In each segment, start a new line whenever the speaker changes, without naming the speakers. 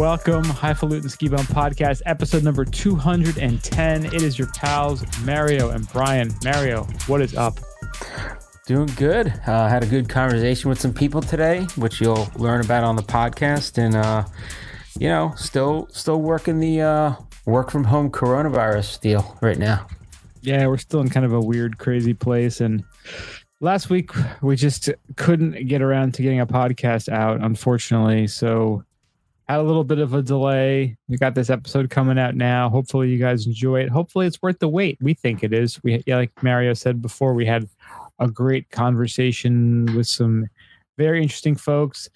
Welcome, Highfalutin Ski Bum Podcast, episode number 210. It is your pals, Mario and Brian. Mario, what is up?
Doing good. Uh, had a good conversation with some people today, which you'll learn about on the podcast, and uh, you know, still still working the uh, work from home coronavirus deal right now.
Yeah, we're still in kind of a weird, crazy place, and last week we just couldn't get around to getting a podcast out, unfortunately. So had a little bit of a delay. We got this episode coming out now. Hopefully you guys enjoy it. Hopefully it's worth the wait. We think it is. We like Mario said before, we had a great conversation with some very interesting folks,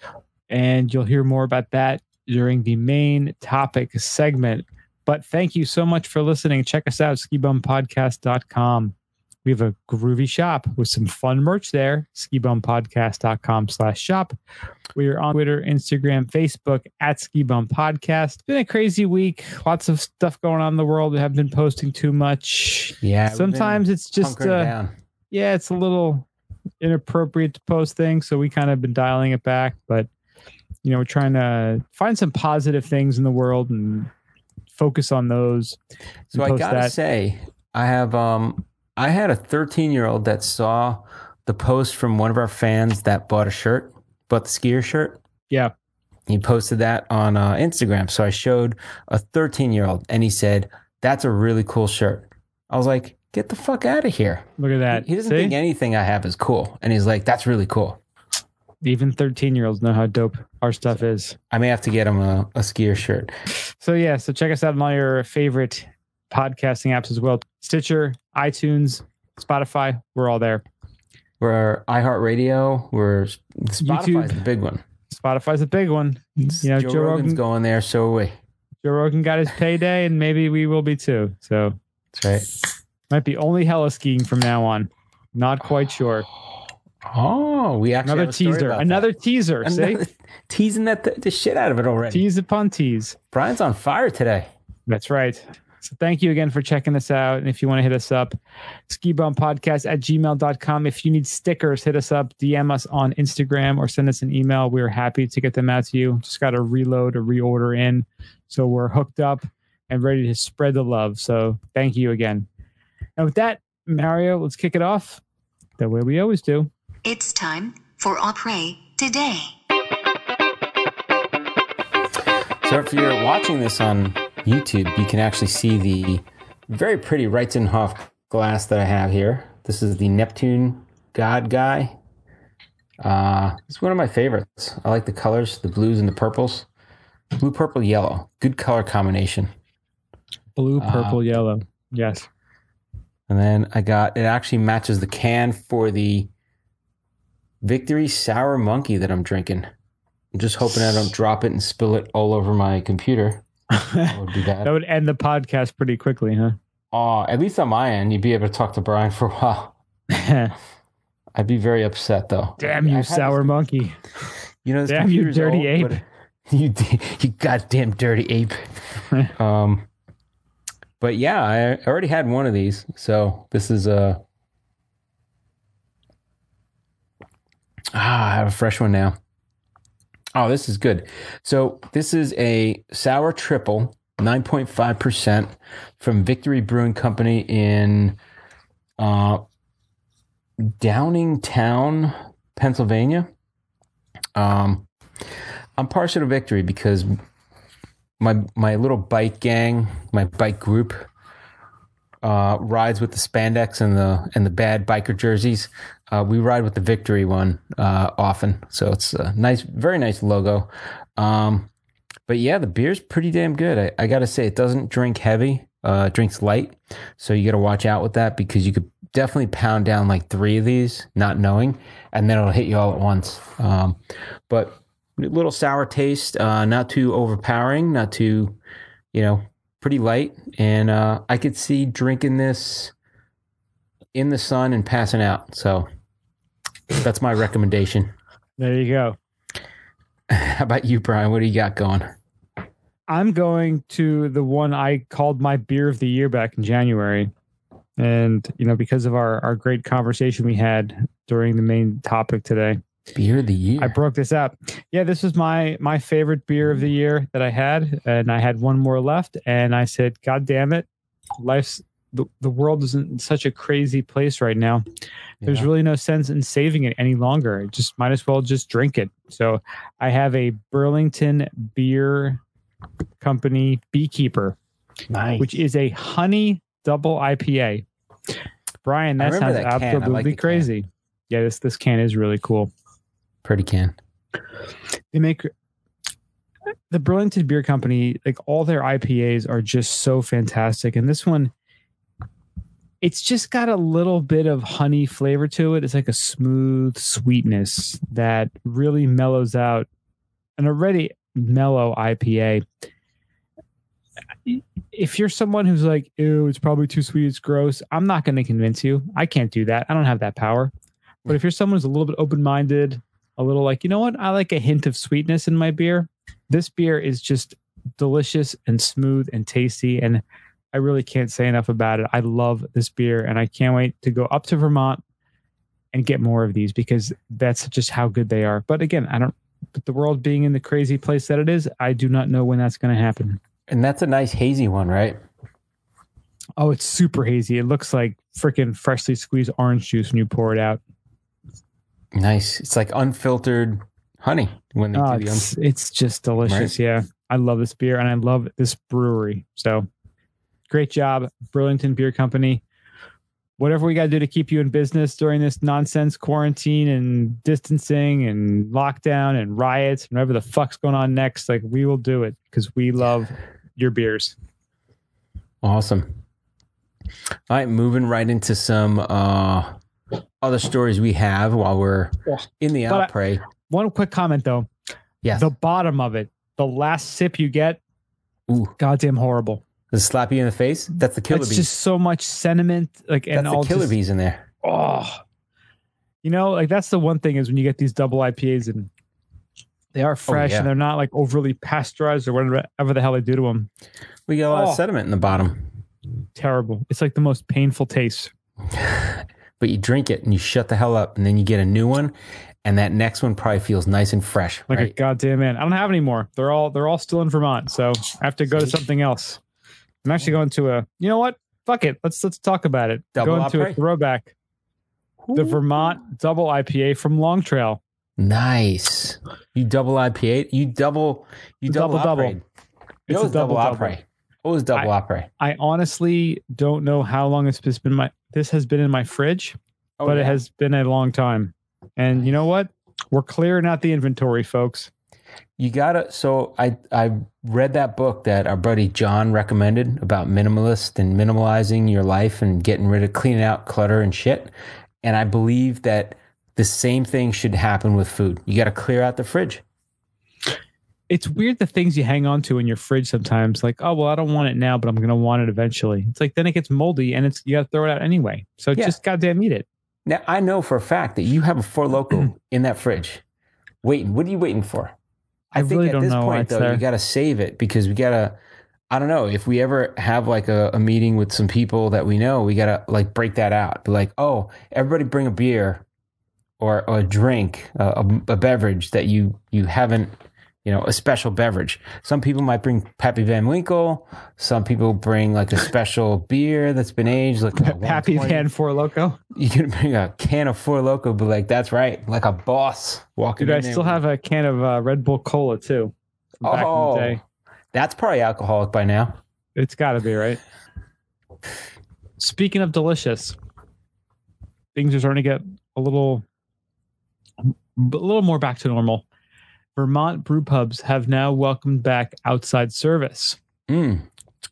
and you'll hear more about that during the main topic segment. But thank you so much for listening. Check us out, skibumpodcast.com. We have a groovy shop with some fun merch there, skibumpodcast.com slash shop. We are on Twitter, Instagram, Facebook at Skibum Podcast. Been a crazy week. Lots of stuff going on in the world. We haven't been posting too much.
Yeah.
Sometimes it's just uh, yeah, it's a little inappropriate to post things, so we kind of been dialing it back. But you know, we're trying to find some positive things in the world and focus on those.
So I gotta
that.
say, I have um I had a 13 year old that saw the post from one of our fans that bought a shirt, bought the skier shirt.
Yeah.
He posted that on uh, Instagram. So I showed a 13 year old and he said, That's a really cool shirt. I was like, Get the fuck out of here.
Look at that.
He doesn't
See?
think anything I have is cool. And he's like, That's really cool.
Even 13 year olds know how dope our stuff is.
I may have to get him a, a skier shirt.
So yeah, so check us out on all your favorite podcasting apps as well. Stitcher, iTunes, Spotify, we're all there.
We're iHeartRadio. We're Spotify's
YouTube.
the big one.
Spotify's a big one. You know,
Joe,
Joe
Rogan's
Rogan,
going there, so are we.
Joe Rogan got his payday, and maybe we will be too. So
That's right.
might be only heli skiing from now on. Not quite sure.
Oh, we actually
Another
have a story
teaser. Another
that.
teaser. See,
teasing that the, the shit out of it already.
tease upon tease.
Brian's on fire today.
That's right. So thank you again for checking us out. And if you want to hit us up, skibumpodcast at gmail.com. If you need stickers, hit us up, DM us on Instagram or send us an email. We're happy to get them out to you. Just got to reload or reorder in. So we're hooked up and ready to spread the love. So thank you again. And with that, Mario, let's kick it off the way we always do.
It's time for Opry today.
So if you're watching this on YouTube, you can actually see the very pretty Ritzenhoff glass that I have here. This is the Neptune God Guy. Uh, it's one of my favorites. I like the colors, the blues and the purples. Blue, purple, yellow. Good color combination.
Blue,
Uh,
purple, yellow. Yes.
And then I got it actually matches the can for the Victory Sour Monkey that I'm drinking. I'm just hoping I don't drop it and spill it all over my computer. That would be bad.
That would end the podcast pretty quickly, huh?
Oh, at least on my end, you'd be able to talk to Brian for a while. I'd be very upset though.
Damn you, sour
this-
monkey.
you know, this
Damn you, dirty ape.
You, you goddamn dirty ape. um, but yeah, I already had one of these, so this is a. Ah, I have a fresh one now. Oh, this is good. So this is a sour triple, nine point five percent, from Victory Brewing Company in uh, Downingtown, Pennsylvania. Um, I'm partial to Victory because my my little bike gang, my bike group, uh, rides with the spandex and the and the bad biker jerseys. Uh, we ride with the Victory one uh, often, so it's a nice, very nice logo. Um, but yeah, the beer's pretty damn good. I, I got to say, it doesn't drink heavy. Uh, drinks light, so you got to watch out with that because you could definitely pound down like three of these, not knowing, and then it'll hit you all at once. Um, but a little sour taste, uh, not too overpowering, not too, you know, pretty light. And uh, I could see drinking this in the sun and passing out. So that's my recommendation.
There you go.
How about you, Brian? What do you got going?
I'm going to the one I called my beer of the year back in January. And, you know, because of our, our great conversation we had during the main topic today,
Beer of the year.
I broke this up. Yeah, this was my my favorite beer of the year that I had, and I had one more left, and I said, "God damn it, life's the, the world is in such a crazy place right now. There's
Yeah.
really no sense in saving it any longer. It just might as well just drink it." So I have a Burlington Beer Company Beekeeper,
nice.
which is a honey double IPA. Brian, that sounds
that. I like
absolutely
can.
crazy. Yeah, this this can is really cool.
pretty can.
they make the Burlington Beer Company, like all their IPAs are just so fantastic. And this one, it's just got a little bit of honey flavor to it. It's like a smooth sweetness that really mellows out an already mellow IPA. If you're someone who's like, ew, it's probably too sweet, it's gross, I'm not going to convince you. I can't do that. I don't have that power. But if you're someone who's a little bit open minded, a little like, you know what? I like a hint of sweetness in my beer. This beer is just delicious and smooth and tasty. And I really can't say enough about it. I love this beer and I can't wait to go up to Vermont and get more of these because that's just how good they are. But again, I don't, but the world being in the crazy place that it is, I do not know when that's going to happen.
And that's a nice hazy one, right?
Oh, it's super hazy. It looks like freaking freshly squeezed orange juice when you pour it out.
Nice. It's like unfiltered honey when they
Oh,
do the un-
it's, it's just delicious. Yeah. I love this beer and I love this brewery. So great job, Burlington Beer Company. Whatever we got to do to keep you in business during this nonsense quarantine and distancing and lockdown and riots and whatever the fuck's going on next, like we will do it because we love your beers.
Awesome. All right, moving right into some uh, other stories we have while we're in the
But I-
outbreak.
One quick comment though
Yes.
the bottom of it, the last sip you get,
Ooh,
goddamn horrible.
Does it slap you in the face? That's the killer
It's
bees.
just so much sentiment, like and
That's the
all
killer
just-
bees in there.
oh you know like that's the one thing is when you get these double ipas and they are oh, fresh
yeah.
and they're not like overly pasteurized or whatever the hell they do to them
We got a lot
Oh.
of sediment in the bottom.
terrible it's like the most painful taste
But you drink it and you shut the hell up, and then you get a new one, and that next one probably feels nice and fresh.
like a
right?
goddamn man i don't have any more they're all they're all still in vermont so i have to go to something else i'm actually going to a you know what fuck it let's let's talk about it
Double
going to a
Opry?
throwback the vermont double ipa from long trail
Nice. You double IPA. You double. You double
Double, double.
operate.
It's
Yours
a double, double.
operate. What was double
I-
operate?
i honestly don't know how long it's been my this has been in my fridge
Oh,
but it has been a long time. And you know what? We're clearing out the inventory, folks.
You gotta. So I I read that book that our buddy John recommended about minimalist and minimalizing your life and getting rid of cleaning out clutter and shit. And I believe that the same thing should happen with food. You got to clear out the fridge.
It's weird the things you hang on to in your fridge sometimes. Like, oh well, I don't want it now, but I'm gonna want it eventually. It's like then it gets moldy and it's you gotta throw it out anyway. So
Yeah.
just goddamn eat it.
Now I know for a fact that you have a Four Loco in that fridge, waiting. What are you waiting for?
I really don't know why
point though,
there.
you got to save it because we got to. I don't know if we ever have like a, a meeting with some people that we know, we got to like break that out. Be like, oh, everybody bring a beer or, or a drink, a, a, a beverage that you you haven't, you know, a special beverage. Some people might bring Pappy Van Winkle. Some people bring like a special beer that's been aged, like a
Happy Van Four Loco.
You can bring a can of Four Loco, but like that's right, like a boss walking.
Dude, I still have a can of uh, Red Bull Cola too. From back in
Oh,
the day.
that's probably alcoholic by now.
It's gotta be, right? Speaking of delicious, things are starting to get a little a little more back to normal. Vermont brew pubs have now welcomed back outside service.
Mm.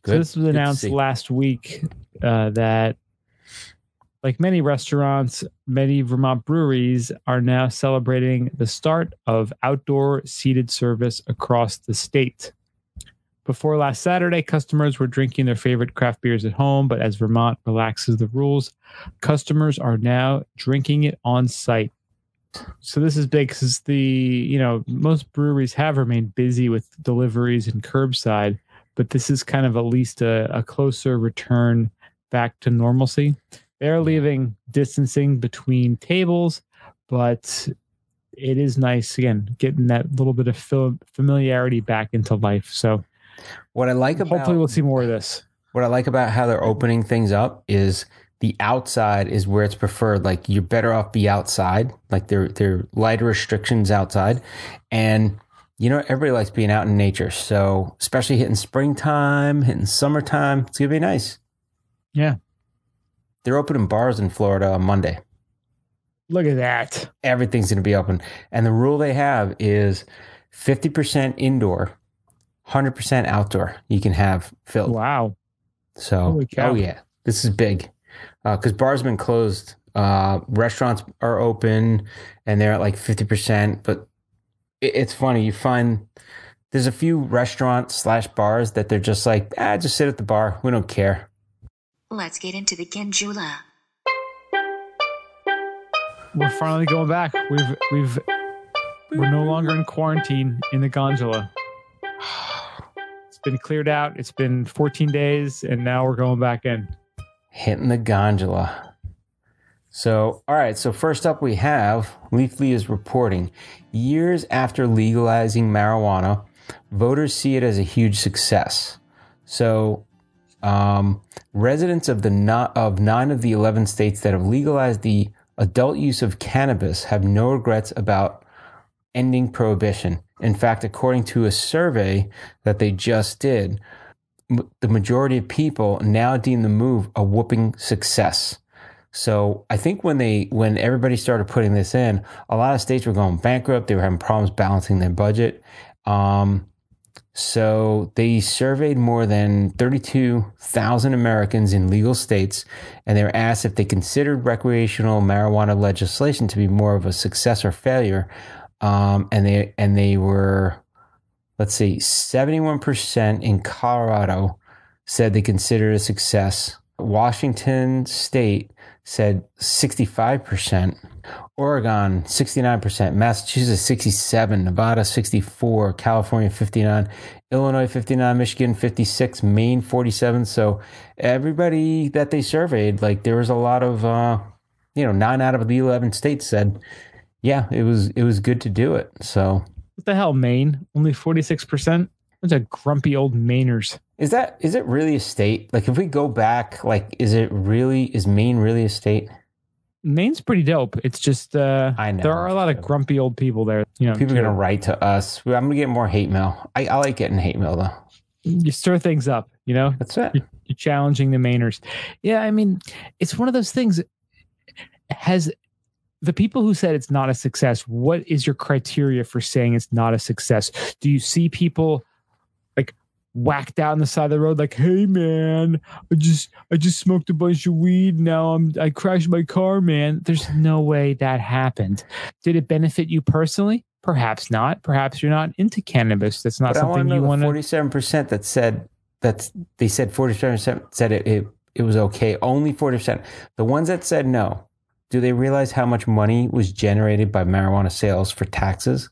So this was announced last week uh, that, like many restaurants, many Vermont breweries are now celebrating the start of outdoor seated service across the state. Before last Saturday, customers were drinking their favorite craft beers at home, but as Vermont relaxes the rules, customers are now drinking it on site. So this is big because the you know most breweries have remained busy with deliveries and curbside, but this is kind of at least a, a closer return back to normalcy. They're leaving distancing between tables, but it is nice again getting that little bit of fil- familiarity back into life. So
What I like about
hopefully we'll see more of this.
what I like about how they're opening things up is the outside is where it's preferred. Like you're better off be outside. Like there there lighter restrictions outside, and you know everybody likes being out in nature. So especially hitting springtime, hitting summertime, it's gonna be nice.
Yeah,
They're opening bars in Florida on Monday.
look at that.
Everything's gonna be open, and the rule they have is fifty percent indoor, hundred percent outdoor. You can have filled.
Wow.
So, oh yeah, this is big because bars have been closed. Uh, restaurants are open and they're at like fifty percent. But it, it's funny you find there's a few restaurants slash bars that they're just like, ah, just sit at the bar. We don't care.
Let's get into the gondola.
We're finally going back. We've we've we're no longer in quarantine in the gondola. It's been cleared out. It's been 14 days, and now we're going back in.
Hitting the gondola. So, all right. So first up, we have Leafly is reporting years after legalizing marijuana, voters see it as a huge success. So, um, residents of the no- of nine of the eleven states that have legalized the adult use of cannabis have no regrets about ending prohibition. In fact, according to a survey that they just did, the majority of people now deem the move a whooping success. So I think when they when everybody started putting this in, a lot of states were going bankrupt. They were having problems balancing their budget. Um, so they surveyed more than 32,000 Americans in legal states, and they were asked if they considered recreational marijuana legislation to be more of a success or failure. Um, and they and they were, let's see, 71% in Colorado said they considered it a success. Washington State said 65%. Oregon 69%, Massachusetts 67, Nevada 64, California 59, Illinois 59, Michigan 56, Maine 47. So everybody that they surveyed, like there was a lot of uh you know, 9 out of the 11 states said yeah, it was it was good to do it. So
What the hell, Maine? Only 46%? Bunch of grumpy old Mainers.
is that is it really a state? Like if we go back, like is it really is Maine really a state?
Maine's pretty dope. It's just uh
I know.
there are a lot of grumpy old people there. You know,
People are gonna write to us. I'm gonna get more hate mail. I, I like getting hate mail though.
you stir things up, you know?
That's it.
You're challenging the Mainers. Yeah, I mean, it's one of those things. Has the people who said it's not a success, what is your criteria for saying it's not a success? Do you see people like whacked out on the side of the road, like, hey man, I just I just smoked a bunch of weed. Now I'm I crashed my car, man. There's no way that happened. Did it benefit you personally? Perhaps not. Perhaps you're not into cannabis. That's not
But
something you want to.
forty-seven percent that said that's they said forty-seven percent said it, it it was okay. Only forty percent. The ones that said no, do they realize how much money was generated by marijuana sales for taxes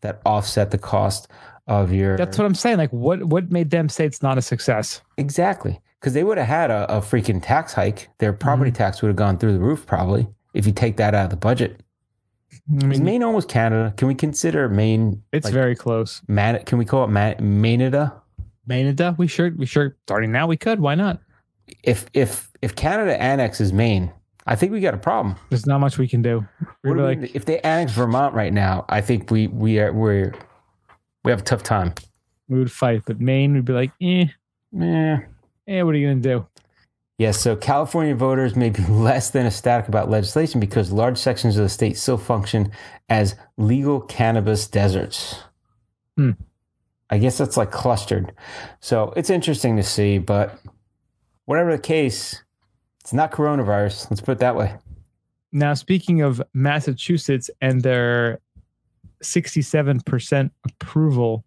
that offset the cost of your?
That's what I'm saying. Like, what what made them say it's not a success?
exactly because they would have had a, a freaking tax hike. Their property
Mm-hmm.
tax would have gone through the roof probably if you take that out of the budget.
I
Is
mean,
Maine almost Canada? Can we consider Maine?
it's
like,
very close.
Man, can we call it Man- Mainida?
Mainida, we sure, we sure, starting now, we could. Why not?
if if if Canada annexes Maine, I think we got a problem.
There's not much we can do. We're
do we- if they annex Vermont right now, I think we we are we're we have a tough time.
we would fight, but Maine would be like, eh,
Yeah.
eh, what are you gonna do?
Yes, so California voters may be less than ecstatic about legislation because large sections of the state still function as legal cannabis deserts.
Hmm.
I guess that's like clustered. So it's interesting to see, but whatever the case, it's not coronavirus. Let's put it that way.
Now, speaking of Massachusetts and their 67% approval,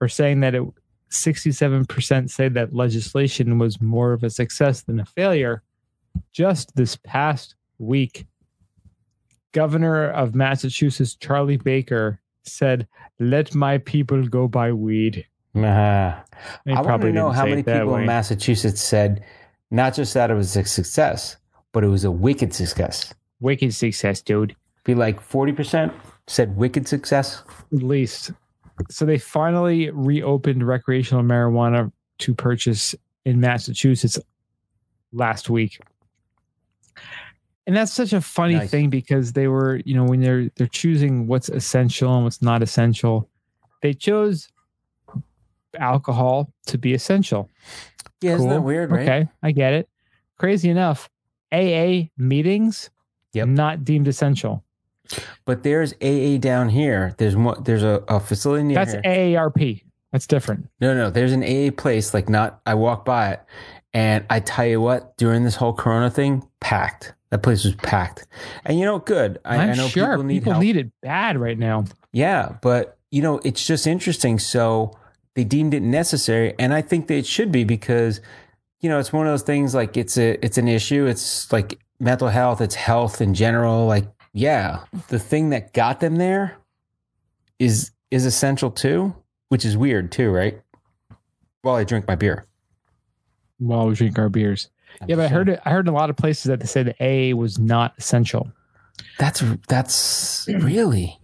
or saying that it 67% say that legislation was more of a success than a failure. Just this past week, Governor of Massachusetts Charlie Baker said, "Let my people go buy weed." He
I want to
probably
know how many people
way.
in Massachusetts said not just that it was a success, but it was a wicked success.
Wicked success, dude.
Be like 40%, said wicked success.
At least. So they finally reopened recreational marijuana to purchase in Massachusetts last week. And that's such a funny
Nice.
thing because they were, you know, when they're they're choosing what's essential and what's not essential, they chose alcohol to be essential.
Yeah, isn't that weird, right?
Okay, I get it. Crazy enough, AA meetings
Yep.
not deemed essential.
But there's AA down here. There's one. There's a, a facility near
That's
here.
AARP. That's different.
No, no, there's an AA place. Like, not. I walk by it, and I tell you what, during this whole Corona thing, packed. That place was packed. And you know, good. I,
I'm
I know
sure
people need help.
need it bad right now.
Yeah, but you know, it's just interesting. So they deemed it necessary, and I think that it should be because you know it's one of those things. Like it's a it's an issue. It's like mental health. It's health in general. Like yeah, the thing that got them there is is essential too, which is weird too, right? While I drink my beer.
While we drink our beers.
I'm
Yeah, but I heard it. I heard in a lot of places that they said AA was not essential.
that's that's really.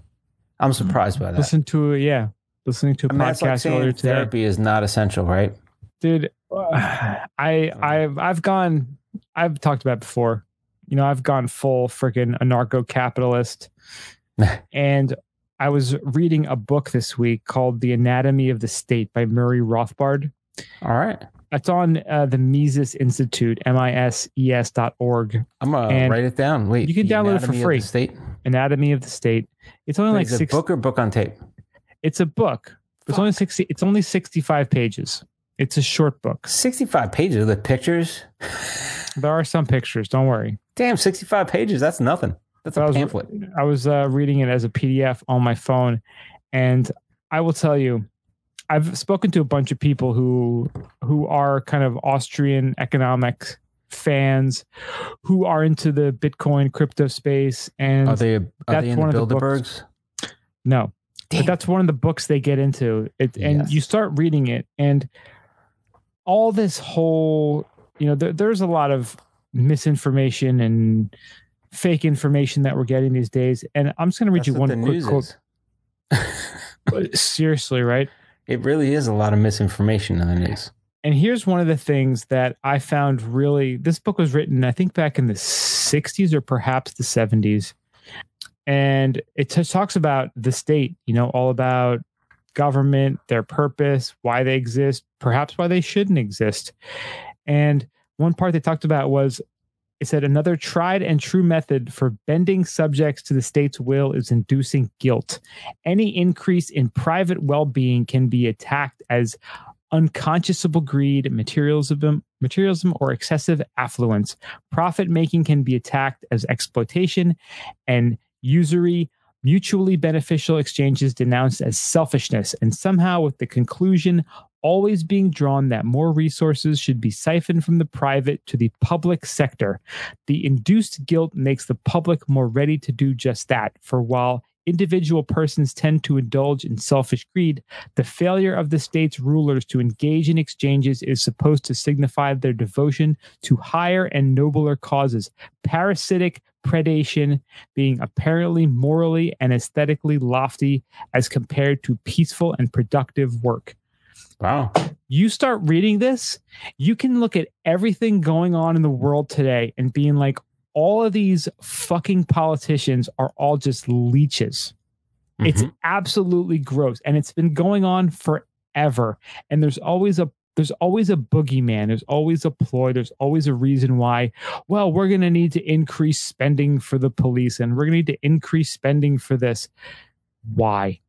I'm surprised by that.
Listen to yeah, listening to a
I mean, that's like
podcast
saying
earlier today,
therapy is not essential, right?
dude. I I've I've gone. I've talked about it before. You know, I've gone full freaking anarcho capitalist, and I was reading a book this week called "The Anatomy of the State" by Murray Rothbard.
All right.
It's on uh, the Mises Institute, M-I-S-E-S dot org.
I'm gonna
And
write it down. Wait,
you can download it for free.
State.
Anatomy of the State. It's only
Wait,
like six.
book or book on tape.
It's a book. It's only sixty. It's only sixty-five pages. It's a short book.
65 pages with pictures.
There are some pictures. Don't worry.
Damn, 65 pages. That's nothing. That's a
was,
pamphlet.
I was uh, reading it as a PDF on my phone, and I will tell you, I've spoken to a bunch of people who who are kind of Austrian economic fans, who are into the Bitcoin crypto space, and
Are they? Are
that's
they in
one
the
of the
Bilderbergs?
no, But that's one of the books they get into. It and
Yes.
you start reading it and all this whole you know there, there's a lot of misinformation and fake information that we're getting these days. And i'm just going to read
That's
you one quick quote. seriously right?
It really is a lot of misinformation in the news.
and here's one of the things that i found really this book was written i think back in the 60s or perhaps the 70s and it t- talks about the state you know all about government their purpose why they exist perhaps why they shouldn't exist and one part they talked about was it said another tried and true method for bending subjects to the state's will is inducing guilt any increase in private well-being can be attacked as unconscionable greed, materialism, materialism, or excessive affluence. Profit making can be attacked as exploitation, and usury, mutually beneficial exchanges denounced as selfishness. And somehow, with the conclusion always being drawn that more resources should be siphoned from the private to the public sector. The induced guilt makes the public more ready to do just that. For while individual persons tend to indulge in selfish greed, the failure of the state's rulers to engage in exchanges is supposed to signify their devotion to higher and nobler causes. Parasitic predation being apparently morally and aesthetically lofty as compared to peaceful and productive work.
Wow.
You start reading this, you can look at everything going on in the world today and being like, all of these fucking politicians are all just leeches. It's
Mhm.
absolutely gross. And it's been going on forever. And there's always a there's always a boogeyman. There's always a ploy. There's always a reason why, well, we're going to need to increase spending for the police and we're going to need to increase spending for this. Why?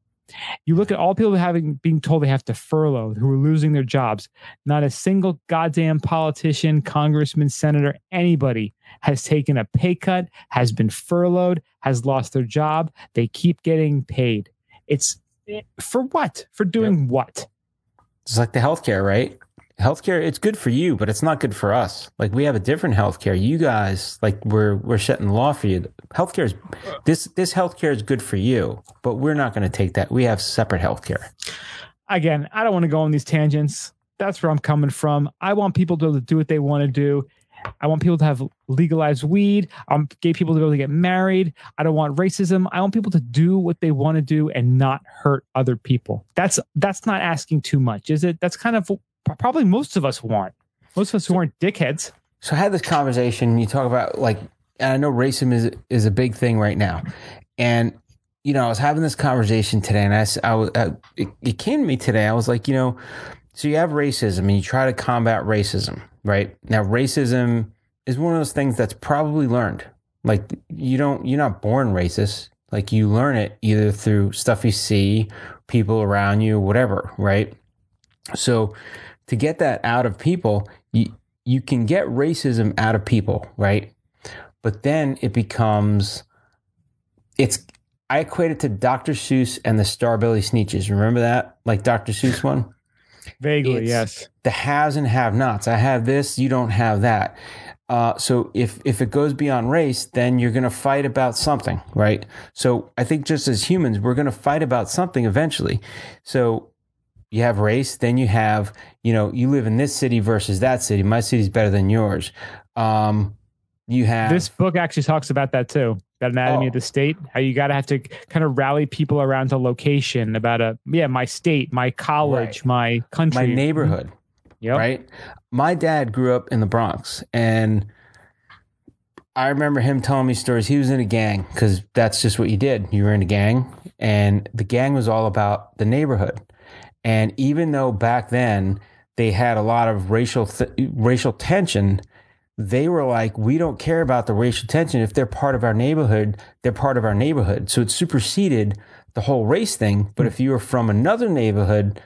You look at all people having being told they have to furlough who are losing their jobs. Not a single goddamn politician, congressman, senator, anybody has taken a pay cut, has been furloughed, has lost their job. They keep getting paid. It's eh, for what? For doing what?
It's like the healthcare, right? Healthcare, it's good for you, but it's not good for us. Like we have a different healthcare. You guys, like we're we're setting the law for you. Healthcare is this this healthcare is good for you, but we're not going to take that. We have separate healthcare.
Again, I don't want to go on these tangents. That's where I'm coming from. I want people to do what they want to do. I want people to have legalized weed. I want gay people to be able to get married. I don't want racism. I want people to do what they want to do and not hurt other people. That's that's not asking too much, is it? That's kind of probably most of us want. Most of us who aren't dickheads.
So I had this conversation. You talk about like, and I know racism is is a big thing right now, and you know I was having this conversation today, and I, was uh, it, it came to me today. I was like, you know, so you have racism, and you try to combat racism, right? Now, racism is one of those things that's probably learned. Like you don't, you're not born racist. Like you learn it either through stuff you see, people around you, whatever, right? So to get that out of people, you you can get racism out of people, right? But then it becomes it's I equate it to Dr. Seuss and the Star-Belly Sneetches. Remember that? Like Dr. Seuss one?
Vaguely,
It's
yes.
The haves and have nots. I have this, you don't have that. Uh, so if if it goes beyond race, then you're going to fight about something, right? So I think just as humans, we're going to fight about something eventually. So you have race, then you have, you know, you live in this city versus that city. My city's better than yours. Um, you have
This book actually talks about that too. That anatomy
Oh.
of the state. How you got to have to kind of rally people around a location about a yeah, my state, my college,
Right.
my country,
my neighborhood.
Yep.
right? My dad grew up in the Bronx, and I remember him telling me stories. He was in a gang because that's just what you did. You were in a gang, and the gang was all about the neighborhood. And even though back then they had a lot of racial th- racial tension, they were like, we don't care about the racial tension. If they're part of our neighborhood, they're part of our neighborhood. So it superseded the whole race thing. But hmm. if you were from another neighborhood,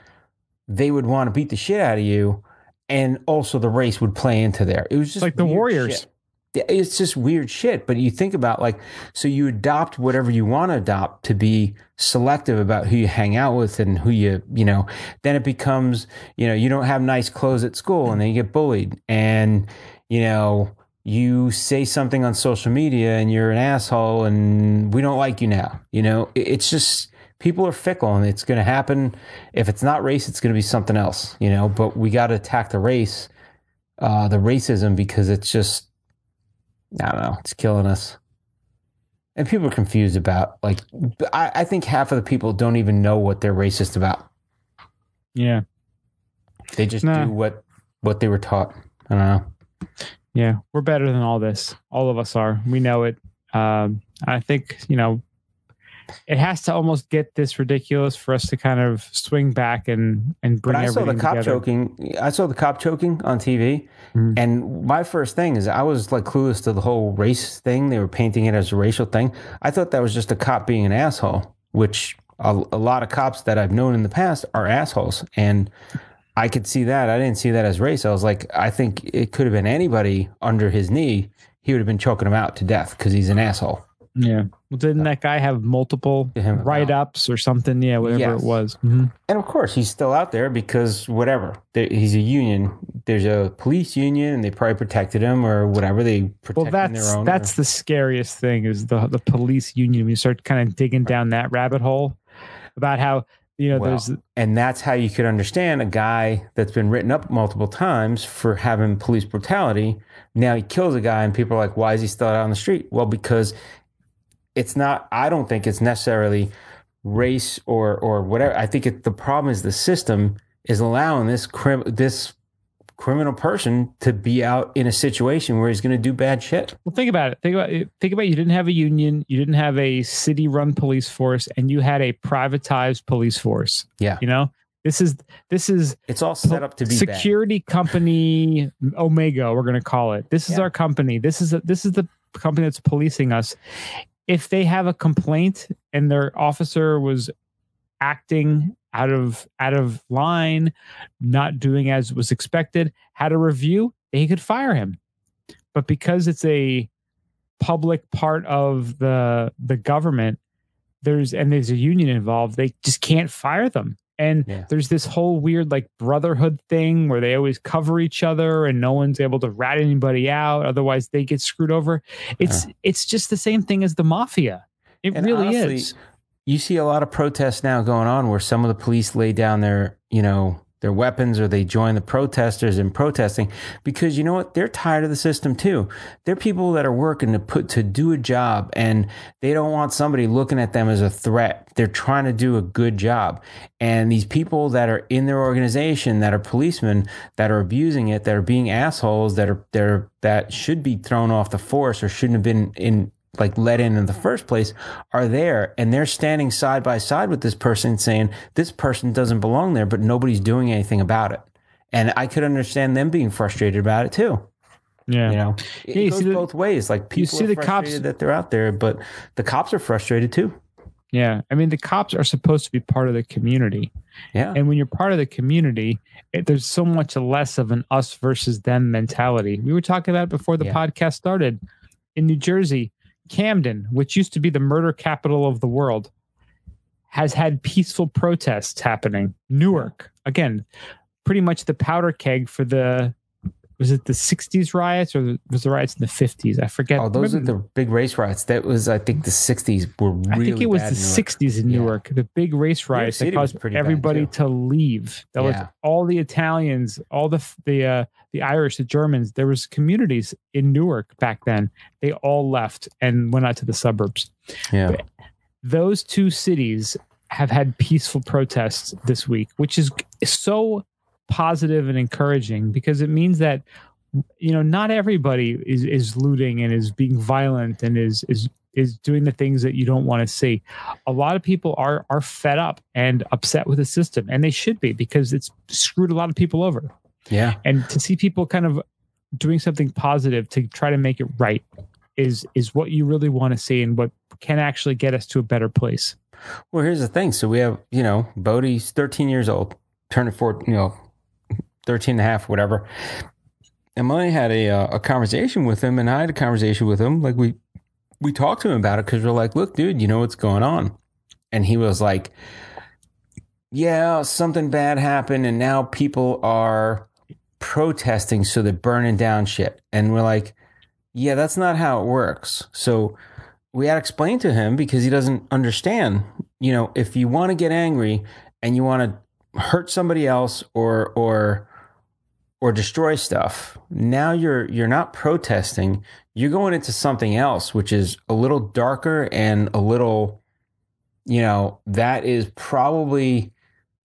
they would want to beat the shit out of you. And also the race would play into there. It was just
like the Warriors.
shit. It's just weird shit. But you think about like, so you adopt whatever you want to adopt to be selective about who you hang out with and who you, you know, then it becomes, you know, you don't have nice clothes at school and then you get bullied. And, you know, you say something on social media and you're an asshole and we don't like you now. You know, it's just people are fickle and it's going to happen. If it's not race, it's going to be something else, you know, but we got to attack the race, uh, the racism because it's just, I don't know, it's killing us. And people are confused about like, I, I think half of the people don't even know what they're racist about.
Yeah.
They just
Nah.
do what, what they were taught. I don't know.
Yeah. We're better than all this. All of us are. We know it. Um, I think, you know, it has to almost get this ridiculous for us to kind of swing back and and bring
But I saw the cop
together.
choking. I saw the cop choking on TV,
Mhm.
and my first thing is I was like clueless to the whole race thing. They were painting it as a racial thing. I thought that was just a cop being an asshole, which a, a lot of cops that I've known in the past are assholes, and I could see that. I didn't see that as race. I was like, I think it could have been anybody under his knee. He would have been choking him out to death because he's an asshole.
Yeah. Well, didn't that guy have multiple
Get him out.
write ups or something? Yeah, whatever
Yes.
it was. Mhm.
And of course, he's still out there because whatever. He's a union. There's a police union, and they probably protected him or whatever. They
Well,
protected
that's
their own.
that's the scariest thing is the the police union. When you start kind of digging down that rabbit hole about how you know
Well,
there's
and that's how you could understand a guy that's been written up multiple times for having police brutality. Now he kills a guy, and people are like, "Why is he still out on the street?" Well, because it's not. I don't think it's necessarily race or or whatever. I think it, the problem is the system is allowing this crim, this criminal person to be out in a situation where he's going to do bad shit.
Well, think about it. Think about it. Think about it. you didn't have a union, you didn't have a city-run police force, and you had a privatized police force.
Yeah.
You know, this is this is
It's all set up to be bad.
security company Omega. We're going to call it. This is
Yeah.
our company. This is a, this is the company that's policing us. If they have a complaint and their officer was acting out of out of line, not doing as was expected, had a review, they could fire him. But because it's a public part of the the government, there's and there's a union involved, they just can't fire them. And
Yeah.
there's this whole weird like brotherhood thing where they always cover each other and no one's able to rat anybody out. Otherwise they get screwed over. It's uh-huh. it's just the same thing as the mafia. It
And
really
honestly,
is.
You see a lot of protests now going on where some of the police lay down their, you know, their weapons or they join the protesters in protesting because you know what? They're tired of the system too. They're people that are working to put to do a job and they don't want somebody looking at them as a threat. They're trying to do a good job. And these people that are in their organization that are policemen that are abusing it that are being assholes that are that should be thrown off the force or shouldn't have been in like let in in the first place are there and they're standing side by side with this person saying this person doesn't belong there but nobody's doing anything about it and i could understand them being frustrated about it too
Yeah.
you know it
Yeah, you
goes
see the-
both ways like people
see
are
the cops-
that they're out there but the cops are frustrated too
Yeah. I mean, the cops are supposed to be part of the community.
yeah
And when you're part of the community, it, there's so much less of an us versus them mentality. We were talking about it before the
Yeah.
podcast started. In New Jersey, Camden, which used to be the murder capital of the world, has had peaceful protests happening. Newark, again, pretty much the powder keg for the was it the 60s riots or was the riots in the 50s? I forget.
oh those are the big race riots that was i think the 60s were really
I think it was the
in Newark.
60s in
Yeah.
Newark, the big race riots that caused everybody to leave. That was all the Italians, all the the uh, the Irish, the Germans. There was communities in Newark back then. They all left and went out to the suburbs.
yeah
Those two cities have had peaceful protests this week, which is so positive and encouraging because it means that you know not everybody is is looting and is being violent and is is is doing the things that you don't want to see. A lot of people are are fed up and upset with the system, and they should be because it's screwed a lot of people over.
yeah
And to see people kind of doing something positive to try to make it right is is what you really want to see and what can actually get us to a better place.
Well, here's the thing. So we have, you know, Bodie's 13 years old, turning 14, you know, 13 and a half, whatever. And Melanie had a, uh, a conversation with him, and I had a conversation with him. Like we, we talked to him about it because we're like, look, dude, you know what's going on? And he was like, yeah, something bad happened, and now people are protesting, so they're burning down shit. And we're like, yeah, that's not how it works. So we had to explain to him because he doesn't understand. You know, if you want to get angry and you want to hurt somebody else or or or destroy stuff, now you're you're not protesting. You're going into something else, which is a little darker and a little, you know, that is probably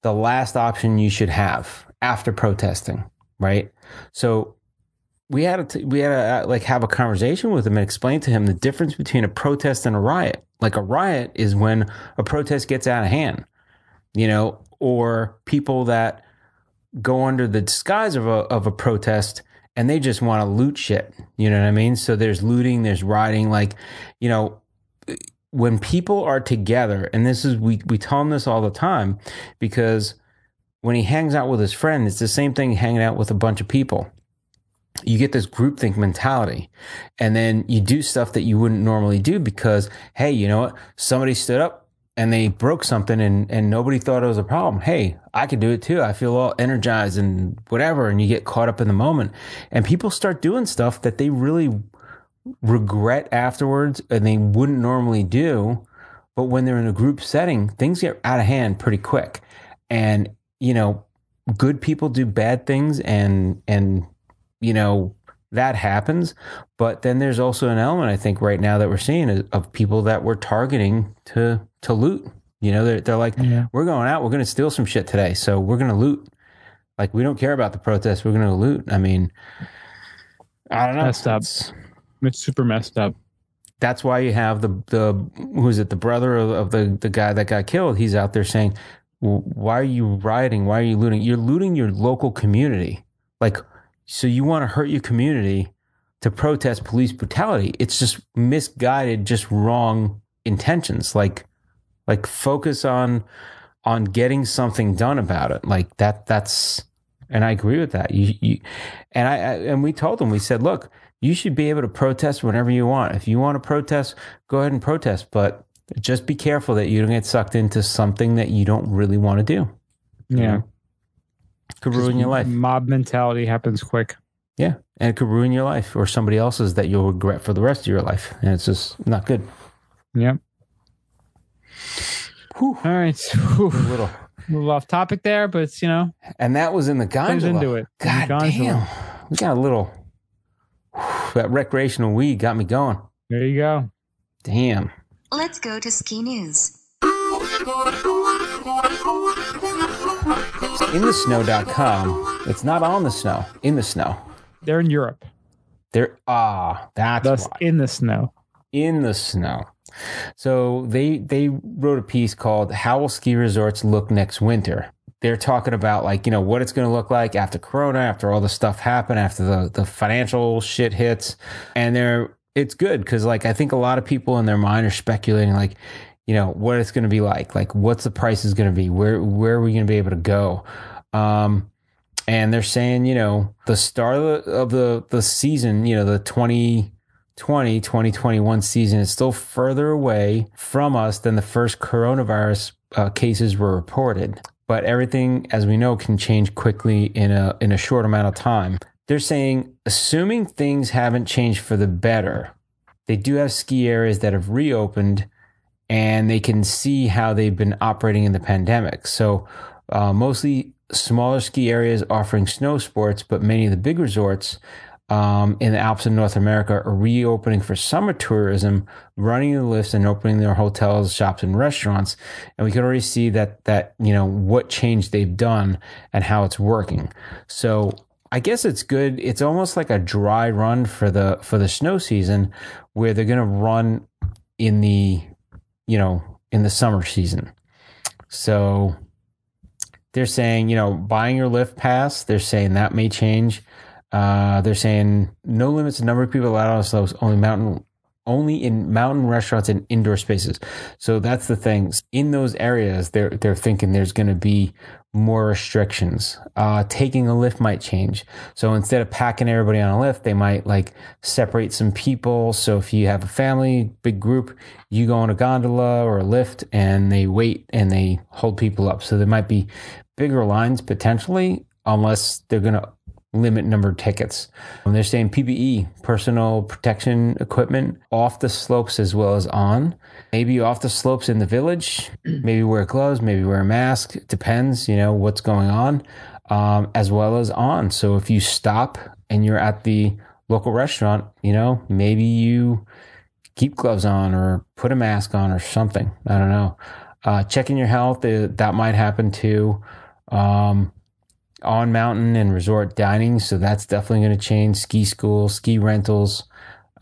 the last option you should have after protesting, right? So we had to we had to like have a conversation with him and explain to him the difference between a protest and a riot. Like a riot is when a protest gets out of hand, you know, or people that go under the disguise of a of a protest and they just want to loot shit. You know what I mean? So there's looting, there's rioting. Like, you know, when people are together, and this is we we tell him this all the time because when he hangs out with his friend, it's the same thing hanging out with a bunch of people you get this groupthink mentality and then you do stuff that you wouldn't normally do because hey you know what somebody stood up and they broke something and, and nobody thought it was a problem. Hey i could do it too. I feel all energized and whatever and you get caught up in the moment. And people start doing stuff that they really regret afterwards and they wouldn't normally do. But when they're in a group setting things get out of hand pretty quick. And you know good people do bad things and and you know that happens. But then there's also an element i think right now that we're seeing of people that we're targeting to to loot. You know they're, they're like
Yeah.
we're going out. We're going to steal some shit today. So we're going to loot. Like we don't care about the protests we're going to loot. I mean i don't know.
Messed up.
It's-
It's super messed up.
that's why you have the the who is it? The brother of, of the the guy that got killed. He's out there saying why are you rioting? Why are you looting? You're looting your local community. Like so you want to hurt your community to protest police brutality. It's just misguided just wrong intentions. Like like focus on on getting something done about it like that that's and i agree with that you, you and I, I and we told them we said look you should be able to protest whenever you want if you want to protest go ahead and protest but just be careful that you don't get sucked into something that you don't really want to do you
Yeah.
know? could ruin your life
Mob mentality happens quick.
yeah and it could ruin your life or somebody else's that you'll regret for the rest of your life and it's just not good
Yep.
Whew.
All right. Whew.
a little
A little off topic there, but it's, you know,
and that was in the
plays
gondola.
into it. In the
God
gondola.
damn, we got a little. That recreational weed got me going.
There you go.
Damn.
Let's go to ski news.
InTheSnow.com. It's not on the snow. In the snow.
They're in Europe,
They're Ah, that's
thus
why.
in the snow.
in the snow. So they they wrote a piece called "How Will Ski Resorts Look Next Winter." They're talking about like you know what it's going to look like after Corona, after all the stuff happened, after the the financial shit hits, and they're it's good because like I think a lot of people in their mind are speculating like you know what it's going to be like, like what's the price is going to be, where where are we going to be able to go. Um, and they're saying, you know, the start of the, of the, the season, you know, the 2020, 2021 season is still further away from us than the first coronavirus uh, cases were reported. But everything, as we know, can change quickly in a, in a short amount of time. They're saying, assuming things haven't changed for the better, they do have ski areas that have reopened and they can see how they've been operating in the pandemic. So, uh, mostly smaller ski areas offering snow sports, but many of the big resorts um, in the Alps in North America are reopening for summer tourism, running the lifts and opening their hotels, shops, and restaurants. And we can already see that that you know what change they've done and how it's working. So I guess it's good. It's almost like a dry run for the for the snow season, where they're going to run in the you know in the summer season. So they're saying, you know, buying your lift pass, they're saying that may change. Uh, they're saying no limits to number of people allowed on slopes, only mountain, only in mountain restaurants and indoor spaces. So that's the thing. In those areas, they're they're thinking there's going to be more restrictions. Uh, taking a lift might change. So instead of packing everybody on a lift, they might like separate some people. So if you have a family, big group, you go on a gondola or a lift and they wait and they hold people up. So there might be bigger lines potentially, unless they're going to limit number of tickets. And they're saying PPE, personal protection equipment, off the slopes as well as on. Maybe off the slopes in the village. Maybe wear gloves. Maybe wear a mask. It depends, you know, what's going on, um, as well as on. So if you stop and you're at the local restaurant, you know, maybe you keep gloves on or put a mask on or something. I don't know. Uh, checking your health, uh, that might happen too. Um, on mountain and resort dining. So that's definitely going to change. Ski school, ski rentals.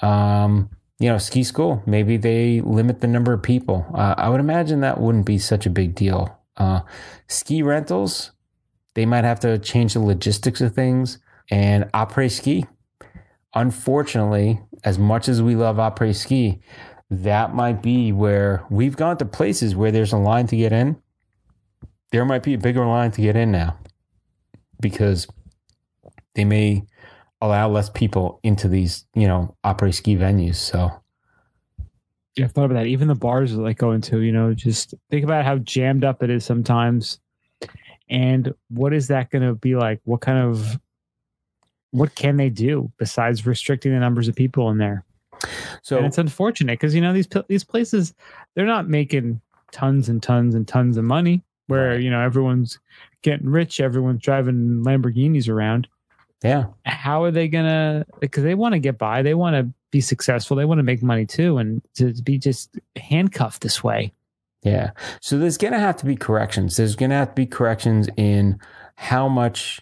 Um, you know, ski school, maybe they limit the number of people. Uh, I would imagine that wouldn't be such a big deal. Uh, ski rentals, they might have to change the logistics of things and après ski. Unfortunately, as much as we love après ski, that might be where we've gone to places where there's a line to get in. There might be a bigger line to get in now because they may allow less people into these, you know, après ski venues. So
Yeah, I've thought about that. Even the bars that I go into, you know, just think about how jammed up it is sometimes. And what is that going to be like? What kind of, what can they do besides restricting the numbers of people in there?
so
and it's unfortunate because you know these these places they're not making tons and tons and tons of money. Where
Right.
you know everyone's getting rich, everyone's driving Lamborghinis around.
yeah.
How are they gonna? Because they want to get by, they want to be successful, they want to make money too, and to be just handcuffed this way.
Yeah. So there's going to have to be corrections. There's going to have to be corrections in how much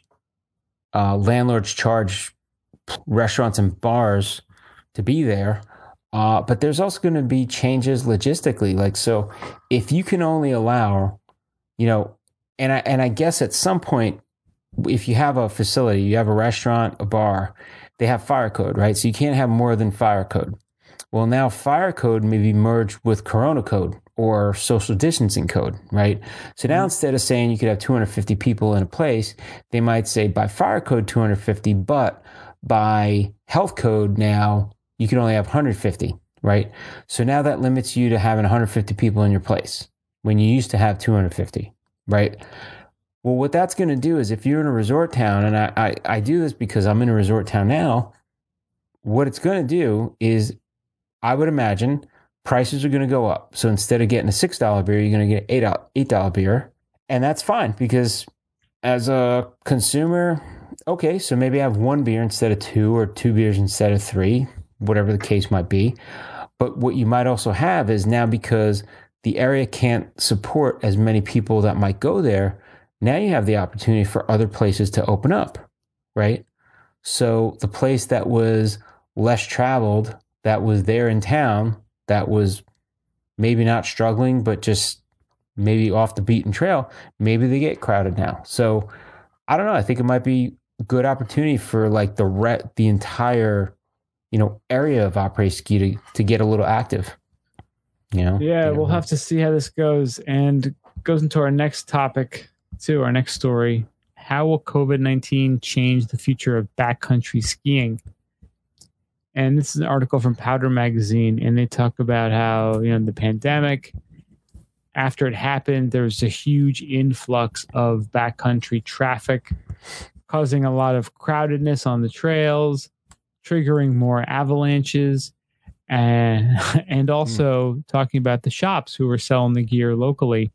uh, landlords charge restaurants and bars to be there. Uh, but there's also going to be changes logistically. Like, so if you can only allow, you know, and I, and I guess at some point, if you have a facility, you have a restaurant, a bar, they have fire code, right? So you can't have more than fire code. Well, now fire code may be merged with Corona code or social distancing code, right? So now mm-hmm. instead of saying you could have 250 people in a place, they might say by fire code 250, but by health code now you can only have 150, right? So now that limits you to having 150 people in your place when you used to have 250, right? Well, what that's going to do is if you're in a resort town, and I, I, I do this because I'm in a resort town now, what it's going to do is I would imagine prices are going to go up. So instead of getting a $6 beer, you're going to get $8, $8 beer. and that's fine because as a consumer, okay, so maybe I have one beer instead of two, or two beers instead of three, whatever the case might be. But what you might also have is now because the area can't support as many people that might go there, now you have the opportunity for other places to open up, right? So the place that was less traveled, that was there in town, that was maybe not struggling, but just maybe off the beaten trail, maybe they get crowded now. So I don't know. I think it might be a good opportunity for like the re- the entire you know area of après ski to, to get a little active. You know.
Yeah, we'll have to see how this goes, and goes into our next topic too. Our next story: How will COVID nineteen change the future of backcountry skiing? And this is an article from Powder Magazine, and they talk about how you know the pandemic. After it happened, there was a huge influx of backcountry traffic, causing a lot of crowdedness on the trails, triggering more avalanches, and and hmm. also talking about the shops who were selling the gear locally.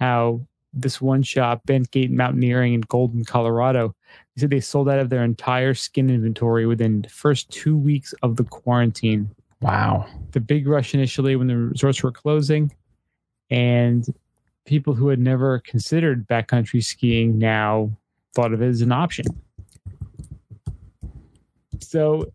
How this one shop, Bentgate Mountaineering in Golden, Colorado, they said they sold out of their entire skin inventory within the first two weeks of the quarantine.
Wow.
The big rush initially when the resorts were closing, and people who had never considered backcountry skiing now thought of it as an option. So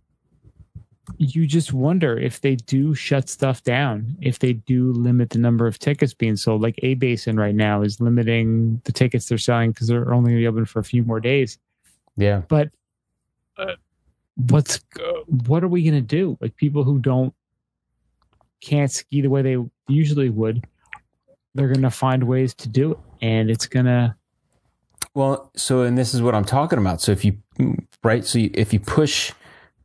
you just wonder if they do shut stuff down, if they do limit the number of tickets being sold. Like A Basin right now is limiting the tickets they're selling because they're only going to be open for a few more days.
Yeah.
But uh, what's uh, what are we going to do? Like people who don't can't ski the way they usually would, they're going to find ways to do it, and it's going to
Well, so and this is what I'm talking about. So if you right, so you, if you push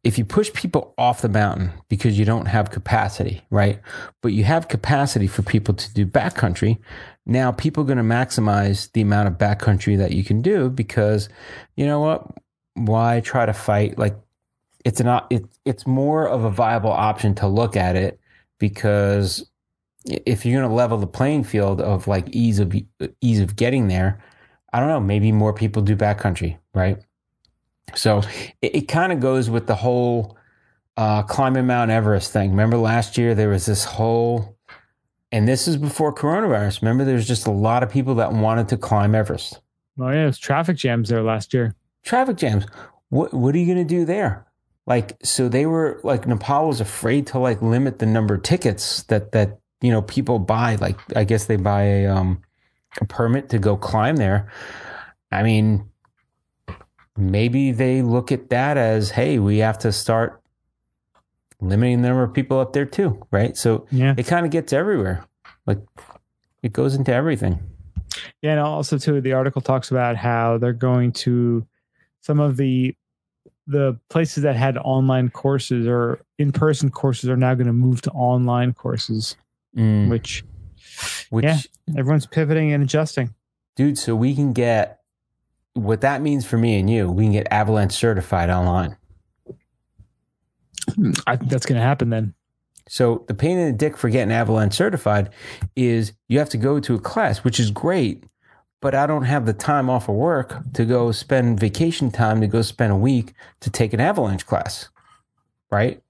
if you push people off the mountain because you don't have capacity, right? But you have capacity for people to do backcountry. Now people are going to maximize the amount of backcountry that you can do because you know what? Why try to fight like it's not it, it's more of a viable option to look at it because if you're going to level the playing field of like ease of ease of getting there, I don't know, maybe more people do backcountry, right? So it, it kind of goes with the whole uh, climbing Mount Everest thing. Remember last year there was this whole, and this is before coronavirus. Remember there was just a lot of people that wanted to climb Everest.
oh yeah, it was traffic jams there last year.
Traffic jams. What what are you going to do there? Like so they were like Nepal was afraid to like limit the number of tickets that that you know people buy. Like I guess they buy a um a permit to go climb there. I mean, maybe they look at that as, hey, we have to start limiting the number of people up there too, right? So
Yeah,
it kind of gets everywhere. Like it goes into everything.
yeah, and also too, the article talks about how they're going to some of the the places that had online courses or in person courses are now going to move to online courses,
Mm,
which
which,
yeah. everyone's pivoting and adjusting.
dude, so we can get what that means for me and you. We can get Avalanche certified online.
Hmm, I think that's going to happen then.
So the pain in the dick for getting Avalanche certified is you have to go to a class, which is great, but I don't have the time off of work to go spend vacation time to go spend a week to take an Avalanche class, right?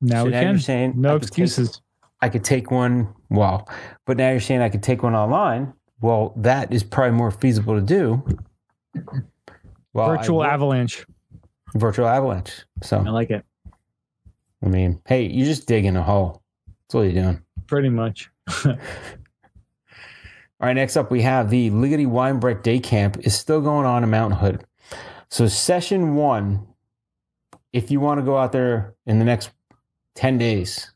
Now
So
we
now
can.
you're saying I
no
take-
excuses.
I could take one, well, but now you're saying I could take one online. Well, that is probably more feasible to do. Well,
Virtual
will-
avalanche.
virtual Avalanche. So,
I like it.
I mean, hey, you're just digging a hole. That's all you're doing.
Pretty much.
All right, next up we have the Ligety Weibrecht Day Camp is still going on in Mount Hood. So session one, if you want to go out there in the next 10 days,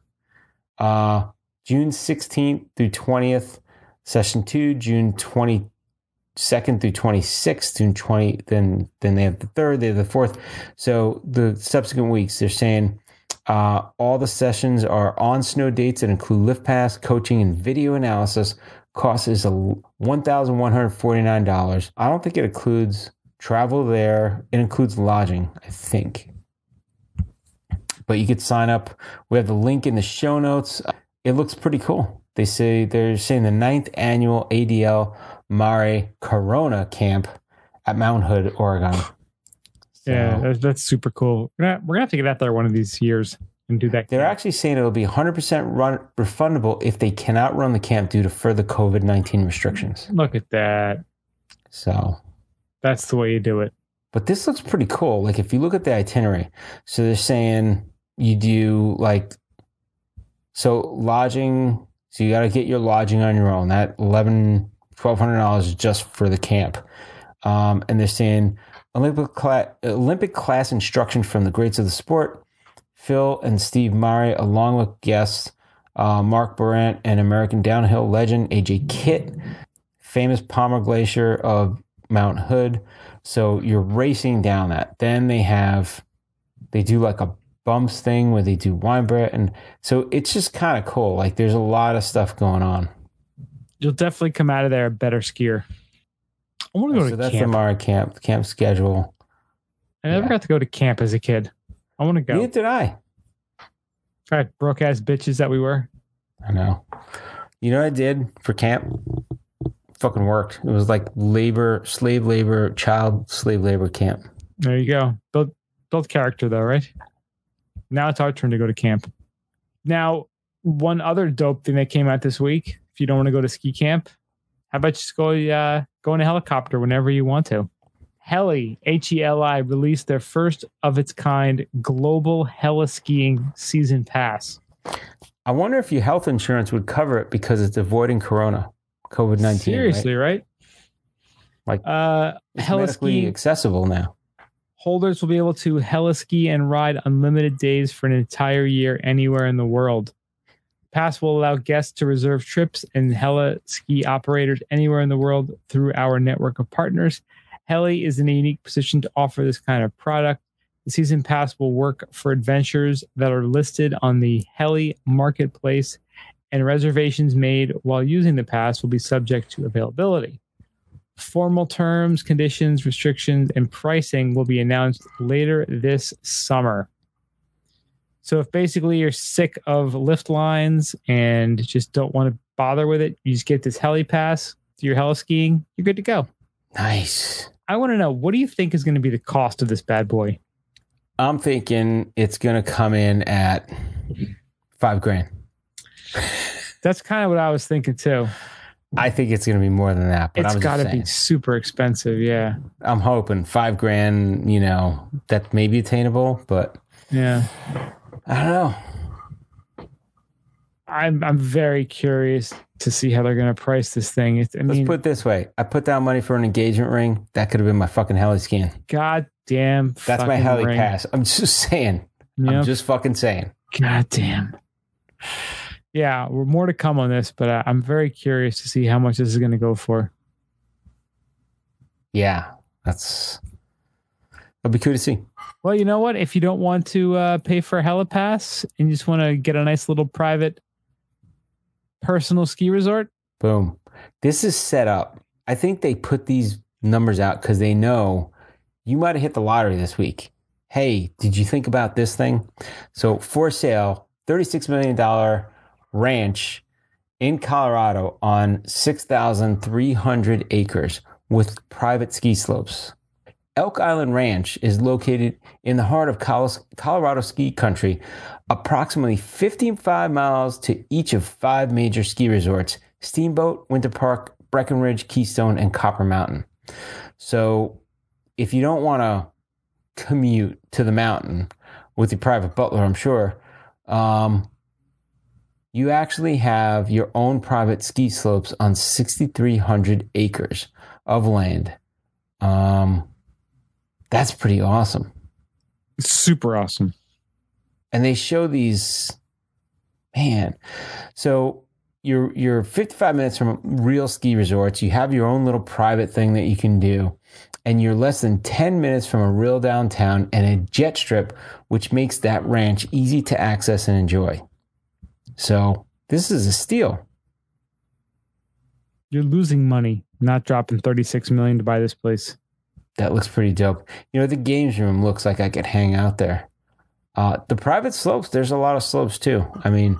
uh, June 16th through 20th, session two, June 22nd through 26th, June 20, then, then they have the third, they have the fourth. So the subsequent weeks, they're saying uh, all the sessions are on snow dates that include lift pass, coaching, and video analysis cost is a $1,149. I don't think it includes travel there. It includes lodging, I think. But you could sign up. We have the link in the show notes. It looks pretty cool. They say they're saying the ninth annual ADL Mare Corona camp at Mount Hood, Oregon. So
Yeah, that's, that's super cool. We're gonna, we're gonna have to get out there one of these years and do that.
they're
camp.
actually saying it'll be 100% run, refundable if they cannot run the camp due to further COVID 19 restrictions.
Look at that.
So,
That's the way you do it.
but this looks pretty cool. Like, if you look at the itinerary, so they're saying you do like, so lodging, so you got to get your lodging on your own. That 11 $1,200 just for the camp. Um, and they're saying Olympic class, Olympic class instruction from the greats of the sport, Phil and Steve Mahre, along with guests uh, Mark Barant and American downhill legend AJ Kitt, famous Palmer Glacier of Mount Hood. So you're racing down that. Then they have, they do like a bumps thing where they do wine bread. And so it's just kind of cool. Like there's a lot of stuff going on.
You'll definitely come out of there a better skier. I want to go
so
to
that's
camp.
the Mahre camp, camp schedule.
I never
yeah.
got to go to camp as a kid. I want to go.
Neither did I.
Right, broke ass bitches that we were.
I know. You know what I did for camp? Fucking worked. It was like labor, slave labor, child slave labor camp.
There you go. Build build character though, right? Now it's our turn to go to camp. Now, one other dope thing that came out this week. If you don't want to go to ski camp, how about just go uh, go in a helicopter whenever you want to? Heli H E L I released their first of its kind global heli skiing season pass.
I wonder if your health insurance would cover it because it's avoiding corona, COVID 19.
Seriously, right?
Like,
uh, heli skiing
accessible now.
holders will be able to heli-ski and ride unlimited days for an entire year anywhere in the world. Pass will allow guests to reserve trips and heli ski operators anywhere in the world through our network of partners. Heli is in a unique position to offer this kind of product. The season pass will work for adventures that are listed on the Heli marketplace, and reservations made while using the pass will be subject to availability. Formal terms, conditions, restrictions, and pricing will be announced later this summer. So, if basically you're sick of lift lines and just don't want to bother with it, you just get this heli pass to your heli skiing, you're good to go.
Nice.
I want to know what do you think is going to be the cost of this bad boy?
I'm thinking it's going to come in at five grand.
That's kind of what I was thinking too.
I think it's going to be more than that, but
It's got to be super expensive. Yeah.
I'm hoping five grand, you know, that may be attainable, but
Yeah.
I don't know.
I'm I'm very curious to see how they're going to price this thing. It's, I
Let's
mean,
put it this way. I put down money for an engagement ring. That could have been my fucking heli skin.
goddamn.
That's my heli
ring.
pass. I'm just saying.
Yep.
I'm just fucking saying.
God damn. Yeah, we're more to come on this, but uh, I'm very curious to see how much this is going to go for.
Yeah. That's it'll be cool to see.
Well, you know what? If you don't want to uh, pay for a helipass and you just want to get a nice little private personal ski resort,
Boom. This is set up. I think they put these numbers out because they know you might have hit the lottery this week. Hey, did you think about this thing? So, for sale, $36 million ranch in Colorado on 6,300 acres with private ski slopes. Elk Island Ranch is located in the heart of Colorado ski country, approximately 55 miles to each of five major ski resorts Steamboat, Winter Park, Breckenridge, Keystone, and Copper Mountain. So, if you don't want to commute to the mountain with your private butler, I'm sure, um, you actually have your own private ski slopes on 6,300 acres of land. Um, that's pretty awesome.
it's super awesome.
And they show these, man. So you're you're 55 minutes from real ski resorts. You have your own little private thing that you can do, and you're less than 10 minutes from a real downtown and a jet strip, which makes that ranch easy to access and enjoy. So this is a steal.
You're losing money not dropping 36 million to buy this place.
That looks pretty dope. You know, the games room looks like I could hang out there. Uh, the private slopes, there's a lot of slopes too. I mean,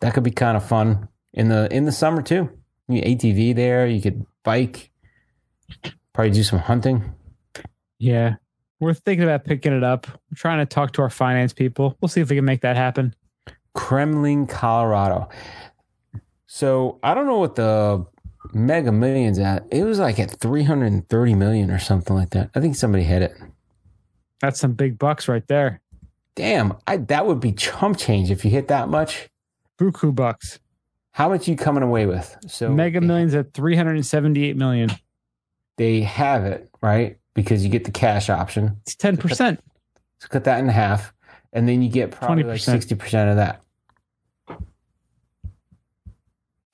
that could be kind of fun. in the in the summer too. You ATV there. You could bike. Probably do some hunting.
Yeah. We're thinking about picking it up. We're trying to talk to our finance people. We'll see if we can make that happen.
Kremmling, Colorado. So I don't know what the Mega Millions at. It was like at 330 million or something like that. I think somebody hit it.
That's some big bucks right there.
Damn, I, that would be chump change if you hit that much.
Buku bucks.
How much you coming away with? So
Mega Millions at 378 million.
they have it right because you get the cash option.
It's 10%.
So cut that in half, and then you get probably
20%.
sixty percent of that.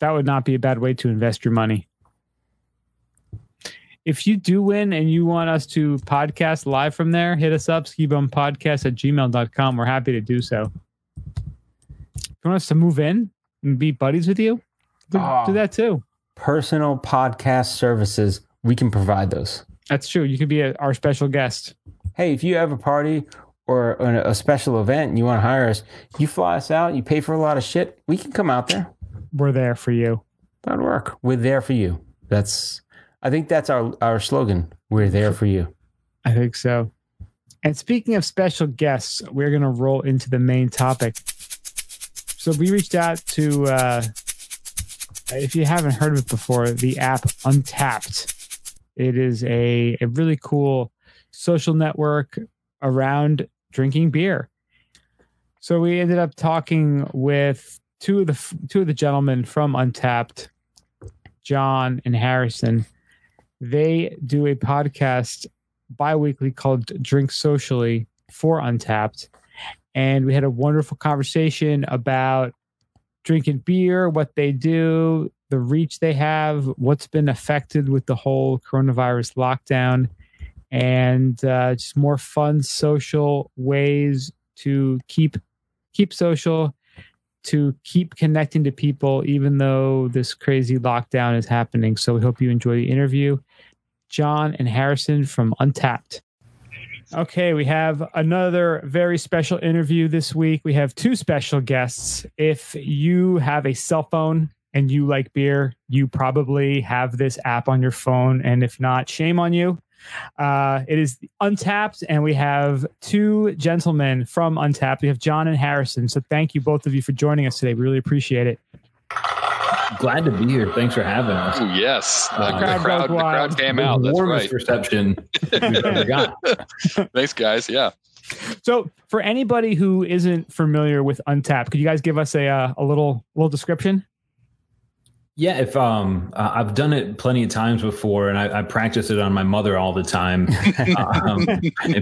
That would not be a bad way to invest your money. If you do win and you want us to podcast live from there, hit us up, skibumpodcast at gmail.com. We're happy to do so. If you want us to move in and be buddies with you, do,
Oh.
do ah. that too.
Personal podcast services, we can provide those.
That's true. You could be a, our special guest.
Hey, if you have a party or a special event and you want to hire us, you fly us out. You pay for a lot of shit. We can come out there.
We're there for you.
That'd work. We're there for you. That's. I think that's our our slogan. We're there for you.
I think so. And speaking of special guests, we're going to roll into the main topic. So we reached out to, uh, if you haven't heard of it before, the app Untappd. It is a, a really cool social network around drinking beer. So we ended up talking with two of the two of the gentlemen from Untappd, John and Harrison. They do a podcast bi-weekly called Drink Socially for Untappd. And we had a wonderful conversation about drinking beer, what they do, the reach they have, what's been affected with the whole coronavirus lockdown, and uh, just more fun social ways to keep keep social, to keep connecting to people, even though this crazy lockdown is happening. So we hope you enjoy the interview. John and Harrison from Untappd. Okay, we have another very special interview this week. We have two special guests. If you have a cell phone and you like beer, you probably have this app on your phone. And if not, shame on you. Uh, it is Untappd, and we have two gentlemen from Untappd. We have John and Harrison. So thank you, both of you, for joining us today. We really appreciate it.
Glad to be here. Thanks for having us.
Ooh, yes, the,
Uh,
the
crowd
crowd,
goes
the crowd came
The
out. That's
warmest
right.
reception we've ever got.
Thanks, guys. Yeah.
So, for anybody who isn't familiar with Untappd, could you guys give us a uh, a little little description?
Yeah, if um, uh, I've done it plenty of times before, and I, I practice it on my mother all the time um,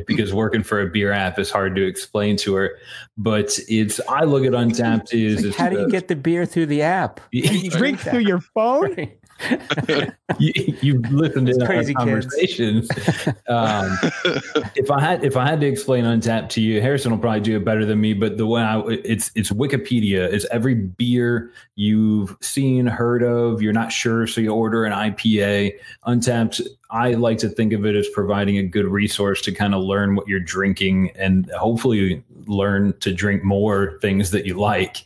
because working for a beer app is hard to explain to her. But it's I look at Untappd is
Like, how do you
the-
get the beer through the app?
you,
Drink through your phone.
Right.
you listened to
It's
our
crazy kids.
conversations. Um, if I had if I had to explain Untappd to you, Harrison will probably do it better than me. But the way I, it's it's Wikipedia. It's every beer you've seen, heard of. You're not sure, so you order an IPA. Untappd. I like to think of it as providing a good resource to kind of learn what you're drinking and hopefully learn to drink more things that you like.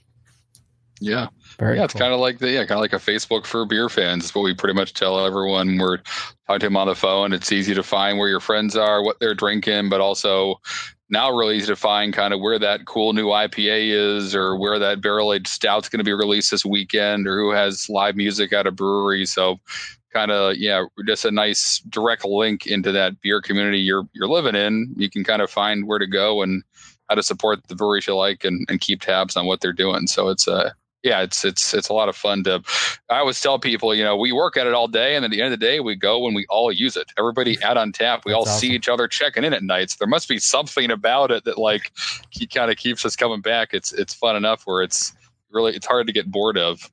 Yeah.
Very
yeah, it's kind of like the yeah, kind of like a Facebook for beer fans. It's what we pretty much tell everyone. We're talking to them on the phone. It's easy to find where your friends are, what they're drinking, but also now really easy to find kind of where that cool new IPA is, or where that barrel aged stout's going to be released this weekend, or who has live music at a brewery. So, kind of yeah, just a nice direct link into that beer community you're you're living in. You can kind of find where to go and how to support the breweries you like and, and keep tabs on what they're doing. So it's a yeah, it's it's it's a lot of fun to. I always tell people, you know, we work at it all day, and at the end of the day, we go and we all use it. Everybody at Untappd, we all
That's
see each other checking in at nights. There must be something about it that like he kind of keeps us coming back. It's it's fun enough where it's really it's hard to get bored of.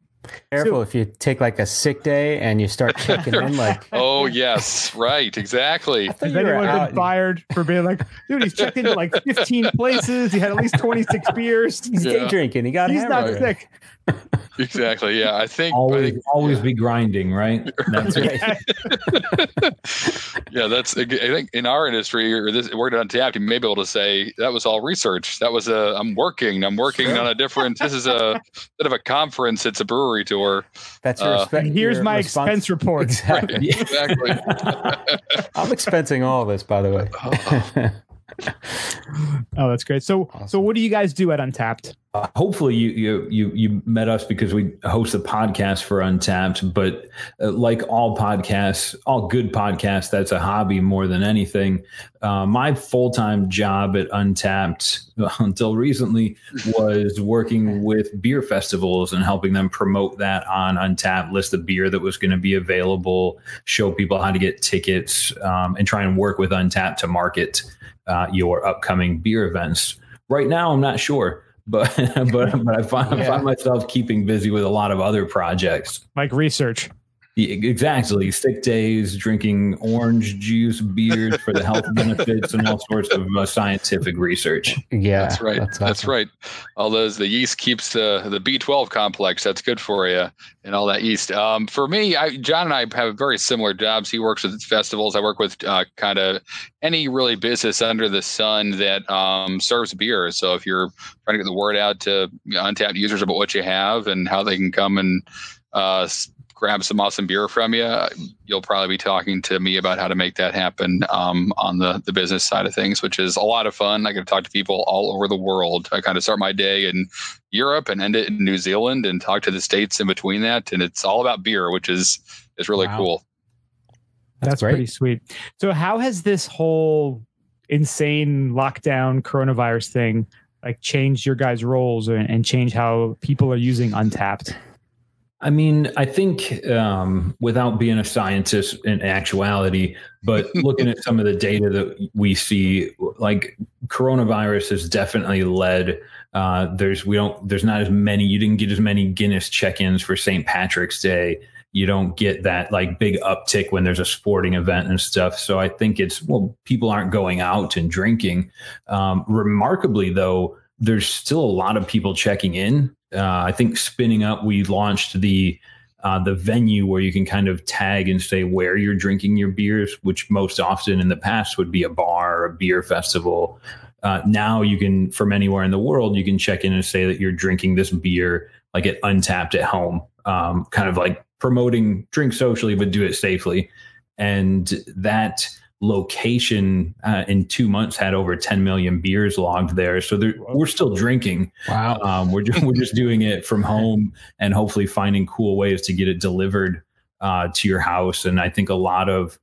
Careful if you take like a sick day and you start checking in like
Oh yes, right, exactly.
I thought
Has
you were
anyone
out
been
and-
fired for being like, dude, he's checked into like 15 places. He had at least 26 beers.
He's day drinking. He got
He's not
hammered.
sick.
Exactly. Yeah, I think. I
Always
think
always be grinding, right? That's.
Right.
yeah, that's. I think in our industry or this working on tap, you may be able to say that was all research. That was a. I'm working. I'm working sure. on a different. This is a bit of a conference. It's a brewery tour.
That's your. Uh,
here's my response. expense report.
Exactly. Exactly.
I'm expensing all of this, by the way. Oh.
that's great. So, awesome. so what do you guys do at Untappd?
Uh, hopefully, you you you you met us because we host a podcast for Untappd. But uh, like all podcasts, all good podcasts, that's a hobby more than anything. Uh, my full time job at Untappd until recently was working with beer festivals and helping them promote that on Untappd, list the beer that was going to be available, show people how to get tickets, um, and try and work with Untappd to market uh, your upcoming beer events. Right now, I'm not sure, but but but I find, yeah. I find myself keeping busy with a lot of other projects,
like research.
Exactly. Sick days, drinking orange juice beers for the health benefits, and all sorts of uh, scientific research.
Yeah,
that's right. That's, awesome. that's, right. All those the yeast keeps the the B twelve complex. That's good for you, and all that yeast. Um, for me, I, John and I have very similar jobs. He works with festivals. I work with uh, kind of any really business under the sun that um, serves beer. So if you're trying to get the word out to Untappd users about what you have and how they can come and uh, grab some awesome beer from you, you'll probably be talking to me about how to make that happen um, on the, the business side of things, which is a lot of fun. I get to talk to people all over the world. I kind of start my day in Europe and end it in New Zealand and talk to the States in between that. And it's all about beer, which is, is really wow. cool.
That's, That's pretty sweet. So how has this whole insane lockdown coronavirus thing like changed your guys' roles and, and change how people are using Untappd?
I mean, I think um, without being a scientist in actuality, but looking at some of the data that we see, like coronavirus has definitely led. Uh, there's we don't there's not as many. You didn't get as many Guinness check-ins for St. Patrick's Day. You don't get that like big uptick when there's a sporting event and stuff. So I think it's well, people aren't going out and drinking. Um, remarkably, though, there's still a lot of people checking in uh, I think spinning up, we launched the uh, the venue where you can kind of tag and say where you're drinking your beers, which most often in the past would be a bar or a beer festival. Uh, now you can, from anywhere in the world, you can check in and say that you're drinking this beer like at Untappd at home, um, kind of like promoting drink socially, but do it safely. And that location uh, in two months had over 10 million beers logged there. So we're still drinking.
Wow.
Um, we're, just, we're just doing it from home and hopefully finding cool ways to get it delivered uh, to your house. And I think a lot of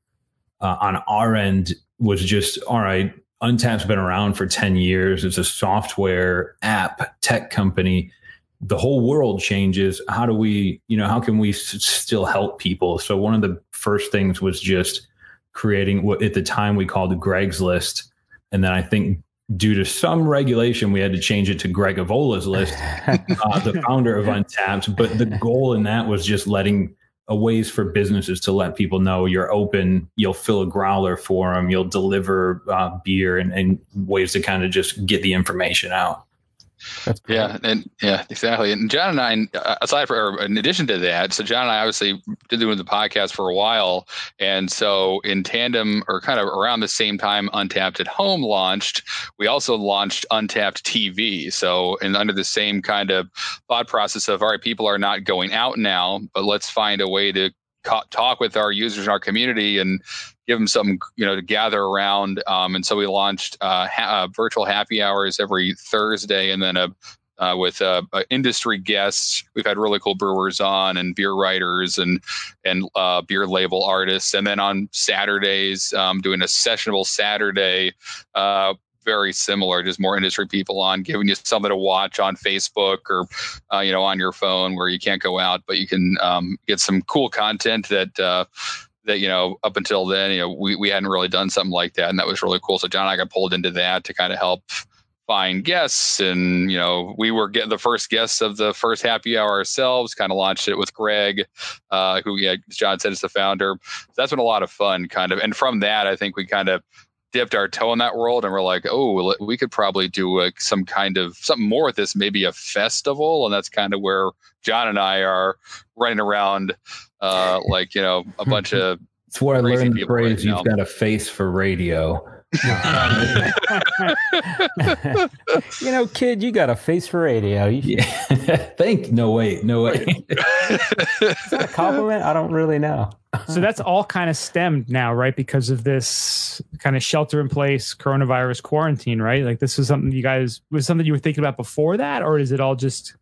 uh, on our end was just, all right, Untappd's been around for 10 years. It's a software app tech company. The whole world changes. How do we, you know, how can we s- still help people? So one of the first things was just creating what at the time we called Greg's list. And then I think due to some regulation, we had to change it to Greg Avola's list, uh, the founder of Untappd. But the goal in that was just letting a ways for businesses to let people know you're open, you'll fill a growler for them, you'll deliver uh, beer, and, and ways to kind of just get the information out.
That's yeah, and yeah, exactly. And John and I, uh, aside from, in addition to that, so John and I obviously did doing the podcast for a while, and so in tandem or kind of around the same time, Untappd at Home launched. We also launched Untappd TV. So, and under the same kind of thought process of, all right, people are not going out now, but let's find a way to talk with our users in our community and give them something you know to gather around. Um, and so we launched uh, ha- uh, virtual happy hours every Thursday, and then a uh, with uh, uh, industry guests. We've had really cool brewers on and beer writers and and uh, beer label artists. And then on Saturdays, um, doing a sessionable Saturday. Uh, very similar, just more industry people on, giving you something to watch on Facebook or, uh, you know, on your phone where you can't go out, but you can um, get some cool content that that you know up until then you know we, we hadn't really done something like that and that was really cool. So john and i got pulled into that to kind of help find guests and you know we were getting the first guests of the first happy hour ourselves kind of launched it with greg uh, who yeah john said is the founder. So that's been a lot of fun kind of and from that i think we kind of dipped our toe in that world and we're like oh we could probably do a, some kind of something more with this maybe a festival and that's kind of where john and i are running around uh, like you know a bunch of
It's where I learned the
people right
phrase "You've got a face for radio."
you know, kid, you got a face for radio. You,
Yeah. Thank. No wait. No way.
Is that a compliment? I don't really know.
so that's all kind of stemmed now, right? Because of this kind of shelter in place coronavirus quarantine, right? Like this was something you guys was something you were thinking about before that, or is it all just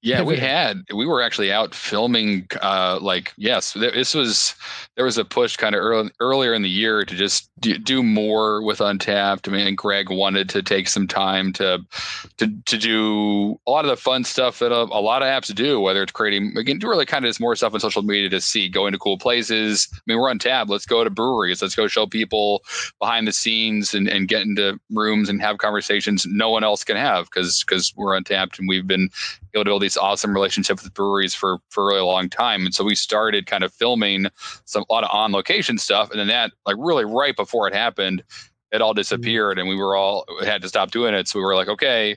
Yeah, we had. We were actually out filming. Uh, like, yes, this was. There was a push kind of early, earlier in the year to just do, do more with Untappd. I mean, Greg wanted to take some time to, to to do a lot of the fun stuff that a, a lot of apps do. Whether it's creating again, really kind of just more stuff on social media to see, going to cool places. I mean, we're Untappd. Let's go to breweries. Let's go show people behind the scenes and, and get into rooms and have conversations no one else can have because because we're Untappd and we've been able to build these awesome relationships with breweries for for a really long time. And so we started kind of filming some a lot of on location stuff, and then that like really right before it happened, it all disappeared, and we were all had to stop doing it. So we were like, okay.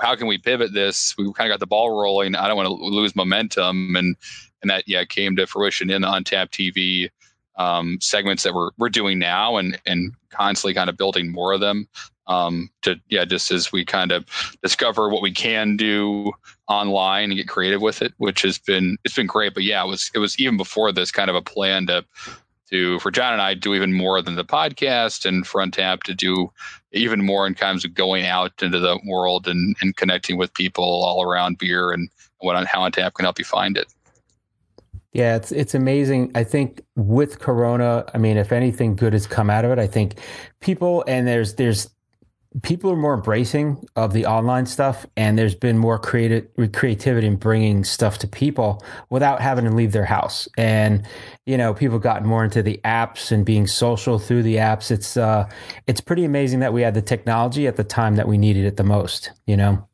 How can we pivot this? We kind of got the ball rolling. I don't want to lose momentum, and and that yeah came to fruition in the Untappd TV um, segments that we're we're doing now, and and constantly kind of building more of them um, to yeah just as we kind of discover what we can do online and get creative with it, which has been it's been great. But yeah, it was it was even before this kind of a plan to to for John and I do even more than the podcast and front tap to do even more in terms of going out into the world and, and connecting with people all around beer and what on how Untappd can help you find it.
Yeah, it's it's amazing. I think with Corona, I mean, if anything good has come out of it, I think people and there's there's people are more embracing of the online stuff, and there's been more creative creativity in bringing stuff to people without having to leave their house. And you know, people have gotten more into the apps and being social through the apps. It's uh, it's pretty amazing that we had the technology at the time that we needed it the most. You know.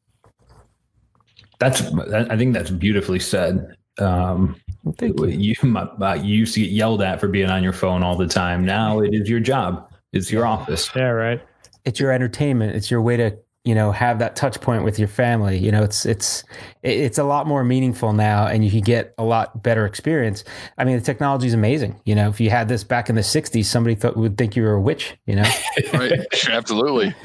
That's. I think that's beautifully said. Um,
Thank you.
you uh, you used to get yelled at for being on your phone all the time. Now it is your job. It's your office.
yeah, right?
It's your entertainment. It's your way to you know have that touch point with your family. You know, it's it's it's a lot more meaningful now, and you can get a lot better experience. I mean, the technology is amazing. You know, if you had this back in the '60s, somebody thought, would think you were a witch. You know,
Right. Absolutely.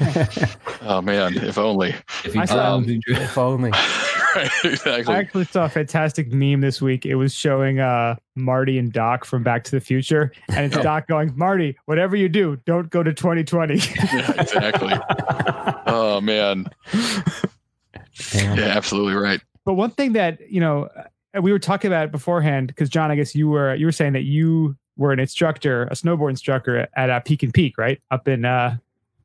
Oh man, if only.
If you um,
if only.
right. Exactly.
I actually saw a fantastic meme this week. It was showing uh Marty and Doc from Back to the Future, and it's Doc going, "Marty, whatever you do, don't go to 2020."
Yeah, exactly. Oh man.
Yeah.
Yeah, absolutely right.
But one thing that you know, uh, we were talking about beforehand because John, I guess you were you were saying that you were an instructor, a snowboard instructor at uh, Peek'n Peak, right, up in uh,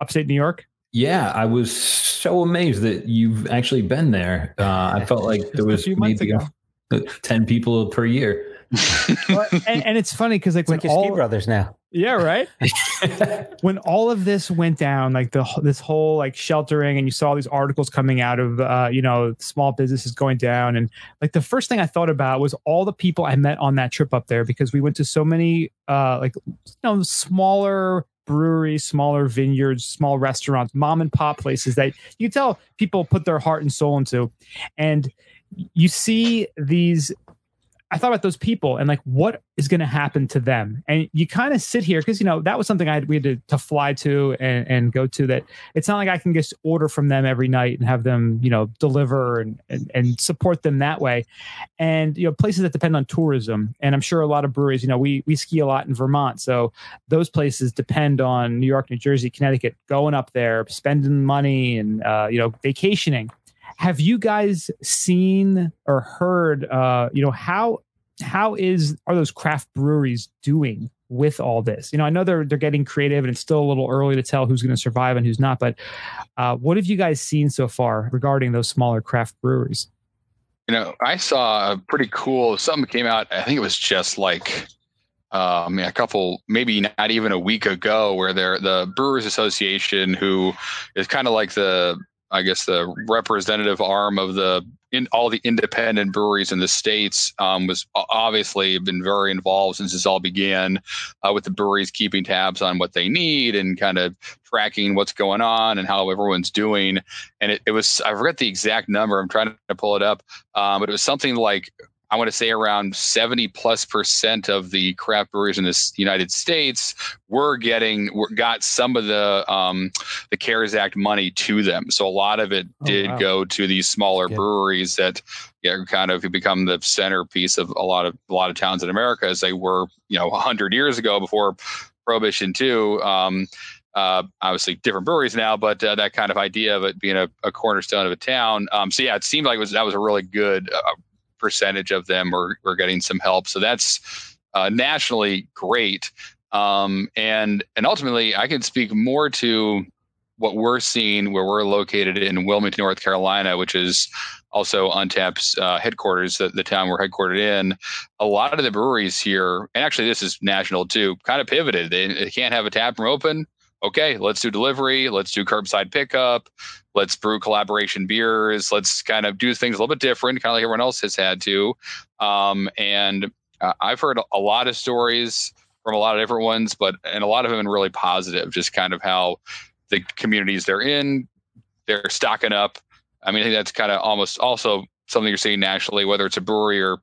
upstate New York.
Yeah, I was so amazed that you've actually been there. Uh, I felt like there was
few
maybe
ago.
ten people per year.
Well, and, and it's funny because like
It's
when
like your Ski
all
Brothers now.
yeah right when all of this went down like the this whole like sheltering and you saw these articles coming out of uh you know small businesses going down and like the first thing i thought about was all the people i met on that trip up there because we went to so many uh like you know smaller breweries smaller vineyards small restaurants mom and pop places that you tell people put their heart and soul into. And you see these I thought about those people and like what is going to happen to them. And you kind of sit here because you know that was something I had we had to, to fly to and, and go to. That it's not like I can just order from them every night and have them you know deliver and, and and support them that way. And you know places that depend on tourism. And I'm sure a lot of breweries. You know we we ski a lot in Vermont, so those places depend on New York, New Jersey, Connecticut, going up there, spending money, and uh, you know vacationing have you guys seen or heard uh you know how how is are those craft breweries doing with all this you know i know they're they're getting creative and it's still a little early to tell who's going to survive and who's not but uh what have you guys seen so far regarding those smaller craft breweries
You know, I saw a pretty cool something came out. I think it was just like I mean, a couple, maybe not even a week ago, where they're the Brewers Association, who is kind of like the, I guess, the representative arm of the in all the independent breweries in the states, um, was obviously been very involved since this all began, uh, with the breweries keeping tabs on what they need and kind of tracking what's going on and how everyone's doing. And it, it was, I forget the exact number. I'm trying to pull it up, um, but it was something like I want to say around 70 plus percent of the craft breweries in the United States were getting were, got some of the um, the CARES Act money to them. So a lot of it
Oh,
did
wow.
go to these smaller
Good.
breweries that yeah, kind of become the centerpiece of a lot of a lot of towns in America as they were, you know, hundred years ago before Prohibition too. Um, uh, obviously different breweries now, but uh, that kind of idea of it being a, a cornerstone of a town. Um, so yeah, it seemed like it was that was a really good uh, percentage of them are, were getting some help. So that's uh, nationally great. Um, and and ultimately, I can speak more to what we're seeing where we're located in Wilmington, North Carolina, which is also Untappd's uh, headquarters, the, the town we're headquartered in. A lot of the breweries here, and actually this is national too, kind of pivoted. They, they can't have a tap room open. Okay, let's do delivery. Let's do curbside pickup. Let's brew collaboration beers. Let's kind of do things a little bit different, kind of like everyone else has had to. Um, and uh, I've heard a lot of stories from a lot of different ones, but and a lot of them really positive. Just kind of how the communities they're in, they're stocking up. I mean, I think that's kind of almost also something you're seeing nationally, whether it's a brewery or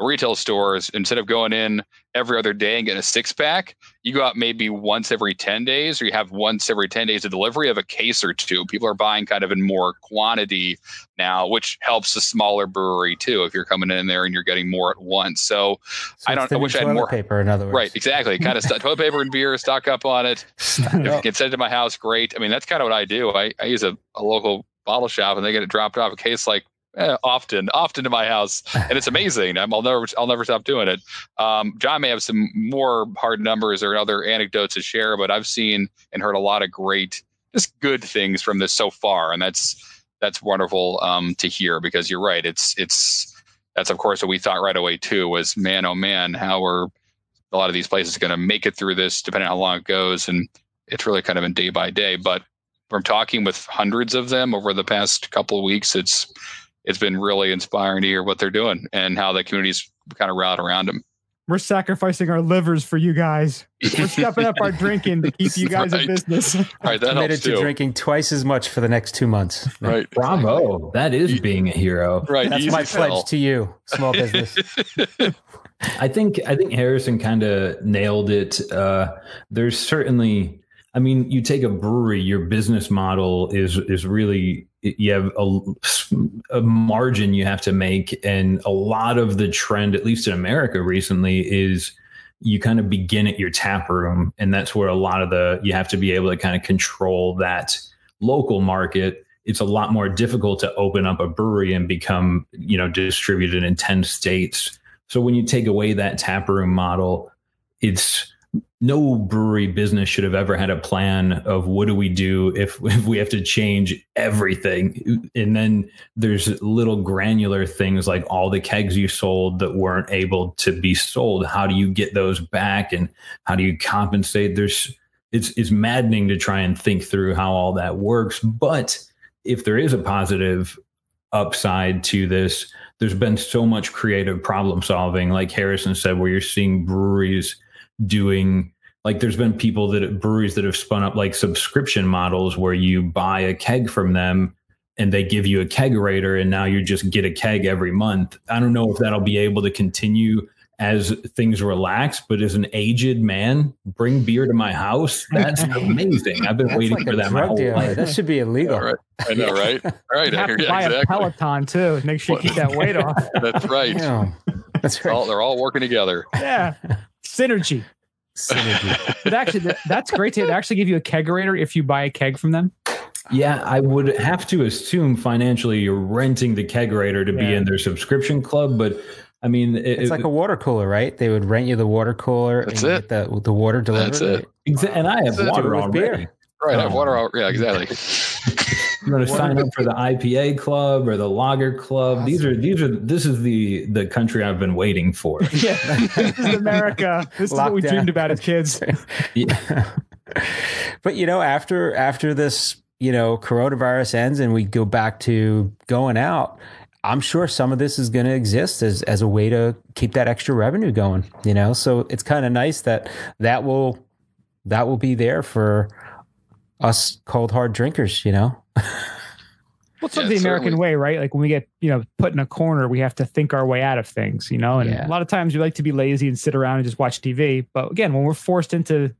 retail stores. Instead of going in every other day and getting a six pack, you go out maybe once every 10 days, or you have once every 10 days of delivery of a case or two. People are buying kind of in more quantity now, which helps the smaller brewery too. If you're coming in there and you're getting more at once. So,
So
I don't- I wish I had more-
paper. In other words,
right, exactly. Kind of st- toilet paper and beer, stock up on it. If you can send it to my house, great. I mean, that's kind of what I do. I, I use a, a local bottle shop and they get it dropped off a case like eh, often, often to my house, and it's amazing. I'm, I'll never, I'll never stop doing it. Um, John may have some more hard numbers or other anecdotes to share, but I've seen and heard a lot of great, just good things from this so far, and that's that's wonderful um, to hear because you're right. It's it's that's of course what we thought right away too was man oh man how are a lot of these places going to make it through this depending on how long it goes and it's really kind of been day by day but from talking with hundreds of them over the past couple of weeks it's it's been really inspiring to hear what they're doing and how the communities kind of rallied around them
We're sacrificing our livers for you guys. We're stepping up our drinking to keep you guys in business.
all right that
committed
helps
to
too
drinking twice as much for the next two months.
right
Bravo. That is being a hero.
right
That's my
sell.
pledge to you, small business.
I think I think Harrison kind of nailed it. Uh, there's certainly, I mean, you take a brewery, your business model is is really you have a, a margin you have to make, and a lot of the trend, at least in America recently, is you kind of begin at your tap room, and that's where a lot of the you have to be able to kind of control that local market. It's a lot more difficult to open up a brewery and become, you know, distributed in 10 states. So when you take away that tap room model, it's no brewery business should have ever had a plan of what do we do if, if we have to change everything. And then there's little granular things like all the kegs you sold that weren't able to be sold. How do you get those back and how do you compensate? There's it's it's maddening to try and think through how all that works. But if there is a positive upside to this, there's been so much creative problem solving, like Harrison said, where you're seeing breweries doing like there's been people that breweries that have spun up like subscription models where you buy a keg from them and they give you a kegerator and now you just get a keg every month. I don't know if that'll be able to continue as things relax, but as an aged man, bring beer to my house. That's amazing. I've been
That's
waiting
like
for that my whole
dealer.
life.
That should be illegal.
All right. I know, right? All right.
You
I
have
hear
to
you.
buy a Peloton too. Make sure you keep that weight off.
That's right.
Yeah, that's
All,
right.
they're all working together.
Yeah. Synergy.
Synergy.
But actually, that, that's great to they actually give you a kegerator if you buy a keg from them.
Yeah, I would have to assume financially you're renting the kegerator to be in their subscription club, but I mean, it,
It's like a water cooler, right? They would rent you the water cooler
That's
and
it.
get the the water delivered.
That's it.
exa- and I have
That's
water
Do it
already.
beer.
Right. I have
Oh.
water out. Yeah, exactly.
I'm going to sign up for the IPA club or the Lager club. These are these are this is the the country I've been waiting for.
Yeah. this is America. This is what we
Lockdown.
dreamed about as kids.
Yeah.
but you know, after after this, you know, coronavirus ends and we go back to going out, I'm sure some of this is going to exist as as a way to keep that extra revenue going. You know, so it's kind of nice that that will that will be there for us cold hard drinkers. You know,
Well, it's sort
Yeah,
of the American
certainly.
way, right? Like when we get, you know, put in a corner, we have to think our way out of things, you know? And
Yeah.
a lot of times we like to be lazy and sit around and just watch TV. But again, when we're forced into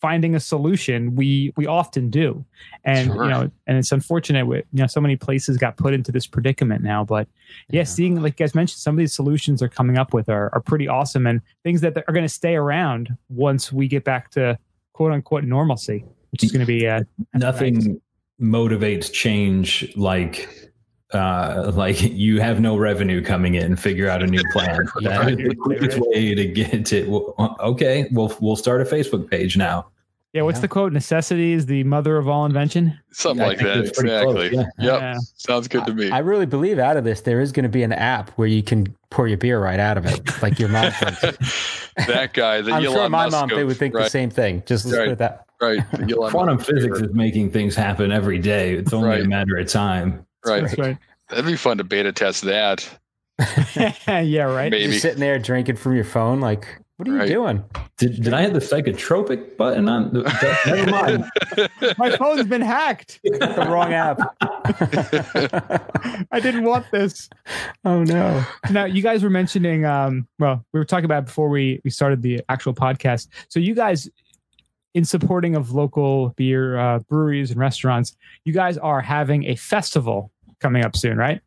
finding a solution, we we often do. And
Sure.
you know, and it's unfortunate with you know, so many places got put into this predicament now. But yeah,
Yeah.
seeing like you guys mentioned, some of these solutions are coming up with are are pretty awesome and things that are going to stay around once we get back to quote unquote normalcy, which is going to be uh
Nothing motivates change like uh, like you have no revenue coming in. Figure out a new plan. That is the quickest way to get it. Well, okay, we'll we'll start a Facebook page now.
Yeah, what's
Yeah.
the quote? Necessity is the mother of all invention.
Something
I
like that.
that's pretty close,
Exactly.
yeah.
Yep.
Yeah.
Sounds good to me.
I really believe out of this there is going to be an app where you can pour your beer right out of it, like your mom
that guy, the
I'm
Elon
sure my
Musk
mom they would think
right,
the same thing. Just let's
Right.
that.
Right. the Elon
Quantum physics is making things happen every day. It's only a matter of time.
Right.
That's right.
That'd be fun to beta test that.
yeah, right.
Maybe.
You're sitting there drinking from your phone, like, what are you
Right.
doing?
Did, did I hit the psychotropic button on? The, never mind.
My phone's been hacked.
the wrong app.
I didn't want this.
oh no.
Now, you guys were mentioning, um, well, we were talking about before we, we started the actual podcast. So, you guys, in supporting of local beer uh, breweries and restaurants, you guys are having a festival coming up soon, right?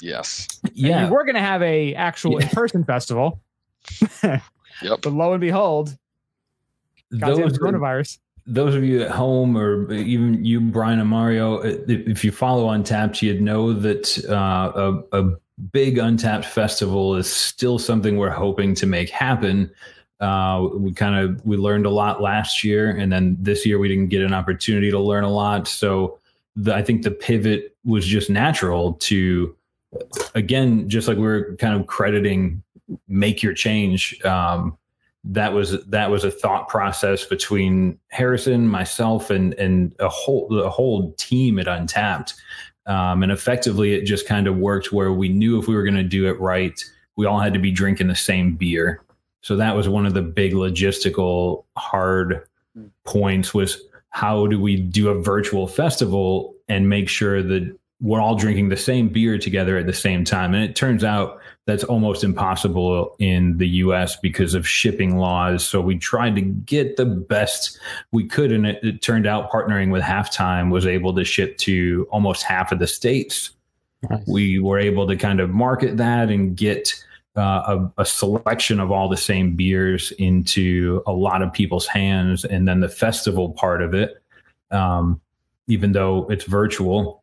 yes.
And
Yeah.
we're going to have a actual in person festival,
Yep.
but lo and behold, goddamn
Those,
coronavirus.
those of you at home, or even you, Brian and Mario, if if you follow Untappd, you'd know that uh, a, a big Untappd festival is still something we're hoping to make happen. Uh, we kind of we learned a lot last year, and then this year we didn't get an opportunity to learn a lot. So the, I think the pivot was just natural to, again, just like we are kind of crediting make your change. Um, that was that was a thought process between Harrison, myself, and and a whole the whole team at Untappd. Um, and effectively, it just kind of worked where we knew if we were going to do it right, we all had to be drinking the same beer. So that was one of the big logistical hard hmm. points was how do we do a virtual festival and make sure that we're all drinking the same beer together at the same time. And it turns out that's almost impossible in the US because of shipping laws. So we tried to get the best we could. And it, it turned out partnering with Halftime was able to ship to almost half of the states.
Nice.
We were able to kind of market that and get uh, a, a selection of all the same beers into a lot of people's hands. And then the festival part of it, um, even though it's virtual,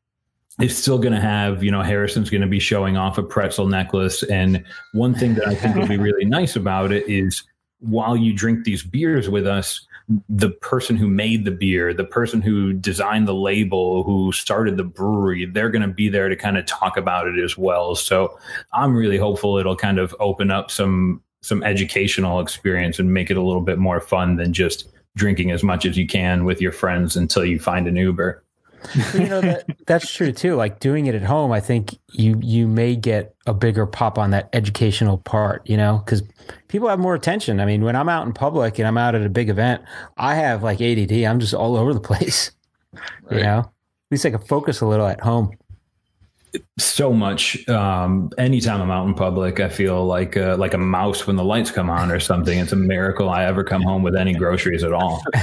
it's still going to have, you know, Harrison's going to be showing off a pretzel necklace. And one thing that I think will be really nice about it is while you drink these beers with us, the person who made the beer, the person who designed the label, who started the brewery, they're going to be there to kind of talk about it as well. So I'm really hopeful it'll kind of open up some some educational experience and make it a little bit more fun than just drinking as much as you can with your friends until you find an Uber.
Well, you know that that's true too. Like doing it at home, I think you you may get a bigger pop on that educational part. You know, because people have more attention. I mean, when I'm out in public and I'm out at a big event, I have like ADD. I'm just all over the place. You know, at least I can focus a little at home.
So much. Um, anytime I'm out in public, I feel like uh, like a mouse when the lights come on or something. It's a miracle I ever come home with any groceries at all.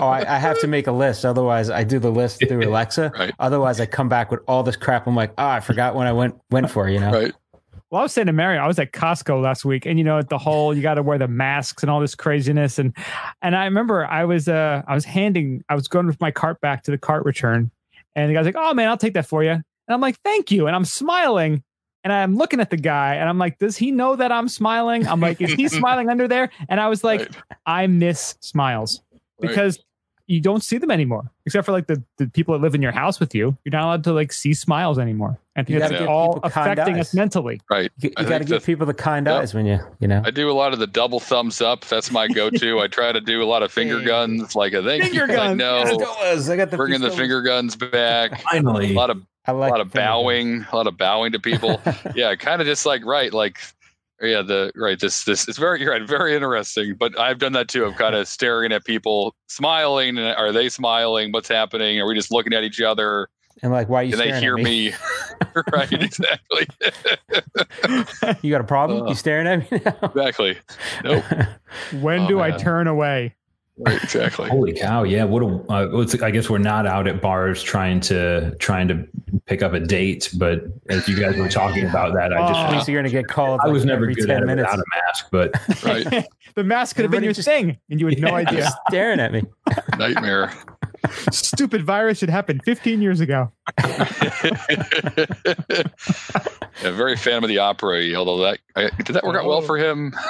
Oh, I, I have to make a list. Otherwise, I do the list through Alexa.
Right.
Otherwise, I come back with all this crap. I'm like, oh, I forgot when I went went for. You know.
Right.
Well, I was saying to Mary, I was at Costco last week, and you know, the whole you got to wear the masks and all this craziness, and and I remember I was uh I was handing I was going with my cart back to the cart return, and the guy's like, "Oh man, I'll take that for you," and I'm like, "Thank you," and I'm smiling, and I'm looking at the guy, and I'm like, "Does he know that I'm smiling?" I'm like, "Is he smiling under there?" And I was like,
Right.
"I miss smiles
Right.
Because." You don't see them anymore, except for like the, the people that live in your house with you. You're not allowed to like see smiles anymore. I think
You
it's
gotta
give
all affecting us mentally.
Right.
You,
I
you got to give people the kind
Yep.
eyes when you you know.
I do a lot of the double thumbs up. That's my go-to. I try to do a lot of finger guns, like I think
Finger
you. I
guns,
know,
Pistolas. I got the
bringing the finger guns back.
Finally,
A lot of
I
a
like
lot of bowing, a lot of bowing to people. yeah, kind of just like right, like yeah, the right. This this it's very you're right, very interesting. But I've done that too. of kind of staring at people, smiling. and Are they smiling? What's happening? Are we just looking at each other?
And like, why are you
Can they
staring
hear
at me?
me? right, exactly.
You got a problem?
Uh,
you staring at me now?
exactly. Nope.
when
Oh,
do I turn away?
Right, exactly.
Holy cow! Yeah, what a. Uh, it's, I guess we're not out at bars trying to trying to pick up a date, but as you guys were talking about that, I just
Oh.
Thinks you're gonna get called.
I was never good
10
at it
minutes.
without a mask, but
Right.
the mask could have been your
just-
thing, and you had no
Yeah.
idea.
Just staring at me.
Nightmare.
Stupid virus should happened 15 years ago.
yeah, very fan of the opera. Although that I, did that work out well oh. for him?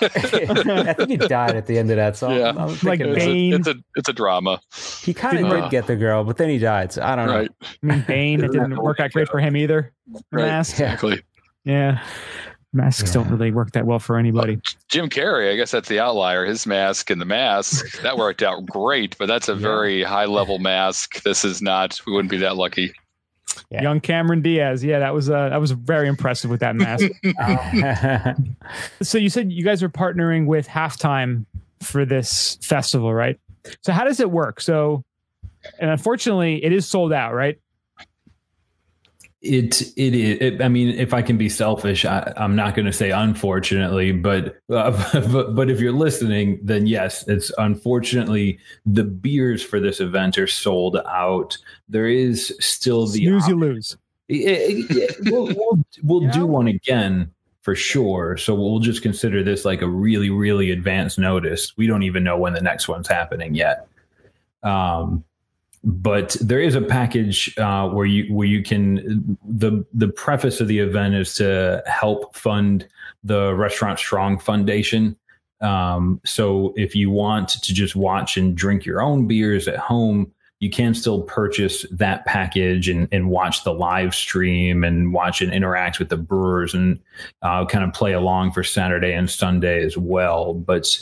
I think he died at the end of that song.
Yeah.
I'm
Like
thinking
It's
that.
a,
Bane.
it's a it's a drama.
he kind of
Didn't
did get the girl, but then he died. So I don't
Right.
I mean, Bane, it didn't work out great for him either. The
Right.
mask.
know. Yeah.
Exactly.
Yeah. Masks don't really work that well for anybody.
Jim Carrey, I guess that's the outlier. His mask and the mask that worked out great, but that's a
Yeah.
very high level mask. This is not. We wouldn't be that lucky.
Yeah.
Young Cameron Diaz. Yeah, that was uh, that was very impressive with that mask. so you said you guys are partnering with Halftime for this festival, right? So how does it work? So, and unfortunately, it is sold out, right?
It it is. It, I mean, if I can be selfish, I, I'm not going to say unfortunately, but, uh, but but if you're listening, then yes, it's unfortunately the beers for this event are sold out. There is still the
Snooze, you lose.
It- it- it- we'll we'll, we'll
Yeah.
do one again for sure. So we'll just consider this like a really, really advanced notice. We don't even know when the next one's happening yet. Um, but there is a package uh, where you where you can the the preface of the event is to help fund the Restaurant Strong Foundation. Um, so if you want to just watch and drink your own beers at home, you can still purchase that package and, and watch the live stream and watch and interact with the brewers and uh, kind of play along for Saturday and Sunday as well. But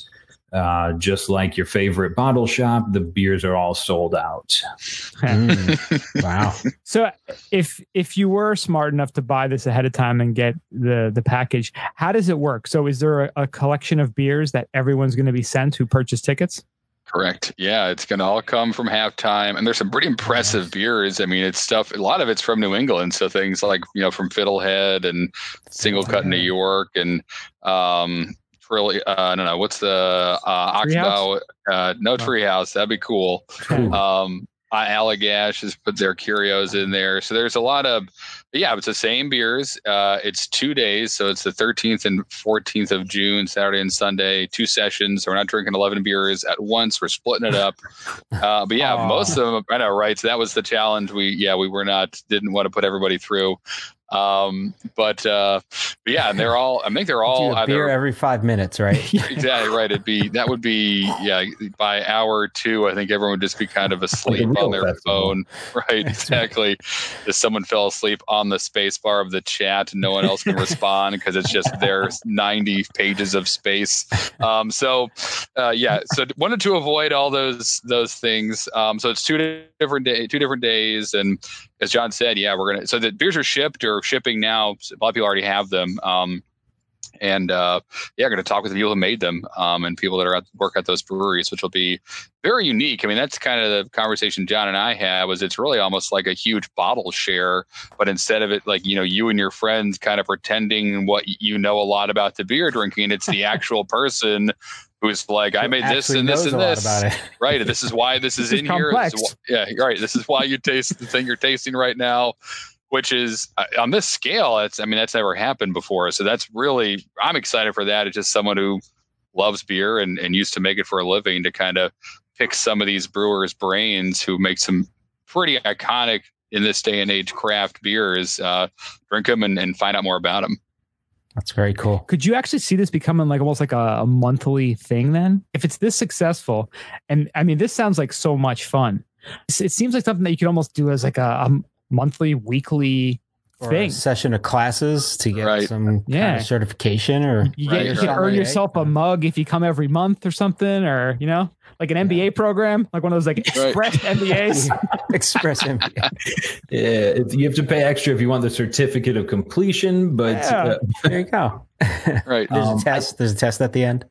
uh, just like your favorite bottle shop, the beers are all sold out.
Mm. Wow.
So if if you were smart enough to buy this ahead of time and get the the package, how does it work? So is there a, a collection of beers that everyone's going to be sent who purchase tickets?
Correct. Yeah, it's going to all come from halftime, and there's some pretty impressive beers. I mean, it's stuff. A lot of it's from New England, so things like you know from Fiddlehead and SingleCut in New York, and um, really, uh, I don't know what's the uh, Oxbow. Uh, no Tree House. That'd be cool. Um, uh, Allagash has put their Curieux in there. So there's a lot of, yeah, it's the same beers. Uh, it's two days. So it's the 13th and 14th of June, Saturday and Sunday, two sessions. So we're not drinking 11 beers at once. We're splitting it up. Uh, but yeah,
Aw.
most of them, I know, right? So that was the challenge. We, yeah, we were not, didn't want to put everybody through. Um, but, uh, but yeah, and they're all, I think they're all either
beer every five minutes, right?
exactly right. It'd be that would be yeah. By hour two, I think everyone would just be kind of asleep
real
on their
festival.
phone. Right, exactly. If someone fell asleep on the space bar of the chat, no one else can respond because it's just there's 90 pages of space. Um, so uh, yeah, so wanted to avoid all those those things. Um, so it's two different day, two different days, and as John said, yeah, we're gonna. So the beers are shipped or shipping now. A lot of people already have them. Um, and uh, yeah, going to talk with the people who made them um, and people that are at work at those breweries, which will be very unique. I mean, that's kind of the conversation John and I had was it's really almost like a huge bottle share, but instead of it like you know you and your friends kind of pretending what you know a lot about the beer drinking, it's the actual person who's like, I made this and this and this. Right. This is why this is
This
in here. Is yeah. Right. This is why you taste the thing you're tasting right now, which is uh, on this scale. It's, I mean, that's never happened before. So that's really, I'm excited for that. It's just someone who loves beer and, and used to make it for a living to kind of pick some of these brewers' brains who make some pretty iconic in this day and age craft beers, uh, drink them and, and find out more about them.
That's very cool.
Could you actually see this becoming like almost like a, a monthly thing then? If it's this successful, and I mean, this sounds like so much fun. It seems like something that you could almost do as like a, a monthly, weekly
Or a
thing.
session of classes to get
Right.
some kind
Yeah.
of certification or
You,
Right,
get, you
right.
can earn
Sommelier.
yourself a mug if you come every month or something, or you know, like an MBA program, like one of those like
Right.
express MBAs.
express MBA.
Yeah, it's, you have to pay extra if you want the certificate of completion, but
Yeah.
uh,
There you go.
Right.
There's
Um,
a test. There's a test at the end.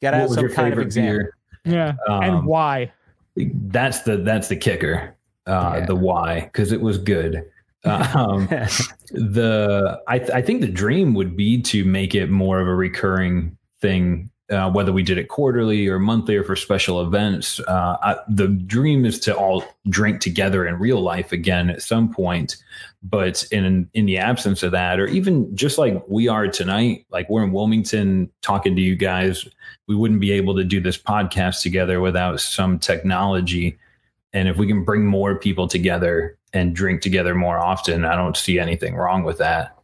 Got to have some kind of
favorite
exam.
beer?
yeah, and
Um,
why?
That's the that's the kicker. uh,
Yeah.
the why because it was good. Um, the I, th- I think the dream would be to make it more of a recurring thing uh, whether we did it quarterly or monthly or for special events. Uh, I, the dream is to all drink together in real life again at some point but in in the absence of that or even just like we are tonight like we're in wilmington talking to you guys we wouldn't be able to do this podcast together without some technology and if we can bring more people together and drink together more often i don't see anything wrong with that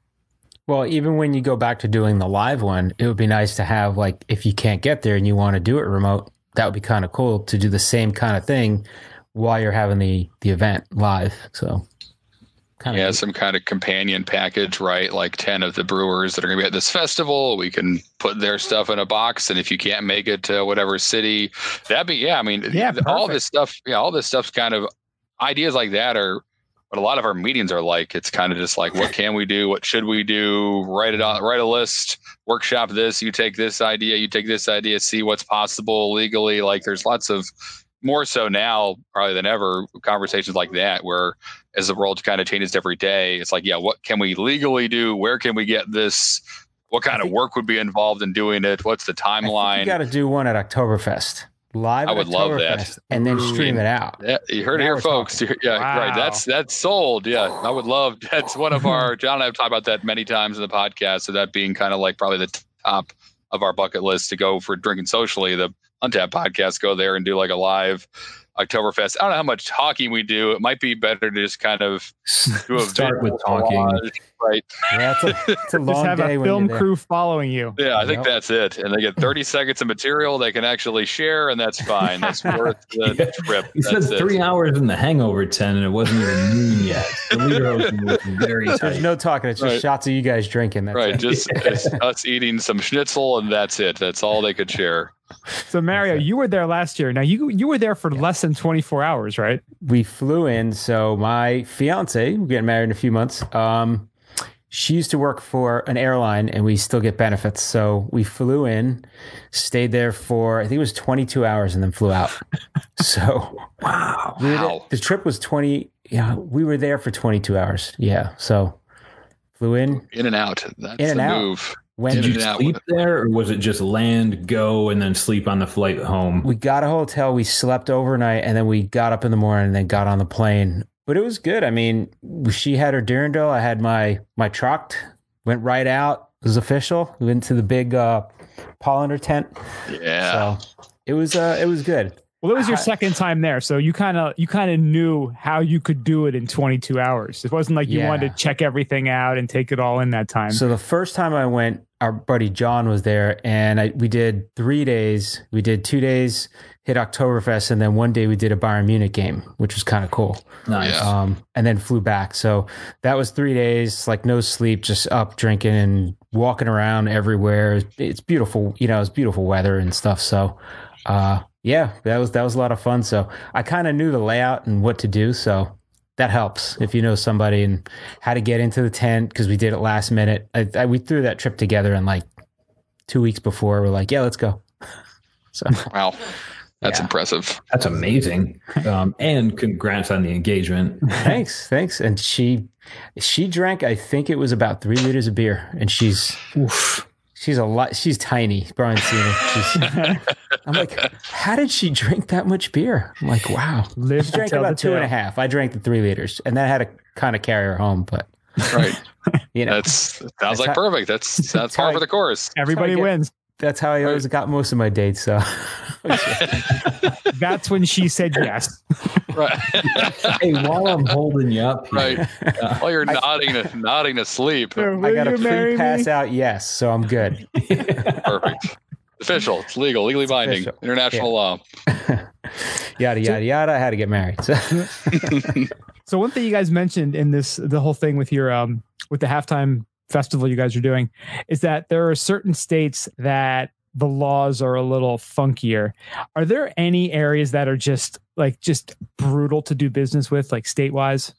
Well, even when you go back to doing the live one, it would be nice to have like if you can't get there and you want to do it remote, that would be kind of cool to do the same kind of thing while you're having the the event live. So kind
yeah,
of
some kind of companion package, right? Like 10 of the brewers that are going to be at this festival. We can put their stuff in a box. And if you can't make it to whatever city, that'd be, yeah, I mean,
Yeah,
all this stuff, yeah, all this stuff's kind of ideas like that are what a lot of our meetings are like. It's kind of just like, what can we do? What should we do? Write it on, write a list, workshop this. You take this idea, you take this idea, see what's possible legally. Like there's lots of more so now probably than ever conversations like mm-hmm. that where as the world kind of changes every day it's like yeah what can we legally do where can we get this what kind of work would be involved in doing it what's the timeline
you got to do one at Oktoberfest live.
I
at
would love that.
Oktoberfest, and then stream it out.
yeah, you heard it here folks yeah
Wow.
right that's that's sold yeah i would love that's one of our john and i have talked about that many times in the podcast so that being kind of like probably the top of our bucket list to go for drinking socially the Untappd podcast go there and do like a live Oktoberfest. I don't know how much talking we do. It might be better to just kind of do a
Start with talking.
collage, right?
Yeah, it's a, it's a
Just
long
have
day
a film
you're there.
crew following you.
Yeah, I think
Yep.
that's it. And they get 30 seconds of material they can actually share, and that's fine. That's worth the
Yeah.
trip.
He said
That's it.
three hours in the hangover tent and it wasn't even noon yet. The leader hosting was very
There's no talking. It's just
Right.
shots of you guys drinking. That's
Right,
it.
just it's us eating some schnitzel, and that's it. That's all they could share.
So Mario, you were there last year. Now you you were there for less than 24 hours, right?
we flew in. So my fiance, we're getting married in a few months. Um, she used to work for an airline, and we still get benefits. So we flew in, stayed there for I think it was 22 hours, and then flew out. so
Wow.
we there-
Wow.
the trip was 20. Yeah, we were there for 22 hours. Yeah, so flew in,
In and out. That's
In and
the
out.
move.
went.
Did you sleep there or was it just land, go, and then sleep on the flight home?
we got a hotel. We slept overnight, and then we got up in the morning and then got on the plane. But it was good. I mean, she had her Durandal. I had my my truck. Went right out. It was official. Went to the big uh, Paulaner tent.
Yeah.
So it was uh, it was good.
Well, it was your
I-
second time there, so you kind of you kind of knew how you could do it in 22 hours. It wasn't like you
Yeah.
wanted to check everything out and take it all in that time.
So the first time I went, our buddy John was there, and I, we did three days. We did two days, hit Oktoberfest, and then one day we did a Bayern Munich game, which was kind of cool.
Nice.
Um, and then flew back. So that was three days, like no sleep, just up drinking and walking around everywhere. It's beautiful, you know, it's beautiful weather and stuff. So, uh, yeah, that was that was a lot of fun. So I kind of knew the layout and what to do. So that helps if you know somebody and how to get into the tent because we did it last minute. I, I, we threw that trip together in like two weeks before. We're like, yeah, let's go. So
Wow. That's
Yeah.
impressive.
That's amazing. Um, and congrats on the engagement.
thanks, thanks. And she she drank, I think it was about three liters of beer, and she's she's a lot. She's tiny. Brian's seen her. She's, I'm like, how did she drink that much beer? I'm like, wow.
Live
She drank about
the
two and a half. I drank the three liters, and then I had to kind of carry her home. But
Right.
you know,
That's sounds
That's
like
how-
perfect. That's that's
That's how
par for the course.
Everybody wins.
That's how I always got most of my dates. So
That's when she said yes.
Right.
hey, while I'm holding you up here,
right. While you're nodding to nodding to sleep.
I got a free pass out. Yes, so I'm good.
Perfect. Official. It's legal. Legally binding.
official.
International law.
yada yada yada. I had to get married. So
So one thing you guys mentioned in this, the whole thing with your um with the halftime festival you guys are doing, is that there are certain states that the laws are a little funkier. Are there any areas that are just like just brutal to do business with, like state wise?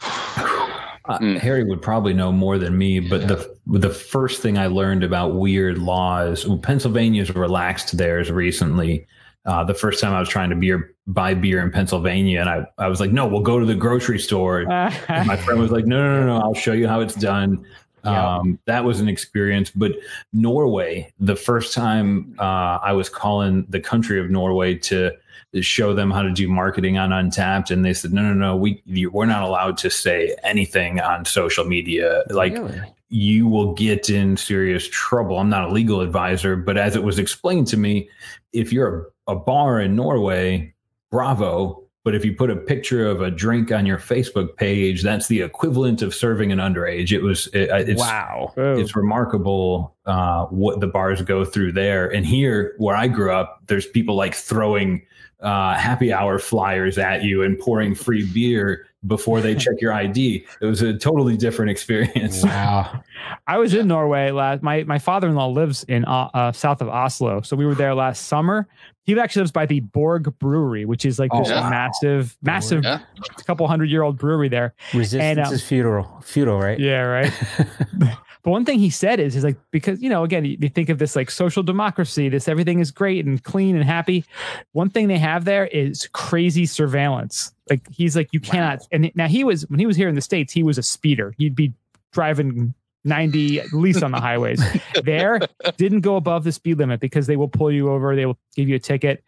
Uh,
Mm.
Harry would probably know more than me, but the the first thing I learned about weird laws, well, Pennsylvania's relaxed theirs recently, uh, the first time I was trying to beer buy beer in Pennsylvania, and I, I was like, no, we'll go to the grocery store. And my friend was like, no, no, no, no, I'll show you how it's done.
Yeah.
Um, that was an experience. But Norway, the first time uh, I was calling the country of Norway to show them how to do marketing on Untappd, and they said, no, no, no, we we're not allowed to say anything on social media. Like
Really?
You will get in serious trouble. I'm not a legal advisor, but as it was explained to me, if you're a, a bar in Norway, bravo. But if you put a picture of a drink on your Facebook page, that's the equivalent of serving an underage. It was, it, it's,
wow.
Oh.
it's remarkable uh, what the bars go through there. And here, where I grew up, there's people like throwing uh, happy hour flyers at you and pouring free beer before they check your ID. It was a totally different experience.
Wow.
I was in Norway last. My my father in law lives in uh, uh, south of Oslo, so we were there last summer. He actually lives by the Borg Brewery, which is like
Oh,
this
yeah.
massive, massive,
Yeah.
couple hundred year old brewery there.
Resistance
And, um,
is futile. Futile, right?
Yeah, right. But one thing he said is, is like because you know, again, you you think of this like social democracy, this everything is great and clean and happy. One thing they have there is crazy surveillance. Like he's like, you cannot. And now he was when he was here in the states, he was a speeder. He'd be driving 90 at least on the highways. there, didn't go above the speed limit because they will pull you over. They will give you a ticket.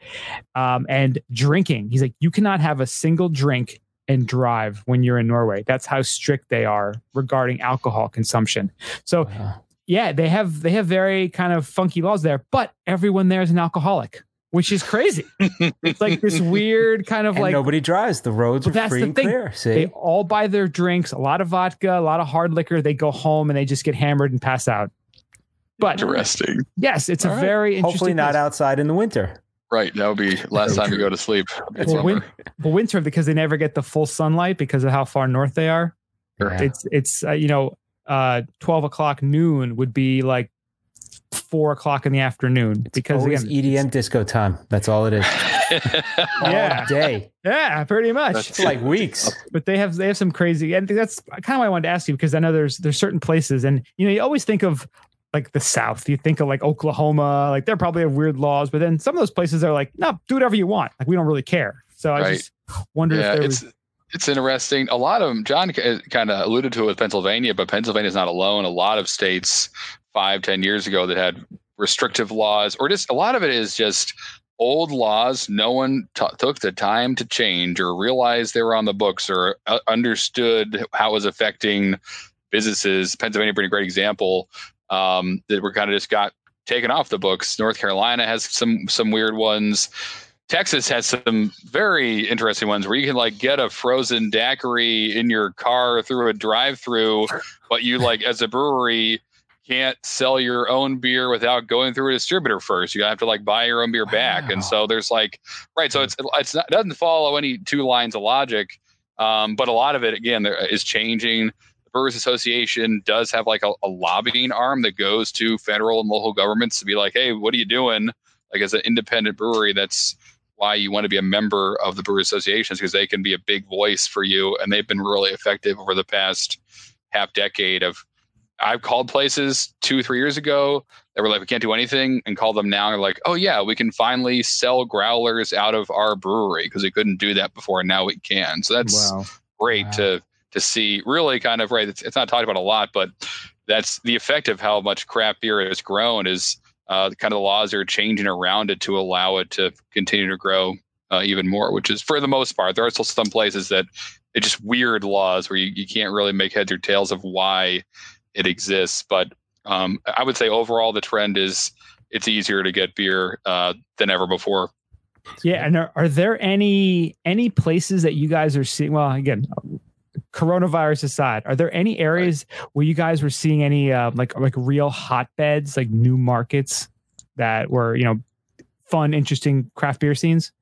Um, and drinking, he's like, you cannot have a single drink and drive when you're in Norway. That's how strict they are regarding alcohol consumption. So
Wow.
yeah, they have they have very kind of funky laws there, but everyone there is an alcoholic, which is crazy. it's like this weird kind of
And
like
nobody drives. The roads are
that's
free
the
and clear. See?
they all buy their drinks, a lot of vodka, a lot of hard liquor. They go home and they just get hammered and pass out. But
Interesting.
yes, it's
All
a
right.
very interesting.
Hopefully not
place.
outside in the winter.
Right. That would be last time you go to sleep.
Well, win- well, winter because they never get the full sunlight because of how far north they are.
Yeah.
It's it's uh, you know uh, twelve o'clock noon would be like four o'clock in the afternoon because
Always
again,
EDM disco time. That's all it is.
Yeah.
All day.
yeah, pretty much.
That's-
It's like weeks.
but they have they have some crazy and that's kind of why I wanted to ask you because I know there's there's certain places and you know you always think of like the South you think of like Oklahoma like they're probably have weird laws but then some of those places are like no do whatever you want like we don't really care so I
Right.
just wondered
yeah,
if there
it's
was
it's interesting. A lot of them, John kind of alluded to it with Pennsylvania, but Pennsylvania's not alone. A lot of states five, ten years ago that had restrictive laws, or just a lot of it is just old laws no one t- took the time to change or realized they were on the books or uh, understood how it was affecting businesses. Pennsylvania being a great example um, that were kind of just got taken off the books. North Carolina has some some weird ones. Texas has some very interesting ones where you can like get a frozen daiquiri in your car through a drive-through, but you like as a brewery can't sell your own beer without going through a distributor first. You have to like buy your own beer back,
Wow.
and so there's like right. So it's it's not, it doesn't follow any two lines of logic, um, but a lot of it again there is changing. Brewers Association does have like a, a lobbying arm that goes to federal and local governments to be like, hey, what are you doing? Like as an independent brewery, that's why you want to be a member of the Brewers Associations because they can be a big voice for you, and they've been really effective over the past half decade of I've called places two, three years ago that were like, we can't do anything, and called them now and they're like, oh yeah, we can finally sell growlers out of our brewery because we couldn't do that before, and now we can. So that's
wow
great
Wow.
to to see. Really, kind of right. It's, it's not talked about a lot, but that's the effect of how much craft beer has grown. Is uh, kind of the laws are changing around it to allow it to continue to grow uh, even more. Which is for the most part, there are still some places that it's just weird laws where you, you can't really make heads or tails of why it exists. But um, I would say overall the trend is it's easier to get beer uh, than ever before.
yeah and are, are there any any places that you guys are seeing well again coronavirus aside are there any areas where you guys were seeing any uh, like like real hotbeds like new markets that were you know fun interesting craft beer scenes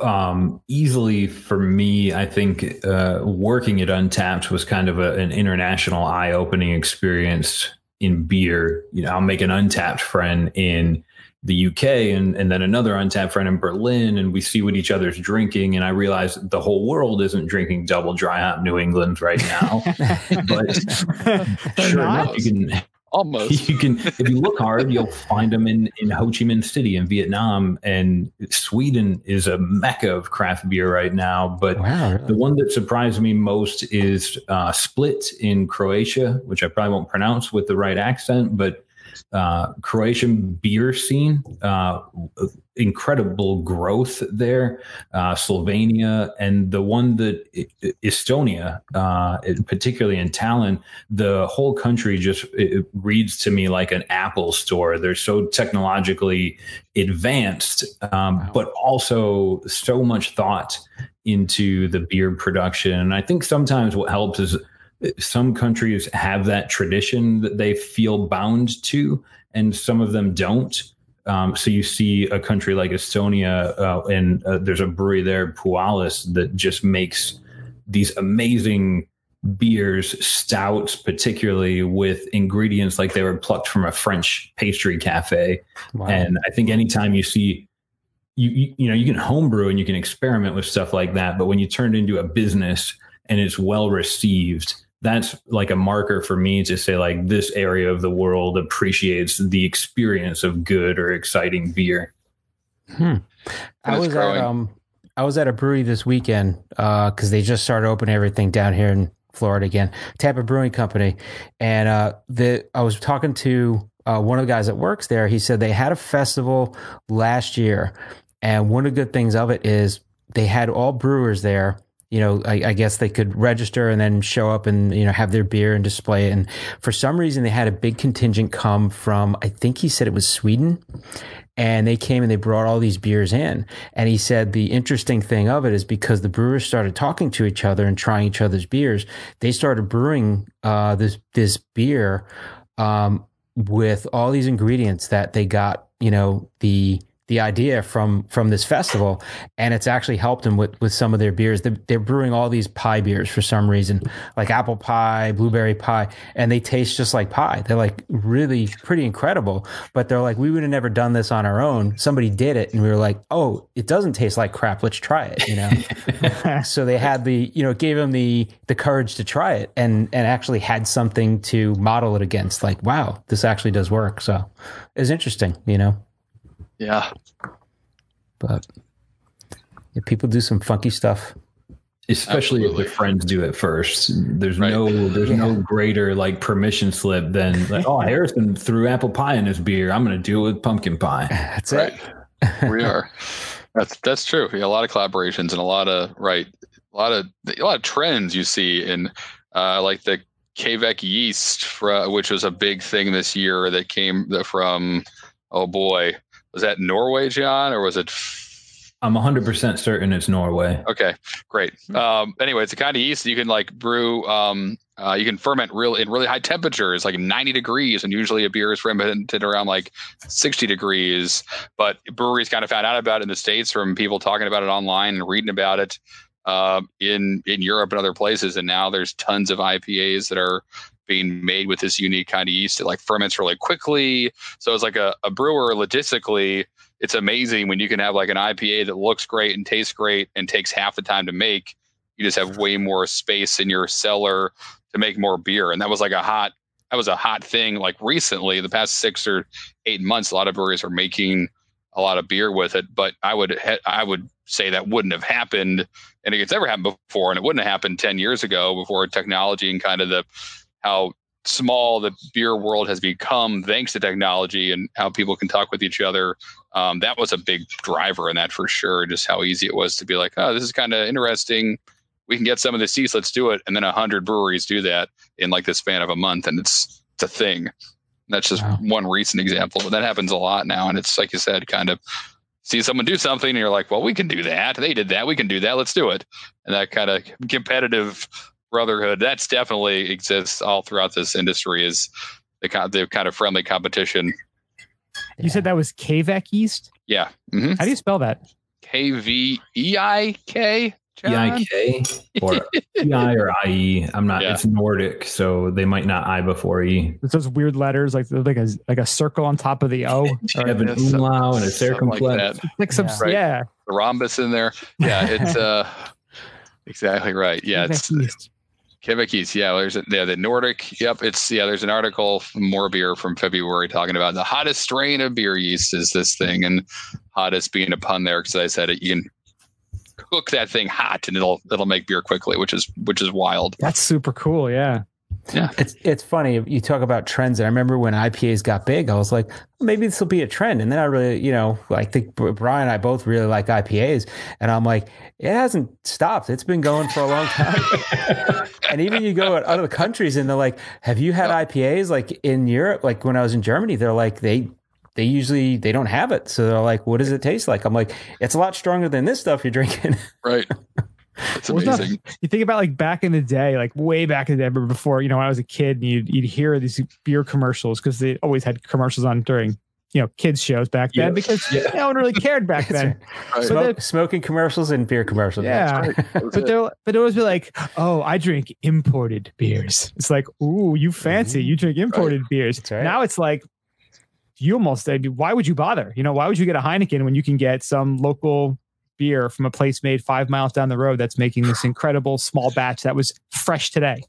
um, easily for me, I think uh, working at Untappd was kind of a, an international eye-opening experience in beer. You know, I'll make an Untappd friend in the UK and, and then another Untappd friend in Berlin, and we see what each other's drinking. And I realize the whole world isn't drinking double dry hop New England right now. but sure
not?
enough, you can
Almost.
You can, if you look hard, you'll find them in in Ho Chi Minh City in Vietnam, and Sweden is a mecca of craft beer right now. But
Wow.
the one that surprised me most is uh, Split in Croatia, which I probably won't pronounce with the right accent, but uh, Croatian beer scene, uh, incredible growth there. Uh, Slovenia and the one that Estonia, uh, particularly in Tallinn, the whole country just it reads to me like an Apple store. They're so technologically advanced, um,
Wow.
but also so much thought into the beer production. And I think sometimes what helps is some countries have that tradition that they feel bound to, and some of them don't. Um, so you see a country like Estonia, uh, and uh, there's a brewery there, Põhjala, that just makes these amazing beers, stouts, particularly with ingredients like they were plucked from a French pastry cafe.
Wow.
And I think anytime you see you, you you know you can homebrew and you can experiment with stuff like that, but when you turn it into a business and it's well received, that's like a marker for me to say like this area of the world appreciates the experience of good or exciting beer.
Hmm. I was
growing.
at um I was at a brewery this weekend because they just started opening everything down here in Florida again, Tampa Brewing Company, and uh, the I was talking to uh, one of the guys that works there. He said they had a festival last year, and one of the good things of it is they had all brewers there. You know, I, I guess they could register and then show up and you know have their beer and display it. And for some reason, they had a big contingent come from. I think he said it was Sweden and they came and they brought all these beers in and he said the interesting thing of it is because the brewers started talking to each other and trying each other's beers they started brewing uh, this this beer um, with all these ingredients that they got you know the the idea from from this festival and it's actually helped them with with some of their beers. They're, they're brewing all these pie beers for some reason like apple pie blueberry pie and they taste just like pie. They're like really pretty incredible but they're like we would have never done this on our own. Somebody did it and we were like oh it doesn't taste like crap. Let's try it you know? So they had the you know it gave them the the courage to try it and and actually had something to model it against like wow this actually does work. So it's interesting you know
Yeah.
but yeah, people do some funky stuff
Especially if
Absolutely.
the friends do it first. There's
Right.
no there's no greater like permission slip than like, oh Harrison threw apple pie in his beer. I'm gonna do it with pumpkin pie.
that's
Right.
it
we are. That's that's true. Yeah, a lot of collaborations and a lot of right, a lot of a lot of trends you see in uh, like the Kveik yeast, fr- which was a big thing this year that came from. Oh boy, was that Norway, John, or was it?
I'm 100 percent certain it's Norway.
Okay, great. Um, anyway, it's a kind of yeast that you can like brew. Um, uh, you can ferment real in really high temperatures, like 90 degrees, and usually a beer is fermented around like 60 degrees. But breweries kind of found out about it in the states from people talking about it online and reading about it uh, in in Europe and other places. And now there's tons of IPAs that are being made with this unique kind of yeast. It like ferments really quickly. So it's like a, a brewer logistically it's amazing when you can have like an IPA that looks great and tastes great and takes half the time to make. You just have way more space in your cellar to make more beer. And that was like a hot that was a hot thing like recently, the past six or eight months, a lot of breweries are making a lot of beer with it. But I would I would say that wouldn't have happened and it's never happened before and it wouldn't have happened 10 years ago before technology and kind of the how small the beer world has become thanks to technology and how people can talk with each other um, that was a big driver in that for sure. Just how easy it was to be like, oh, this is kind of interesting. We can get some of the yeast. Let's do it. And then a hundred breweries do that in like the span of a month, and it's it's a thing. That's just
Wow.
one recent example, but that happens a lot now. And it's like you said, kind of see someone do something, and you're like, well, we can do that. They did that. We can do that. Let's do it. And that kind of competitive brotherhood that's definitely exists all throughout this industry. Is the kind the kind of friendly competition.
You said that was Kveik yeast.
Yeah. hmm
How do you spell that?
K V E I K.
EIK or EI or IE. I'm not.
Yeah.
It's Nordic, so they might not I before E.
It's those weird letters, like like a like a circle on top of the O.
You
Or-
have an
Yeah, some-
umlaut and a
something like
circumflex.
like some,
Yeah.
Right.
yeah.
The rhombus in there. Yeah, it's uh exactly right. Yeah, it's
Kveik yeast.
Yeah, there's a, yeah the Nordic. Yep, it's yeah. There's an article more beer from February talking about the hottest strain of beer yeast is this thing, and hottest being a pun there because I said it. You can cook that thing hot and it'll it'll make beer quickly, which is which is wild.
That's super cool. Yeah.
It's it's funny you talk about trends. And I remember when IPAs got big, I was like, maybe this will be a trend. And then I really, you know, I think Brian and I both really like IPAs, and I'm like, it hasn't stopped. It's been going for a long time. and even you go to other countries, and they're like, have you had IPAs? Like in Europe, like when I was in Germany, they're like they they usually they don't have it. So they're like, what does it taste like? I'm like, it's a lot stronger than this stuff you're drinking.
Right. It's
Well, it's not-
amazing.
You think about like back in the day, like way back in the day, before, you know, when I was a kid and you'd, you'd hear these beer commercials because they always had commercials on during, you know, kids shows back then
Yeah.
because
Yeah.
no one really cared back then.
Right.
But
Smoke, smoking commercials and beer commercials.
Yeah.
That's
But
it.
they'll but it always be like, oh, I drink imported beers. It's like, ooh, you fancy. Mm-hmm. You drink imported beers.
Right.
Now it's like you almost why would you bother? You know, why would you get a Heineken when you can get some local beer from a place made five miles down the road that's making this incredible small batch that was fresh today?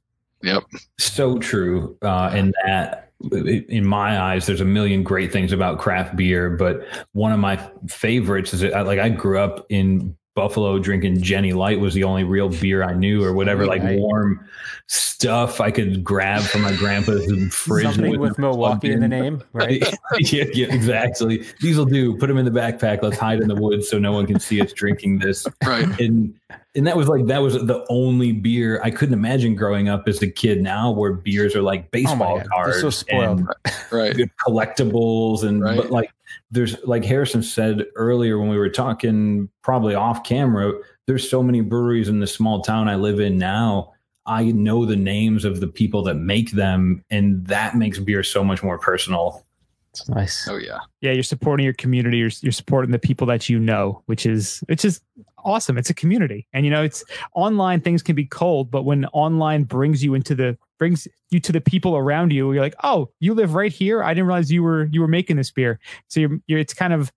Yep.
so true uh, in that in my eyes there's a million great things about craft beer but one of my favorites is that, like i grew up in buffalo drinking Genny Light was the only real beer i knew or whatever like
Right.
warm stuff i could grab from my grandpa's fridge
Something with Milwaukee in the name, right?
yeah, yeah, exactly. These will do. Put them in the backpack. Let's hide in the woods so no one can see us drinking this.
Right.
And and that was like that was the only beer I couldn't imagine growing up as a kid. Now where beers are like oh baseball
God, they're
cards,
so spoiled.
and
Right.
collectibles, and
Right.
but like there's like Harrison said earlier when we were talking probably off camera. There's so many breweries in the small town I live in now. I know the names of the people that make them, and that makes beer so much more personal.
It's nice.
Oh yeah.
Yeah, you're supporting your community. You're, you're supporting the people that you know, which is which is awesome. It's a community, and you know, it's online. Things can be cold, but when online brings you into the brings you to the people around you, you're like, oh, you live right here. I didn't realize you were you were making this beer. So you're, you're it's kind of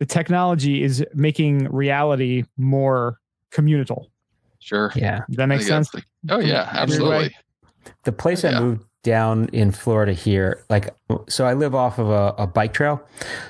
the technology is making reality more communal.
Sure.
Yeah.
Does that
makes
sense?
that's the- oh yeah,
From every way.
absolutely.
The place
Yeah.
I moved down in Florida here, like, so I live off of a, a bike trail.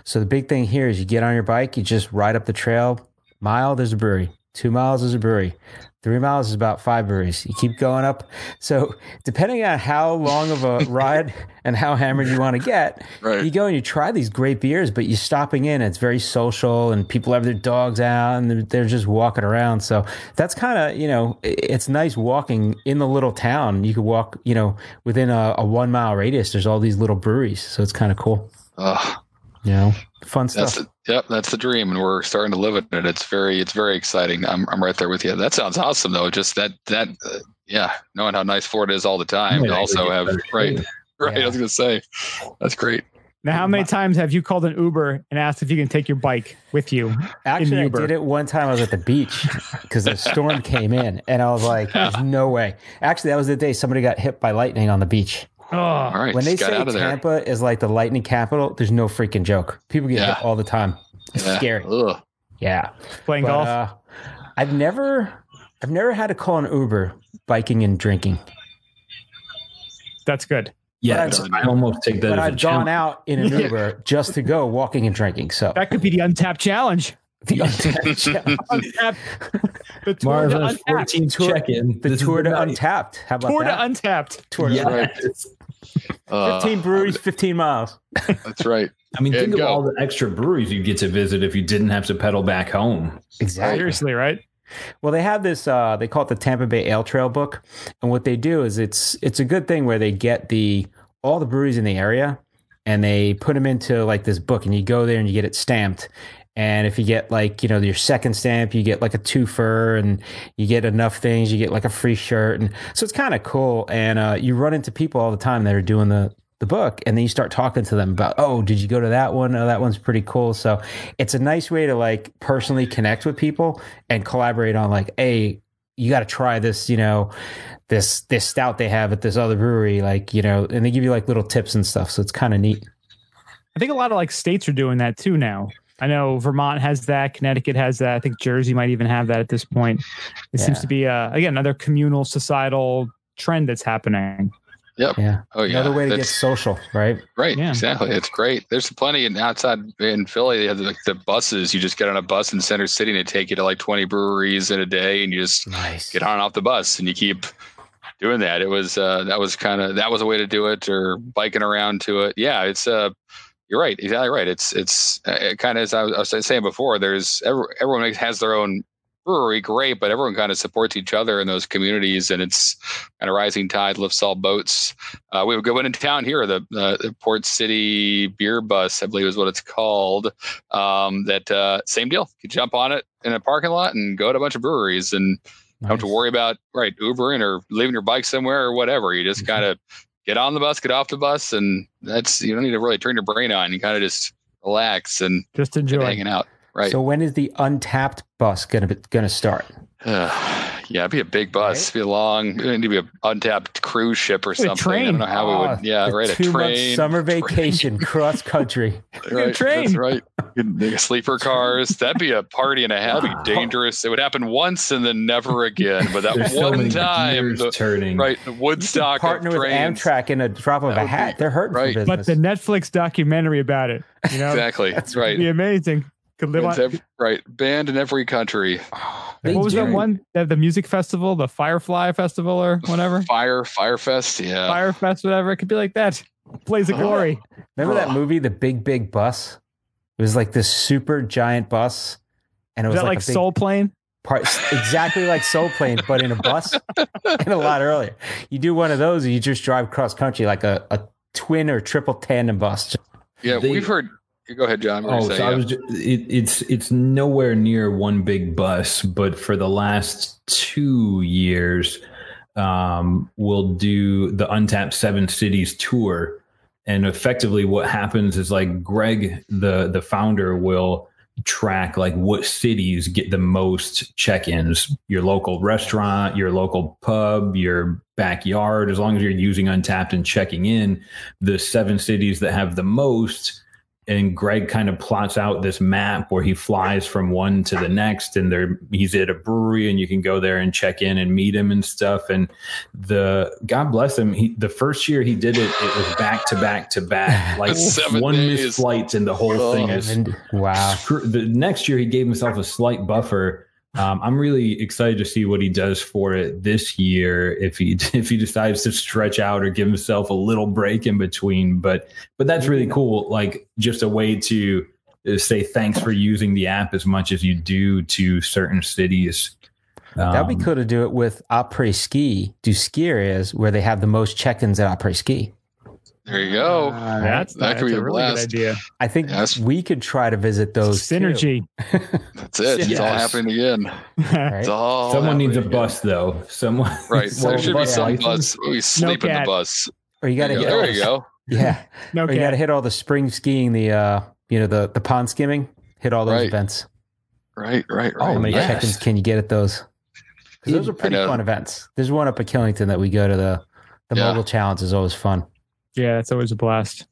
So the big thing here is you get on your bike, you just ride up the trail. Mile, there's a brewery. Two miles is a brewery. Three miles is about five breweries. You keep going up. So depending on how long of a ride and how hammered you want to get,
Right.
you go and you try these great beers, but you're stopping in. It's very social, and people have their dogs out, and they're, they're just walking around. So that's kind of you know, it's nice walking in the little town. You could walk, you know, within a, a one mile radius. There's all these little breweries, so it's kind of cool.
Ugh,
You know, fun
that's
stuff.
the, yep, that's the dream, and we're starting to live in it. It's very, it's very exciting. I'm, I'm right there with you. That sounds awesome, though. Just that, that, uh, yeah, knowing how nice Florida is all the time.
Yeah,
to also have
gets better.
right, right.
Yeah.
I was gonna say, that's great.
Now, how many times have you called an Uber and asked if you can take your bike with you?
Actually, I did it one time. I was at the beach because the storm came in, and I was like, "There's no way." Actually, that was the day somebody got hit by lightning on the beach.
Oh,
All right,
when they say
out of.
Tampa is like the lightning capital, there's no freaking joke. People get
Yeah.
hit all the time. It's
Yeah.
scary.
Ugh.
Yeah.
playing
But,
golf.
uh, I've never, I've never had to call an Uber biking and drinking,
That's good.
Yeah,
But
it's- I almost take that
but
as a
I've gone
challenge.
out in an Uber just to go walking and drinking. So
That could be the Untappd challenge.
the Untappd, challenge.
The tour to Untappd.
14th
Tour-
check-in.
the
This
tour to
night.
Untappd. How about
Tour
that?
to Untappd.
tour to Untappd.
Uh,
15 breweries, 15 miles.
That's right.
I mean,
There
think
you
of all the extra breweries you'd get to visit if you didn't have to pedal back home.
Exactly.
Seriously, right?
Well, they have this. Uh, they call it the Tampa Bay Ale Trail book, and what they do is it's it's a good thing where they get the all the breweries in the area, and they put them into like this book, and you go there and you get it stamped. And if you get like you know your second stamp, you get like a twofer, and you get enough things, you get like a free shirt, and so it's kind of cool. And uh, you run into people all the time that are doing the the book, and then you start talking to them about, oh, did you go to that one? Oh, that one's pretty cool. So it's a nice way to like personally connect with people and collaborate on like, hey, you got to try this, you know, this this stout they have at this other brewery, like you know, and they give you like little tips and stuff. So it's kind of neat.
I think a lot of like states are doing that too now. I know Vermont has that, Connecticut has that. I think Jersey might even have that at this point. It seems to be uh, again another communal societal trend that's happening. Yep.
Yeah.
Oh yeah,
Another way to get social, right?
Right,
Yeah.
exactly. It's great. There's plenty in outside in Philly. They have like the buses. You just get on a bus in Center City and they take you to like 20 breweries in a day, and you just
Nice.
get on and off the bus and you keep doing that. It was uh, that was kind of that was a way to do it, or biking around to it. Yeah, it's uh, you're right, exactly right. It's it's uh, it kind of as I was, I was saying before. There's everyone has their own brewery, great, but everyone kind of supports each other in those communities, and it's kind of rising tide lifts all boats. Uh, we have a good one in town here, the, uh, the Port City Beer Bus, I believe is what it's called. Um, that uh, same deal. You jump on it in a parking lot and go to a bunch of breweries, and don't have to worry about right Ubering or leaving your bike somewhere or whatever. You just kind of get on the bus, get off the bus, and that's you don't need to really turn your brain on. You kind of just relax and
Just enjoy.
hanging out. Right.
So when is the Untappd bus gonna be, gonna start?
Yeah, it'd be a big bus. It'd be a long. It'd be an Untappd cruise ship or
a
something. I don't know how we
Oh,
would. Yeah, ah,
a
right. A
two-month
train.
summer
train.
vacation cross country.
Right,
train.
That's right. Sleeper cars. That'd be a party and a half. It'd be dangerous. It would happen once and then never again. But that
There's so
one
many
time,
gears
the,
turning.
right, the Woodstock
Partner with
trains.
Amtrak in a drop of
That
a hat.
be-
They're hurting
right.
for
But the Netflix documentary about it, you know,
Exactly.
That's
That's right.
it'd be amazing. Could live
It's
on.
ev- right. Banned in every country.
They
what was that one? The, the music festival, the Firefly Festival, or whatever,
Fire, Fyre Fest. Yeah.
Fyre Fest, whatever. It could be like that. Blaze of Glory.
Remember that movie, The Big Big Bus? It was like this super giant bus, and it was
that
like,
like
a
Soul Plane?
part, exactly like Soul Plane, but in a bus and a lot earlier. You do one of those, and you just drive cross country like a, a twin or triple tandem bus.
Yeah.
They-
we've heard. Go ahead, John.
Oh, so? I
Yeah.
was. Just, it, it's it's nowhere near one big bus, but for the last two years, um, we'll do the Untappd Seven Cities tour, and effectively, what happens is like Greg, the the founder, will track like what cities get the most check-ins your local restaurant your local pub your backyard as long as you're using Untappd and checking in the seven cities that have the most and Greg kind of plots out this map where he flies from one to the next and there he's at a brewery and you can go there and check in and meet him and stuff and the God bless him he the first year he did it it was back to back to back like
Seven
one
days.
missed flight and the whole
Oh.
thing is
And wow.
screw- the next year he gave himself a slight buffer. Um, I'm really excited to see what he does for it this year. If he if he decides to stretch out or give himself a little break in between, but but that's really cool. Like just a way to uh, say thanks for using the app as much as you do to certain cities.
That'd be
Um,
cool to do it with Après Ski, do ski areas where they have the most check ins at Après Ski.
There you go.
That's,
that
that's
could be
a
a
really
blast.
good idea.
I think
Yes.
we could try to visit those
Synergy.
That's it. It's all happening again.
right?
It's all
Someone needs a
again.
bus though. Someone
Right.
So
there should be some
license.
bus. We sleep in the
cat.
bus.
Or you got to
There
hit all
There you
the,
go.
yeah,
no
or you got to hit all the spring skiing, the uh, you know, the the pond skimming, hit all those
Right.
events.
Right. Right. Right.
How many
yes.
check-ins can you get at those? 'Cause those are pretty fun events. There's one up at Killington that we go to the the
Yeah.
mobile challenge is always fun.
Yeah, that's always a blast.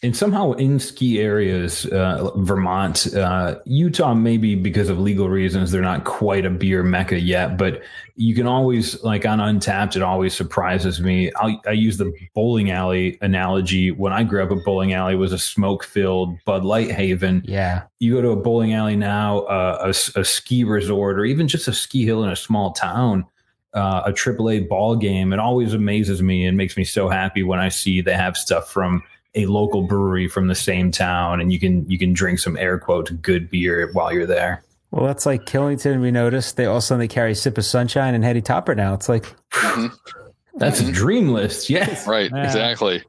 and somehow in ski areas, uh, Vermont, uh, Utah, maybe because of legal reasons, they're not quite a beer mecca yet. But you can always, like on Untappd, it always surprises me. I'll, I use the bowling alley analogy. When I grew up, a bowling alley was a smoke-filled Bud Light haven.
Yeah,
You go to a bowling alley now, uh, a, s- a ski resort, or even just a ski hill in a small town. Uh, a AAA ball game. It always amazes me and makes me so happy when I see they have stuff from a local brewery from the same town, and you can you can drink some air quote good beer while you're there.
well, that's like Killington. We noticed they also they carry Sip of Sunshine and Heady Topper now. It's like
That's a dream list. Yes.
Right.
Yeah.
Exactly.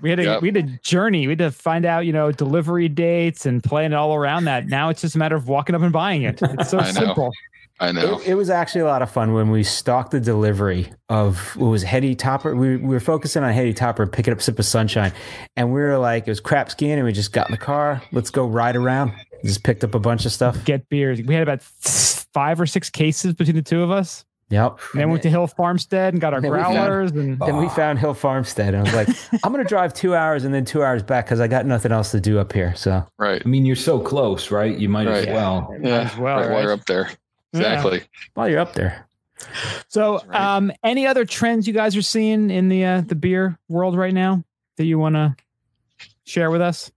We had a
Yep.
we had a journey. We had to find out, you know, delivery dates and plan it all around that. Now it's just a matter of walking up and buying it. It's so simple.
I know.
It, it was actually a lot of fun when we stalked the delivery of what was Heady Topper. We, we were focusing on Heady Topper picking up Sip of Sunshine. And we were like, it was crap skiing, and we just got in the car. Let's go ride around. Just picked up a bunch of stuff.
Get beers. We had about five or six cases between the two of us.
Yep.
And then we went to Hill Farmstead and got our
Then we found-
growlers and
Then we ah. found Hill Farmstead, and I was like, I'm going to drive two hours and then two hours back because I got nothing else to do up here. So,
Right.
I mean, you're so close, right? You might as well.
Yeah.
as well,
right, While you're up there.
Yeah.
Exactly.
while you're up there,
So,
right.
um, any other trends you guys are seeing in the uh, the beer world right now that you want to share with us?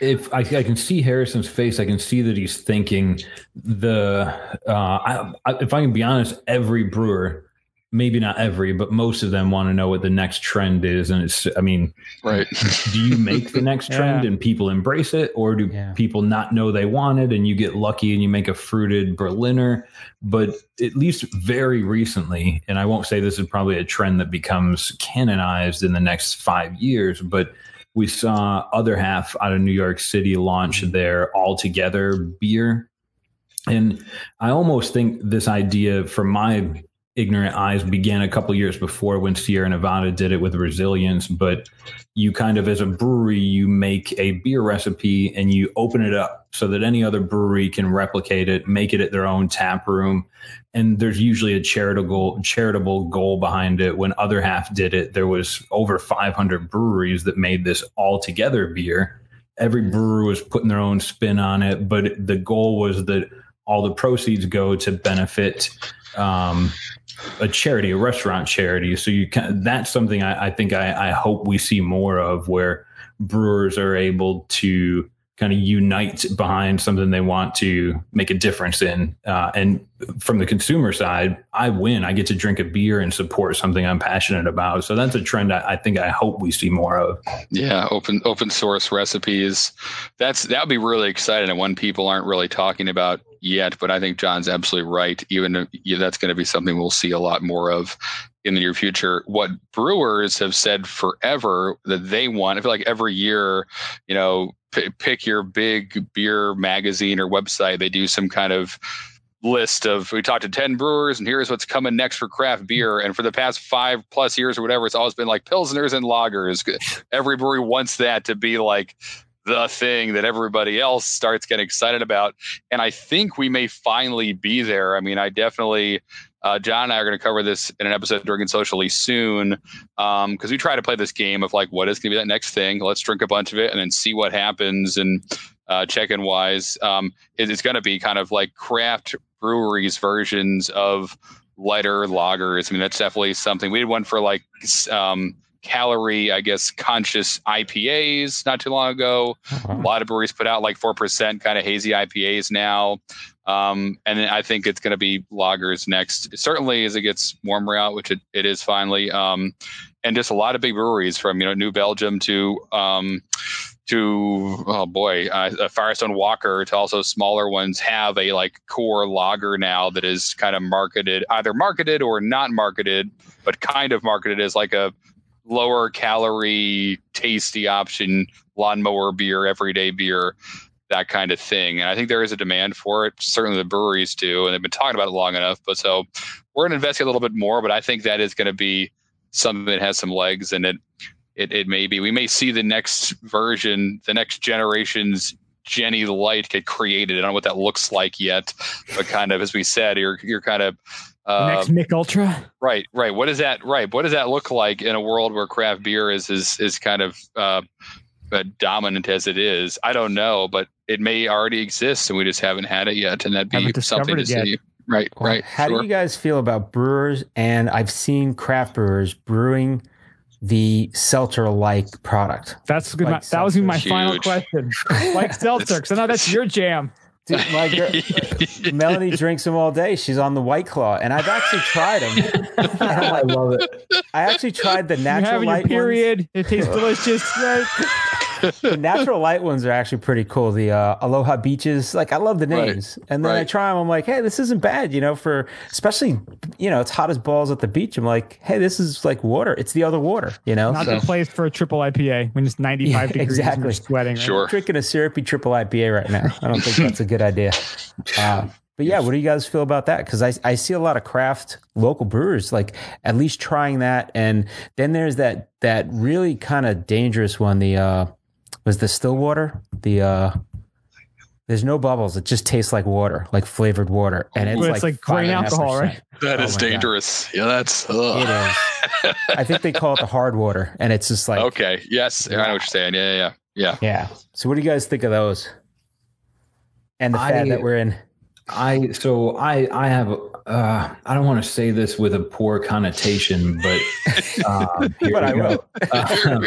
if I, I can see Harrison's face, I can see that he's thinking the. Uh, I, I, if I can be honest, every brewer, maybe not every, but most of them want to know what the next trend is, and it's. I mean,
Right.
do you make the next trend
Yeah.
and people embrace it, or do
Yeah.
people not know they want it and you get lucky and you make a fruited Berliner? But at least very recently, and I won't say this is probably a trend that becomes canonized in the next five years, but we saw other half out of New York City launch mm-hmm. their all together beer. And I almost think this idea from my ignorant eyes began a couple years before when Sierra Nevada did it with resilience. But you kind of, as a brewery, you make a beer recipe and you open it up so that any other brewery can replicate it, make it at their own tap room. And there's usually a charitable charitable goal behind it. When other half did it, there was over 500 breweries that made this all together beer. Every brewer was putting their own spin on it, but the goal was that all the proceeds go to benefit um, a charity, a restaurant charity. So you can, that's something I, I think I, I hope we see more of, where brewers are able to kind of unite behind something they want to make a difference in. Uh, and from the consumer side, I win. I get to drink a beer and support something I'm passionate about. So that's a trend I, I think I hope we see more of.
Yeah, open open source recipes. That's that would be really exciting and one people aren't really talking about yet. But I think John's absolutely right. Even yeah, that's going to be something we'll see a lot more of in the near future. What brewers have said forever that they want. I feel like every year, you know, p- pick your big beer magazine or website. They do some kind of list of we talked to 10 brewers and here's what's coming next for craft beer and for the past five plus years or whatever it's always been like pilsners and lagers every brewery wants that to be like the thing that everybody else starts getting excited about. And I think we may finally be there. I mean, I definitely, uh, John and I are going to cover this in an episode drinking Socially soon because we try to play this game of like, what is going to be that next thing? Let's drink a bunch of it and then see what happens. And uh, check-in wise, um, it, it's going to be kind of like craft breweries versions of lighter lagers. I mean, that's definitely something. We had one for like um, calorie, I guess, conscious IPAs not too long ago. A lot of breweries put out like 4% kind of hazy IPAs now. Um, and then I think it's going to be lagers next, certainly as it gets warmer out, which it, it is finally. Um, and just a lot of big breweries from, you know, New Belgium to, um, to oh boy, uh, Firestone Walker to also smaller ones have a like core lager now that is kind of marketed, either marketed or not marketed, but kind of marketed as like a lower calorie, tasty option, lawnmower beer, everyday beer, that kind of thing. And I think there is a demand for it. Certainly the breweries do, and they've been talking about it long enough. But so we're going to investigate a little bit more. But I think that is going to be something that has some legs, and it it it may be. We may see the next version, the next generation's Genny Light get created. I don't know what that looks like yet, but kind of as we said, you're you're kind of
The
uh,
next Mich Ultra.
Right, right. What does that right? What does that look like in a world where craft beer is is is kind of uh, uh, dominant as it is? I don't know, but it may already exist and we just haven't had it yet, and that'd be something to
discovered
see. Right,
Well,
right.
How
sure.
do you guys feel about brewers? And I've seen craft brewers brewing the seltzer like product.
That's good.
Like
that was my
seltzer.
final question. like seltzer, because I know that's your jam.
Dude, my girl, Melanie drinks them all day. She's on the White Claw, and I've actually tried them.
I love it.
I actually tried the
You're
natural
having your
light ones.
period. It tastes delicious. Right?
The natural light ones are actually pretty cool. The uh, Aloha Beaches, like I love the
Right,
names. And then I try them. I'm like, hey, this isn't bad. You know, for especially, you know, it's hot as balls at the beach. I'm like, hey, this is like water. It's the other water. You know,
Not
So-
the place for a triple IPA when it's 95
Yeah,
degrees and
exactly.
you're sweating. Right?
Sure.
drinking a syrupy triple IPA right now. I don't think that's a good idea. Uh, but yeah, what do you guys feel about that? Because I, I see a lot of craft local brewers like at least trying that, and then there's that that really kind of dangerous one. The uh, was the Stillwater. The uh, there's no bubbles. It just tastes like water, like flavored water, and it's
Well,
like
it's like grain alcohol, right?
That
Oh
is
my God.
dangerous. Yeah, that's ugh.
is. I think they call it the hard water, and it's just like
okay. Yes, I know what you're saying. Yeah, yeah, yeah.
yeah. So what do you guys think of those? And the fad
I-
that we're in.
I so I I have uh, I don't want to say this with a poor connotation, but um, here
But
we
I
go.
will.
Um,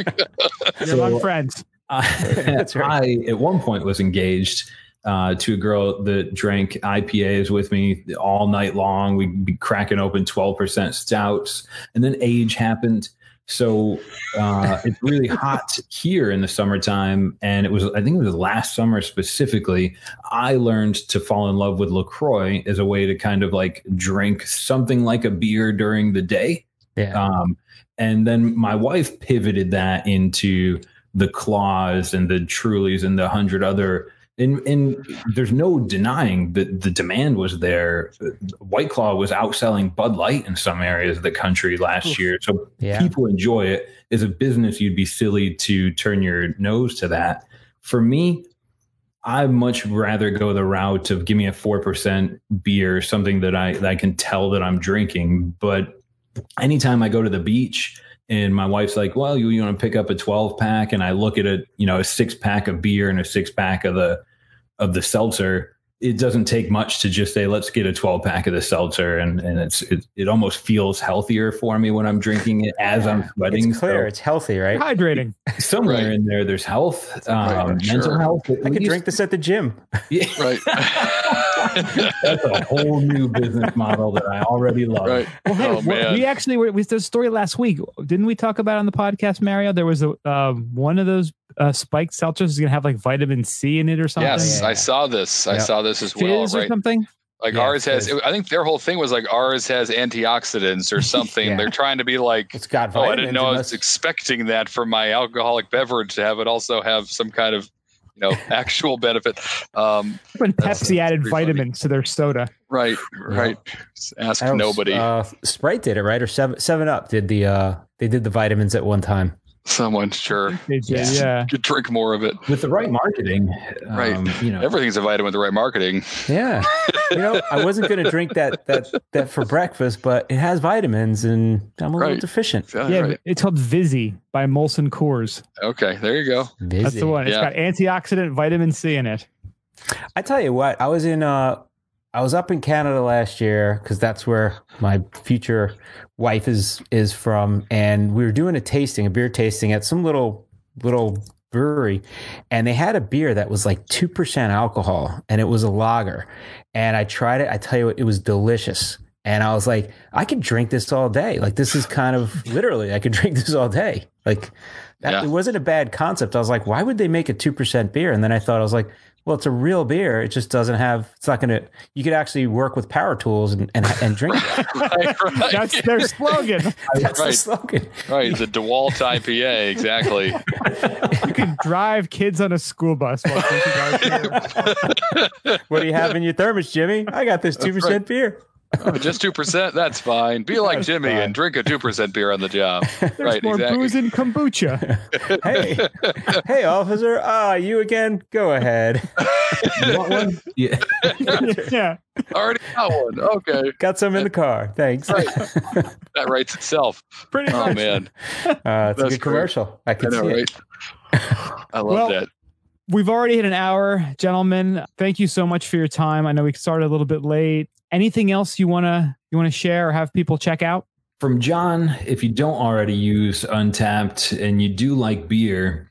You're
So-
among friends.
I,
That's right.
I at one point was engaged uh, to a girl that drank IPAs with me all night long. We'd be cracking open 12% stouts, and then age happened. So uh, it's really hot here in the summertime, and it was I think it was last summer specifically. I learned to fall in love with Lacroix as a way to kind of like drink something like a beer during the day.
Yeah.
Um, and then my wife pivoted that into the claws and the trulies and the hundred other. And, and there's no denying that the demand was there. White Claw was outselling Bud Light in some areas of the country last year. So
Yeah.
people enjoy it. As a business, you'd be silly to turn your nose to that. For me, I'd much rather go the route of give me a four percent beer, something that I that I can tell that I'm drinking. But anytime I go to the beach and my wife's like, "Well, you, you want to pick up a 12 pack?" and I look at a you know a six pack of beer and a six pack of the of the seltzer. It doesn't take much to just say, "Let's get a 12 pack of the seltzer," and and it's it, it almost feels healthier for me when I'm drinking it as I'm sweating.
It's clear.
So
It's healthy, right?
Hydrating.
somewhere
Right.
in there, there's health, um,
Right,
mental
sure.
health.
I could
least.
drink this at the gym.
Yeah.
Right.
That's a whole new business model that I already love.
right.
Well, hey,
Oh,
wh-
man.
we actually were, we did a story last week. Didn't we talk about on the podcast, Mario? There was a um, one of those uh, spiked seltzers is going to have like vitamin C in it or something.
Yes,
Yeah.
I saw this. I
Yeah.
saw this as well.
Fizz or
Right.
something.
Like
Yeah,
ours has.
fizz.
I think their whole thing was like ours has antioxidants or something.
Yeah.
They're trying to be like.
It's got
Oh, I
vitamins.
didn't know I was
that's-
expecting that for my alcoholic beverage to have it also have some kind of, you know, actual benefit. Um,
When
That's-
Pepsi added
pretty funny.
vitamins to their soda.
right, right. Ask
I don't-
nobody.
Uh, Sprite did it right, or Seven Seven Up did the uh, they did the vitamins at one time.
Someone sure.
They did,
Yeah.
yeah.
Could drink more of it.
With the right marketing,
Right.
um, you know,
Everything's a vitamin with the right marketing.
Yeah, you know, I wasn't going to drink that that that for breakfast, but it has vitamins, and I'm a little deficient.
Yeah,
Yeah,
right.
it's called Vizzy by Molson Coors.
Okay, there you go.
That's the one. It's
Yeah.
got antioxidant vitamin C in it.
I tell you what, I was in uh I was up in Canada last year because that's where my future wife is is from, and we were doing a tasting, a beer tasting at some little little brewery, and they had a beer that was like two percent alcohol, and it was a lager, and I tried it. I tell you what, it was delicious. And I was like, I could drink this all day. Like this is kind of literally, I could drink this all day. Like that,
Yeah.
it wasn't a bad concept. I was like, why would they make a two percent beer? And then I thought I was like, well, it's a real beer. It just doesn't have. It's not going to. You could actually work with power tools and and, and drink. it.
Right, right.
That's their slogan.
That's the
Right.
slogan.
right. The DeWalt IPA, exactly.
You can drive kids on a school bus while drinking our beer.
What do you have in your thermos, Jimmy? I got this two percent beer.
Oh, just two percent. That's fine. Be like
That's
Jimmy
fine.
and drink a two percent beer on the job.
There's
right.
more
Exactly.
booze in kombucha.
Hey, hey, officer. Ah, you again? Go ahead.
You want one? Yeah.
yeah.
Already got one. Okay,
Got some in the car. Thanks.
Right. that writes itself.
Pretty
Oh
much.
man,
Uh, it's a good
great.
commercial. I
I know,
see it.
right? I love
Well,
that.
We've already hit an hour, gentlemen. Thank you so much for your time. I know we started a little bit late. Anything else you wanna you wanna share or have people check out?
From John, if you don't already use Untappd and you do like beer,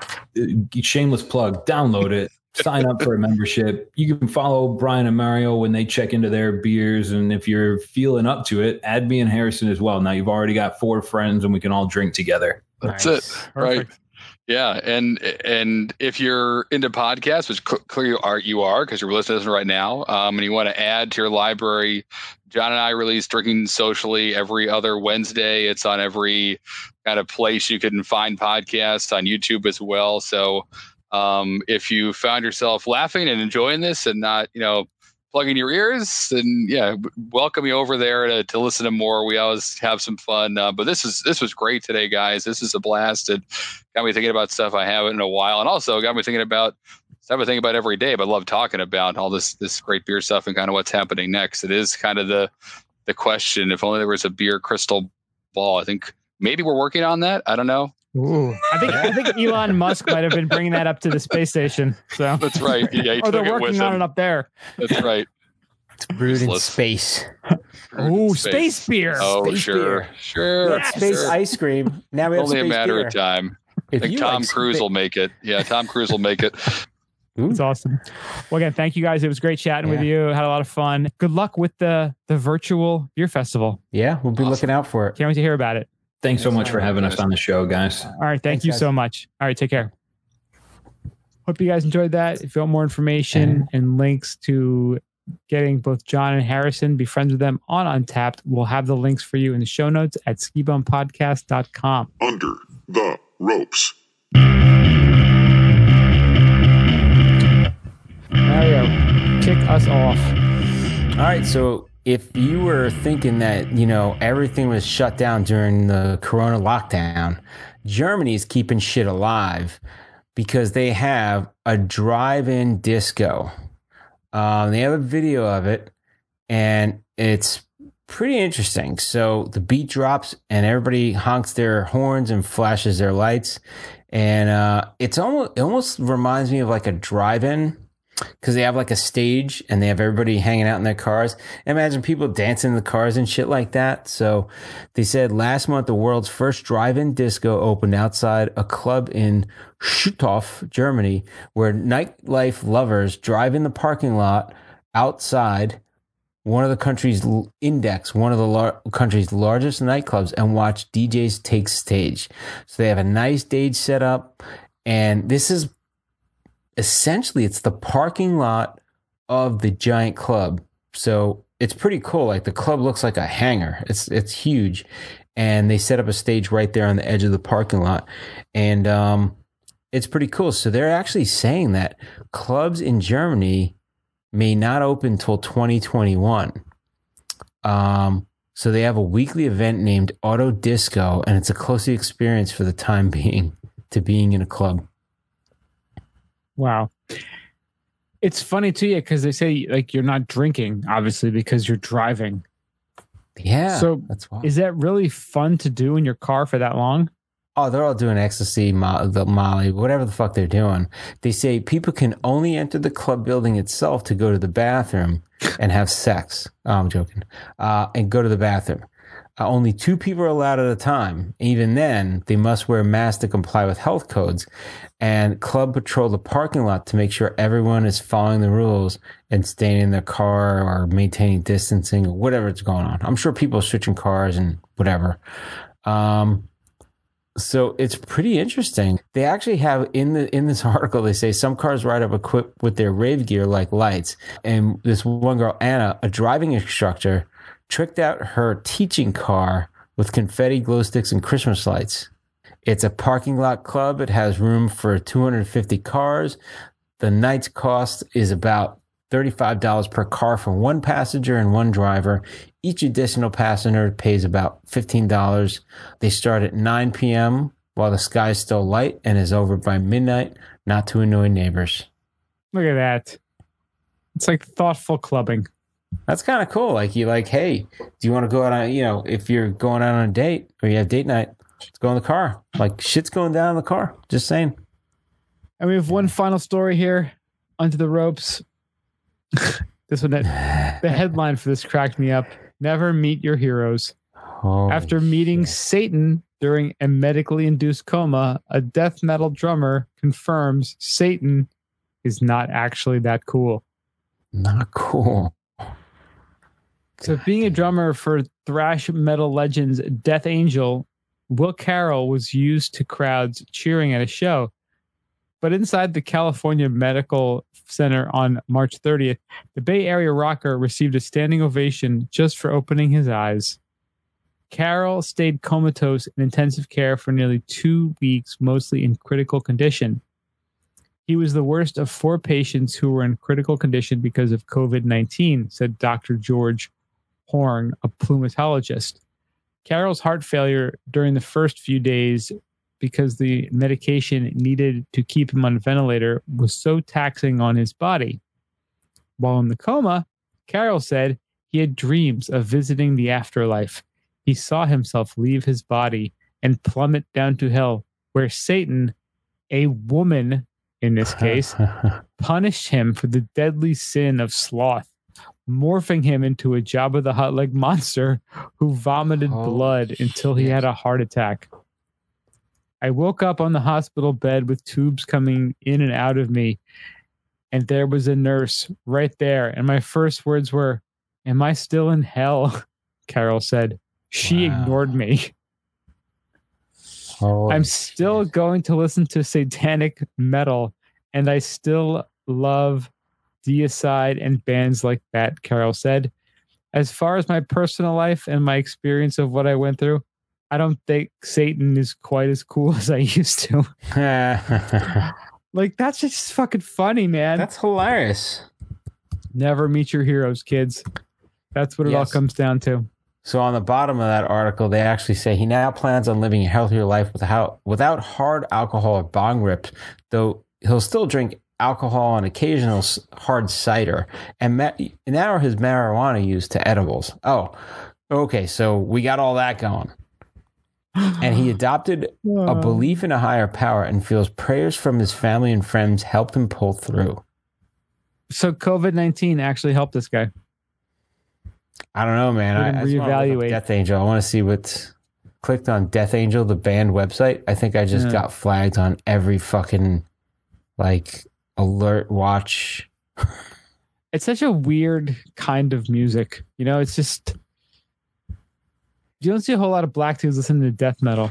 uh, shameless plug, download it, sign up for a membership. You can follow Brian and Mario when they check into their beers. And if you're feeling up to it, add me and Harrison as well. Now you've already got four friends and we can all drink together.
That's
Nice.
it. Right. Yeah, and and if you're into podcasts, which clearly you are, you are because you're listening right now, um, and you want to add to your library, John and I release Drinking Socially every other Wednesday. It's on every kind of place you can find podcasts on YouTube as well. So um, if you found yourself laughing and enjoying this and not, you know, plugging your ears, and yeah, welcome you over there to, to listen to more. We always have some fun. Uh, but this is this was great today, guys. This is a blast. It got me thinking about stuff I haven't in a while, and also got me thinking about stuff I think about every day. But love talking about all this this great beer stuff and kind of what's happening next. It is kind of the the question. If only there was a beer crystal ball. I think maybe we're working on that. I don't know.
Ooh. I think I think Elon Musk might have been bringing that up to the space station. So
That's right. Yeah, he oh,
or
took
they're
it with
working on
him.
it up there.
That's right.
It's brewed in space.
Oh, space beer.
Oh,
Space
sure,
beer.
sure.
Yeah, space
sure.
ice cream. Now we have
Only a matter
beer.
of time.
If
I think Tom
like
Cruise
spa-
will make it. Yeah, Tom Cruise will make it.
It's awesome. Well, again, thank you guys. It was great chatting with you. Had a lot of fun. Good luck with the the virtual beer festival.
Yeah, we'll be
Awesome.
looking out for it.
Can't wait to hear about it.
Thanks so much for having us on the show, guys.
All right. Thank
Thanks,
you
guys.
so much. All right. Take care. Hope you guys enjoyed that. If you want more information and links to getting both John and Harrison, be friends with them on Untappd, we'll have the links for you in the show notes at skibumpodcast.com.
Under the ropes.
Mario, kick us off.
All right, so if you were thinking that, you know, everything was shut down during the corona lockdown, Germany's keeping shit alive because they have a drive-in disco. Um, they have a video of it and it's pretty interesting. So the beat drops and everybody honks their horns and flashes their lights. And uh, it's almost it almost reminds me of like a drive-in because they have like a stage and they have everybody hanging out in their cars. Imagine people dancing in the cars and shit like that. So they said last month the world's first drive-in disco opened outside a club in Schüttorf, Germany, where nightlife lovers drive in the parking lot outside one of the country's index, one of the lar- country's largest nightclubs, and watch DJs take stage. So they have a nice stage set up, and this is essentially it's the parking lot of the giant club. So it's pretty cool. Like the club looks like a hangar. It's it's huge, and they set up a stage right there on the edge of the parking lot, and um, it's pretty cool. So they're actually saying that clubs in Germany may not open till 2021. Um, so they have a weekly event named Auto Disco, and it's a close experience for the time being to being in a club.
Wow. It's funny too, yeah, because they say like you're not drinking, obviously, because you're driving.
Yeah.
So,
that's why.
Is that really fun to do in your car for that long?
Oh, they're all doing ecstasy, mo- the Molly, whatever the fuck they're doing. They say people can only enter the club building itself to go to the bathroom and have sex. Oh, I'm joking. Uh, and go to the bathroom. Uh, only two people are allowed at a time. Even then, they must wear masks to comply with health codes. And club patrol the parking lot to make sure everyone is following the rules and staying in their car or maintaining distancing or whatever it's going on. I'm sure people are switching cars and whatever. Um, so it's pretty interesting. They actually have in the in this article they say some cars ride up equipped with their rave gear like lights. And this one girl, Anna, a driving instructor, tricked out her teaching car with confetti, glow sticks, and Christmas lights. It's a parking lot club. It has room for 250 cars. The night's cost is about $35 per car for one passenger and one driver. Each additional passenger pays about $15. They start at 9 p.m. while the sky is still light and is over by midnight, not to annoy neighbors.
Look at that. It's like thoughtful clubbing.
That's kind of cool. Like you like, hey, do you want to go out on, you know, if you're going out on a date or you have date night, let's go in the car. Like shit's going down in the car. Just saying.
And we have one final story here under the ropes. this one, the headline for this cracked me up. Never meet your heroes.
Holy
After meeting
shit.
Satan during a medically induced coma, a death metal drummer confirms Satan is not actually that cool.
Not cool.
So, being a drummer for thrash metal legends Death Angel, Will Carroll was used to crowds cheering at a show. But inside the California Medical Center on March 30th, the Bay Area rocker received a standing ovation just for opening his eyes. Carroll stayed comatose in intensive care for nearly two weeks, mostly in critical condition. He was the worst of four patients who were in critical condition because of COVID 19, said Dr. George Horn, a plumatologist. Carroll's heart failure during the first few days because the medication needed to keep him on a ventilator was so taxing on his body. While in the coma, Carroll said he had dreams of visiting the afterlife. He saw himself leave his body and plummet down to hell, where Satan, a woman in this case, punished him for the deadly sin of sloth. Morphing him into a Jabba the Hutt like monster who vomited
Holy
blood until he had a heart attack. I woke up on the hospital bed with tubes coming in and out of me, and there was a nurse right there. And my first words were, Am I still in hell? Carroll said. She
Wow.
ignored me.
Holy
I'm still
shit.
going to listen to satanic metal, and I still love Deicide and bands like that, Carroll said. As far as my personal life and my experience of what I went through, I don't think Satan is quite as cool as I used to. Like, that's just fucking funny, man.
That's hilarious.
Never meet your heroes, kids. That's what it all comes down to.
So on the bottom of that article, they actually say he now plans on living a healthier life without without hard alcohol or bong rips, though he'll still drink alcohol and occasional hard cider, and ma- narrow his marijuana use to edibles. Oh, okay. So we got all that going, and he adopted a belief in a higher power and feels prayers from his family and friends helped him pull through.
So COVID nineteen actually helped this guy.
I don't know, man. I, I just wanna look up
reevaluate.
Death Angel. I want to see what. Clicked on Death Angel, the band website. I think I just
Yeah.
got flagged on every fucking like alert watch.
it's such a weird kind of music. You know, it's just you don't see a whole lot of black dudes listening to death metal.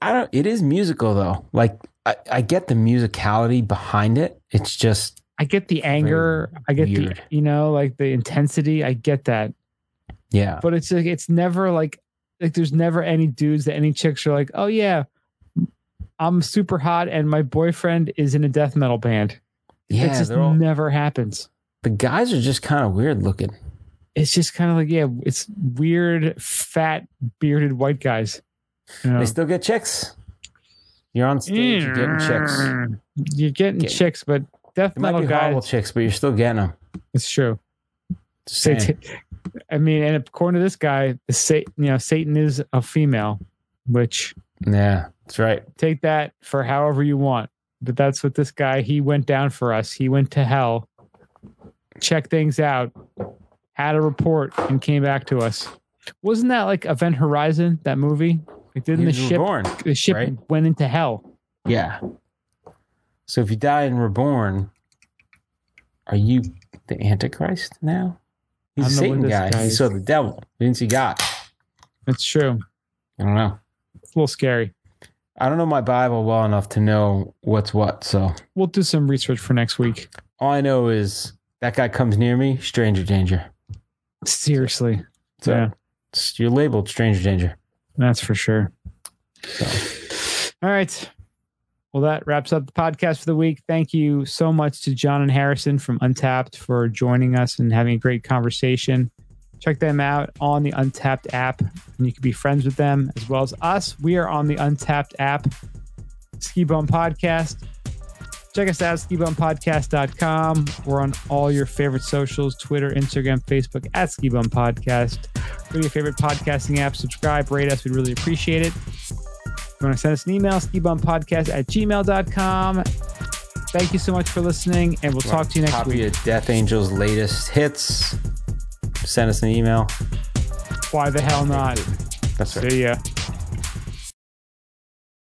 I don't. It is musical though. Like I, I get the musicality behind it. It's just
I get the anger, I get
weird.
the you know, like the intensity. I get that,
yeah.
but it's like it's never like like there's never any dudes that any chicks are like, oh yeah, I'm super hot and my boyfriend is in a death metal band.
Yeah,
it
just all,
never happens.
the guys are just kind of weird looking.
It's just kind of like yeah, it's weird, fat, bearded white guys. You know?
They still get chicks. You're on stage, you're getting chicks. Mm.
You're getting
Get-
chicks, but death
It might
metal
be
guys.
chicks, but you're still getting them.
It's true. Satan, I mean, and according to this guy, Satan, you know, Satan is a female, which
Yeah, that's right.
take that for however you want. But that's what this guy he went down for us. He went to hell, checked things out, had a report, and came back to us. Wasn't that like Event Horizon? That movie? Like, didn't the ship
reborn.
the ship
right?
went into hell?
Yeah. So if you die and reborn, are you the Antichrist now? He's a Satan guy.
guy
He saw the devil. He didn't see God.
It's true.
I don't know.
It's a little scary.
I don't know my Bible well enough to know what's what. So
We'll do some research for next week.
all I know is that guy comes near me, stranger danger.
Seriously,
So
Yeah.
you're labeled stranger danger.
that's for sure.
So
All right. Well, that wraps up the podcast for the week. Thank you so much to John and Harrison from Untappd for joining us and having a great conversation. Check them out on the Untappd app, and you can be friends with them as well as us. We are on the Untappd app, Ski Bum Podcast. Check us out, at skibumpodcast.com. We're on all your favorite socials Twitter, Instagram, Facebook at Ski Bum Podcast. Go to your favorite podcasting app, subscribe, rate us. We'd really appreciate it. If you want to send us an email, skibumpodcast at gmail.com. Thank you so much for listening, and we'll talk to you next
copy
week.
of Death Angel's latest hits. Send us an email.
Why the hell not?
That's right.
See ya.